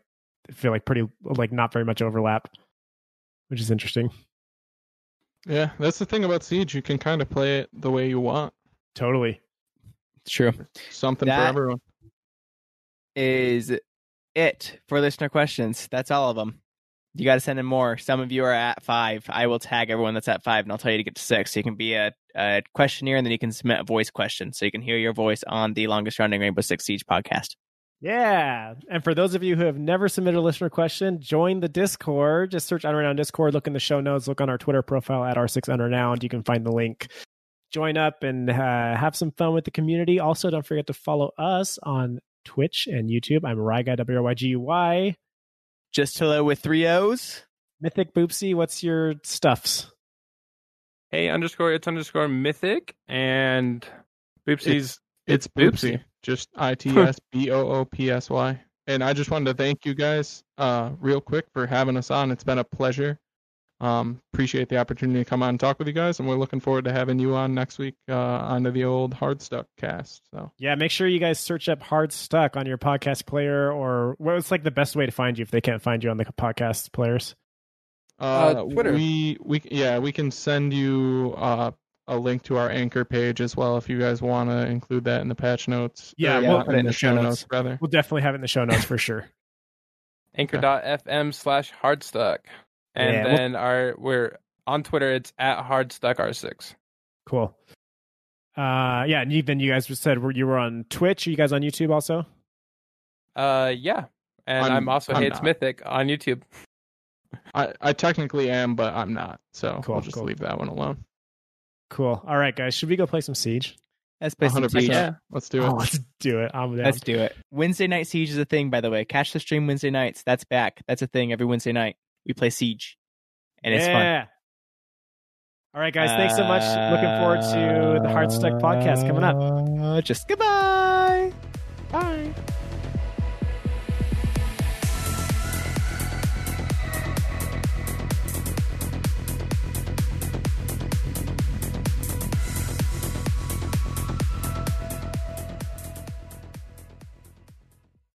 I feel like pretty like not very much overlap, which is interesting. Yeah, that's the thing about Siege. You can kind of play it the way you want. Totally. It's true. Something That- for everyone. Is it for listener questions? That's all of them. You got to send in more. Some of you are at five. I will tag everyone that's at five, and I'll tell you to get to six. So you can be a, a questionnaire, and then you can submit a voice question, so you can hear your voice on the longest running Rainbow Six Siege podcast. Yeah. And for those of you who have never submitted a listener question, join the Discord. Just search Unrenowned Discord, look in the show notes, look on our Twitter profile at R6 Unrenowned. You can find the link. Join up and uh, have some fun with the community. Also, don't forget to follow us on Twitch and YouTube. I'm Ryguy, W R Y G U Y. Just hello with three O's. Mythic Boopsy, what's your stuffs? Hey underscore it's underscore mythic and Boopsy's It's Boopsy. Just I T S B O O P S Y. And I just wanted to thank you guys, uh, real quick for having us on. It's been a pleasure. Um, appreciate the opportunity to come on and talk with you guys, and we're looking forward to having you on next week uh, onto the old Hard Stuck cast. So Yeah, make sure you guys search up Hard Stuck on your podcast player or what's like the best way to find you if they can't find you on the podcast players. Uh, Twitter. We we yeah we can send you uh, a link to our anchor page as well if you guys want to include that in the patch notes. Yeah, or we'll put it in the show notes rather. We'll definitely have it in the show notes for sure. anchor.fm slash hardstuck. And Yeah, we'll- then our we're on Twitter it's at hardstuckr6. Cool. Uh, yeah, and you, then you guys just said you were on Twitch. Are you guys on YouTube also? Uh yeah. And I'm, I'm- also I'm Hates not. Mythic on YouTube. I I technically am, but I'm not. So Cool, we'll just cool. leave that one alone. Cool. All right, guys. Should we go play some Siege? Let's play some 100%. Siege. Yeah. Let's do it. Oh, let's do it. I'm down. Let's do it. Wednesday night Siege is a thing, by the way. Catch the stream Wednesday nights. That's back. That's a thing every Wednesday night. We play Siege, and it's fun. All right, guys. Thanks so much. Looking forward to the Hard Stuck podcast coming up. Uh, Just goodbye.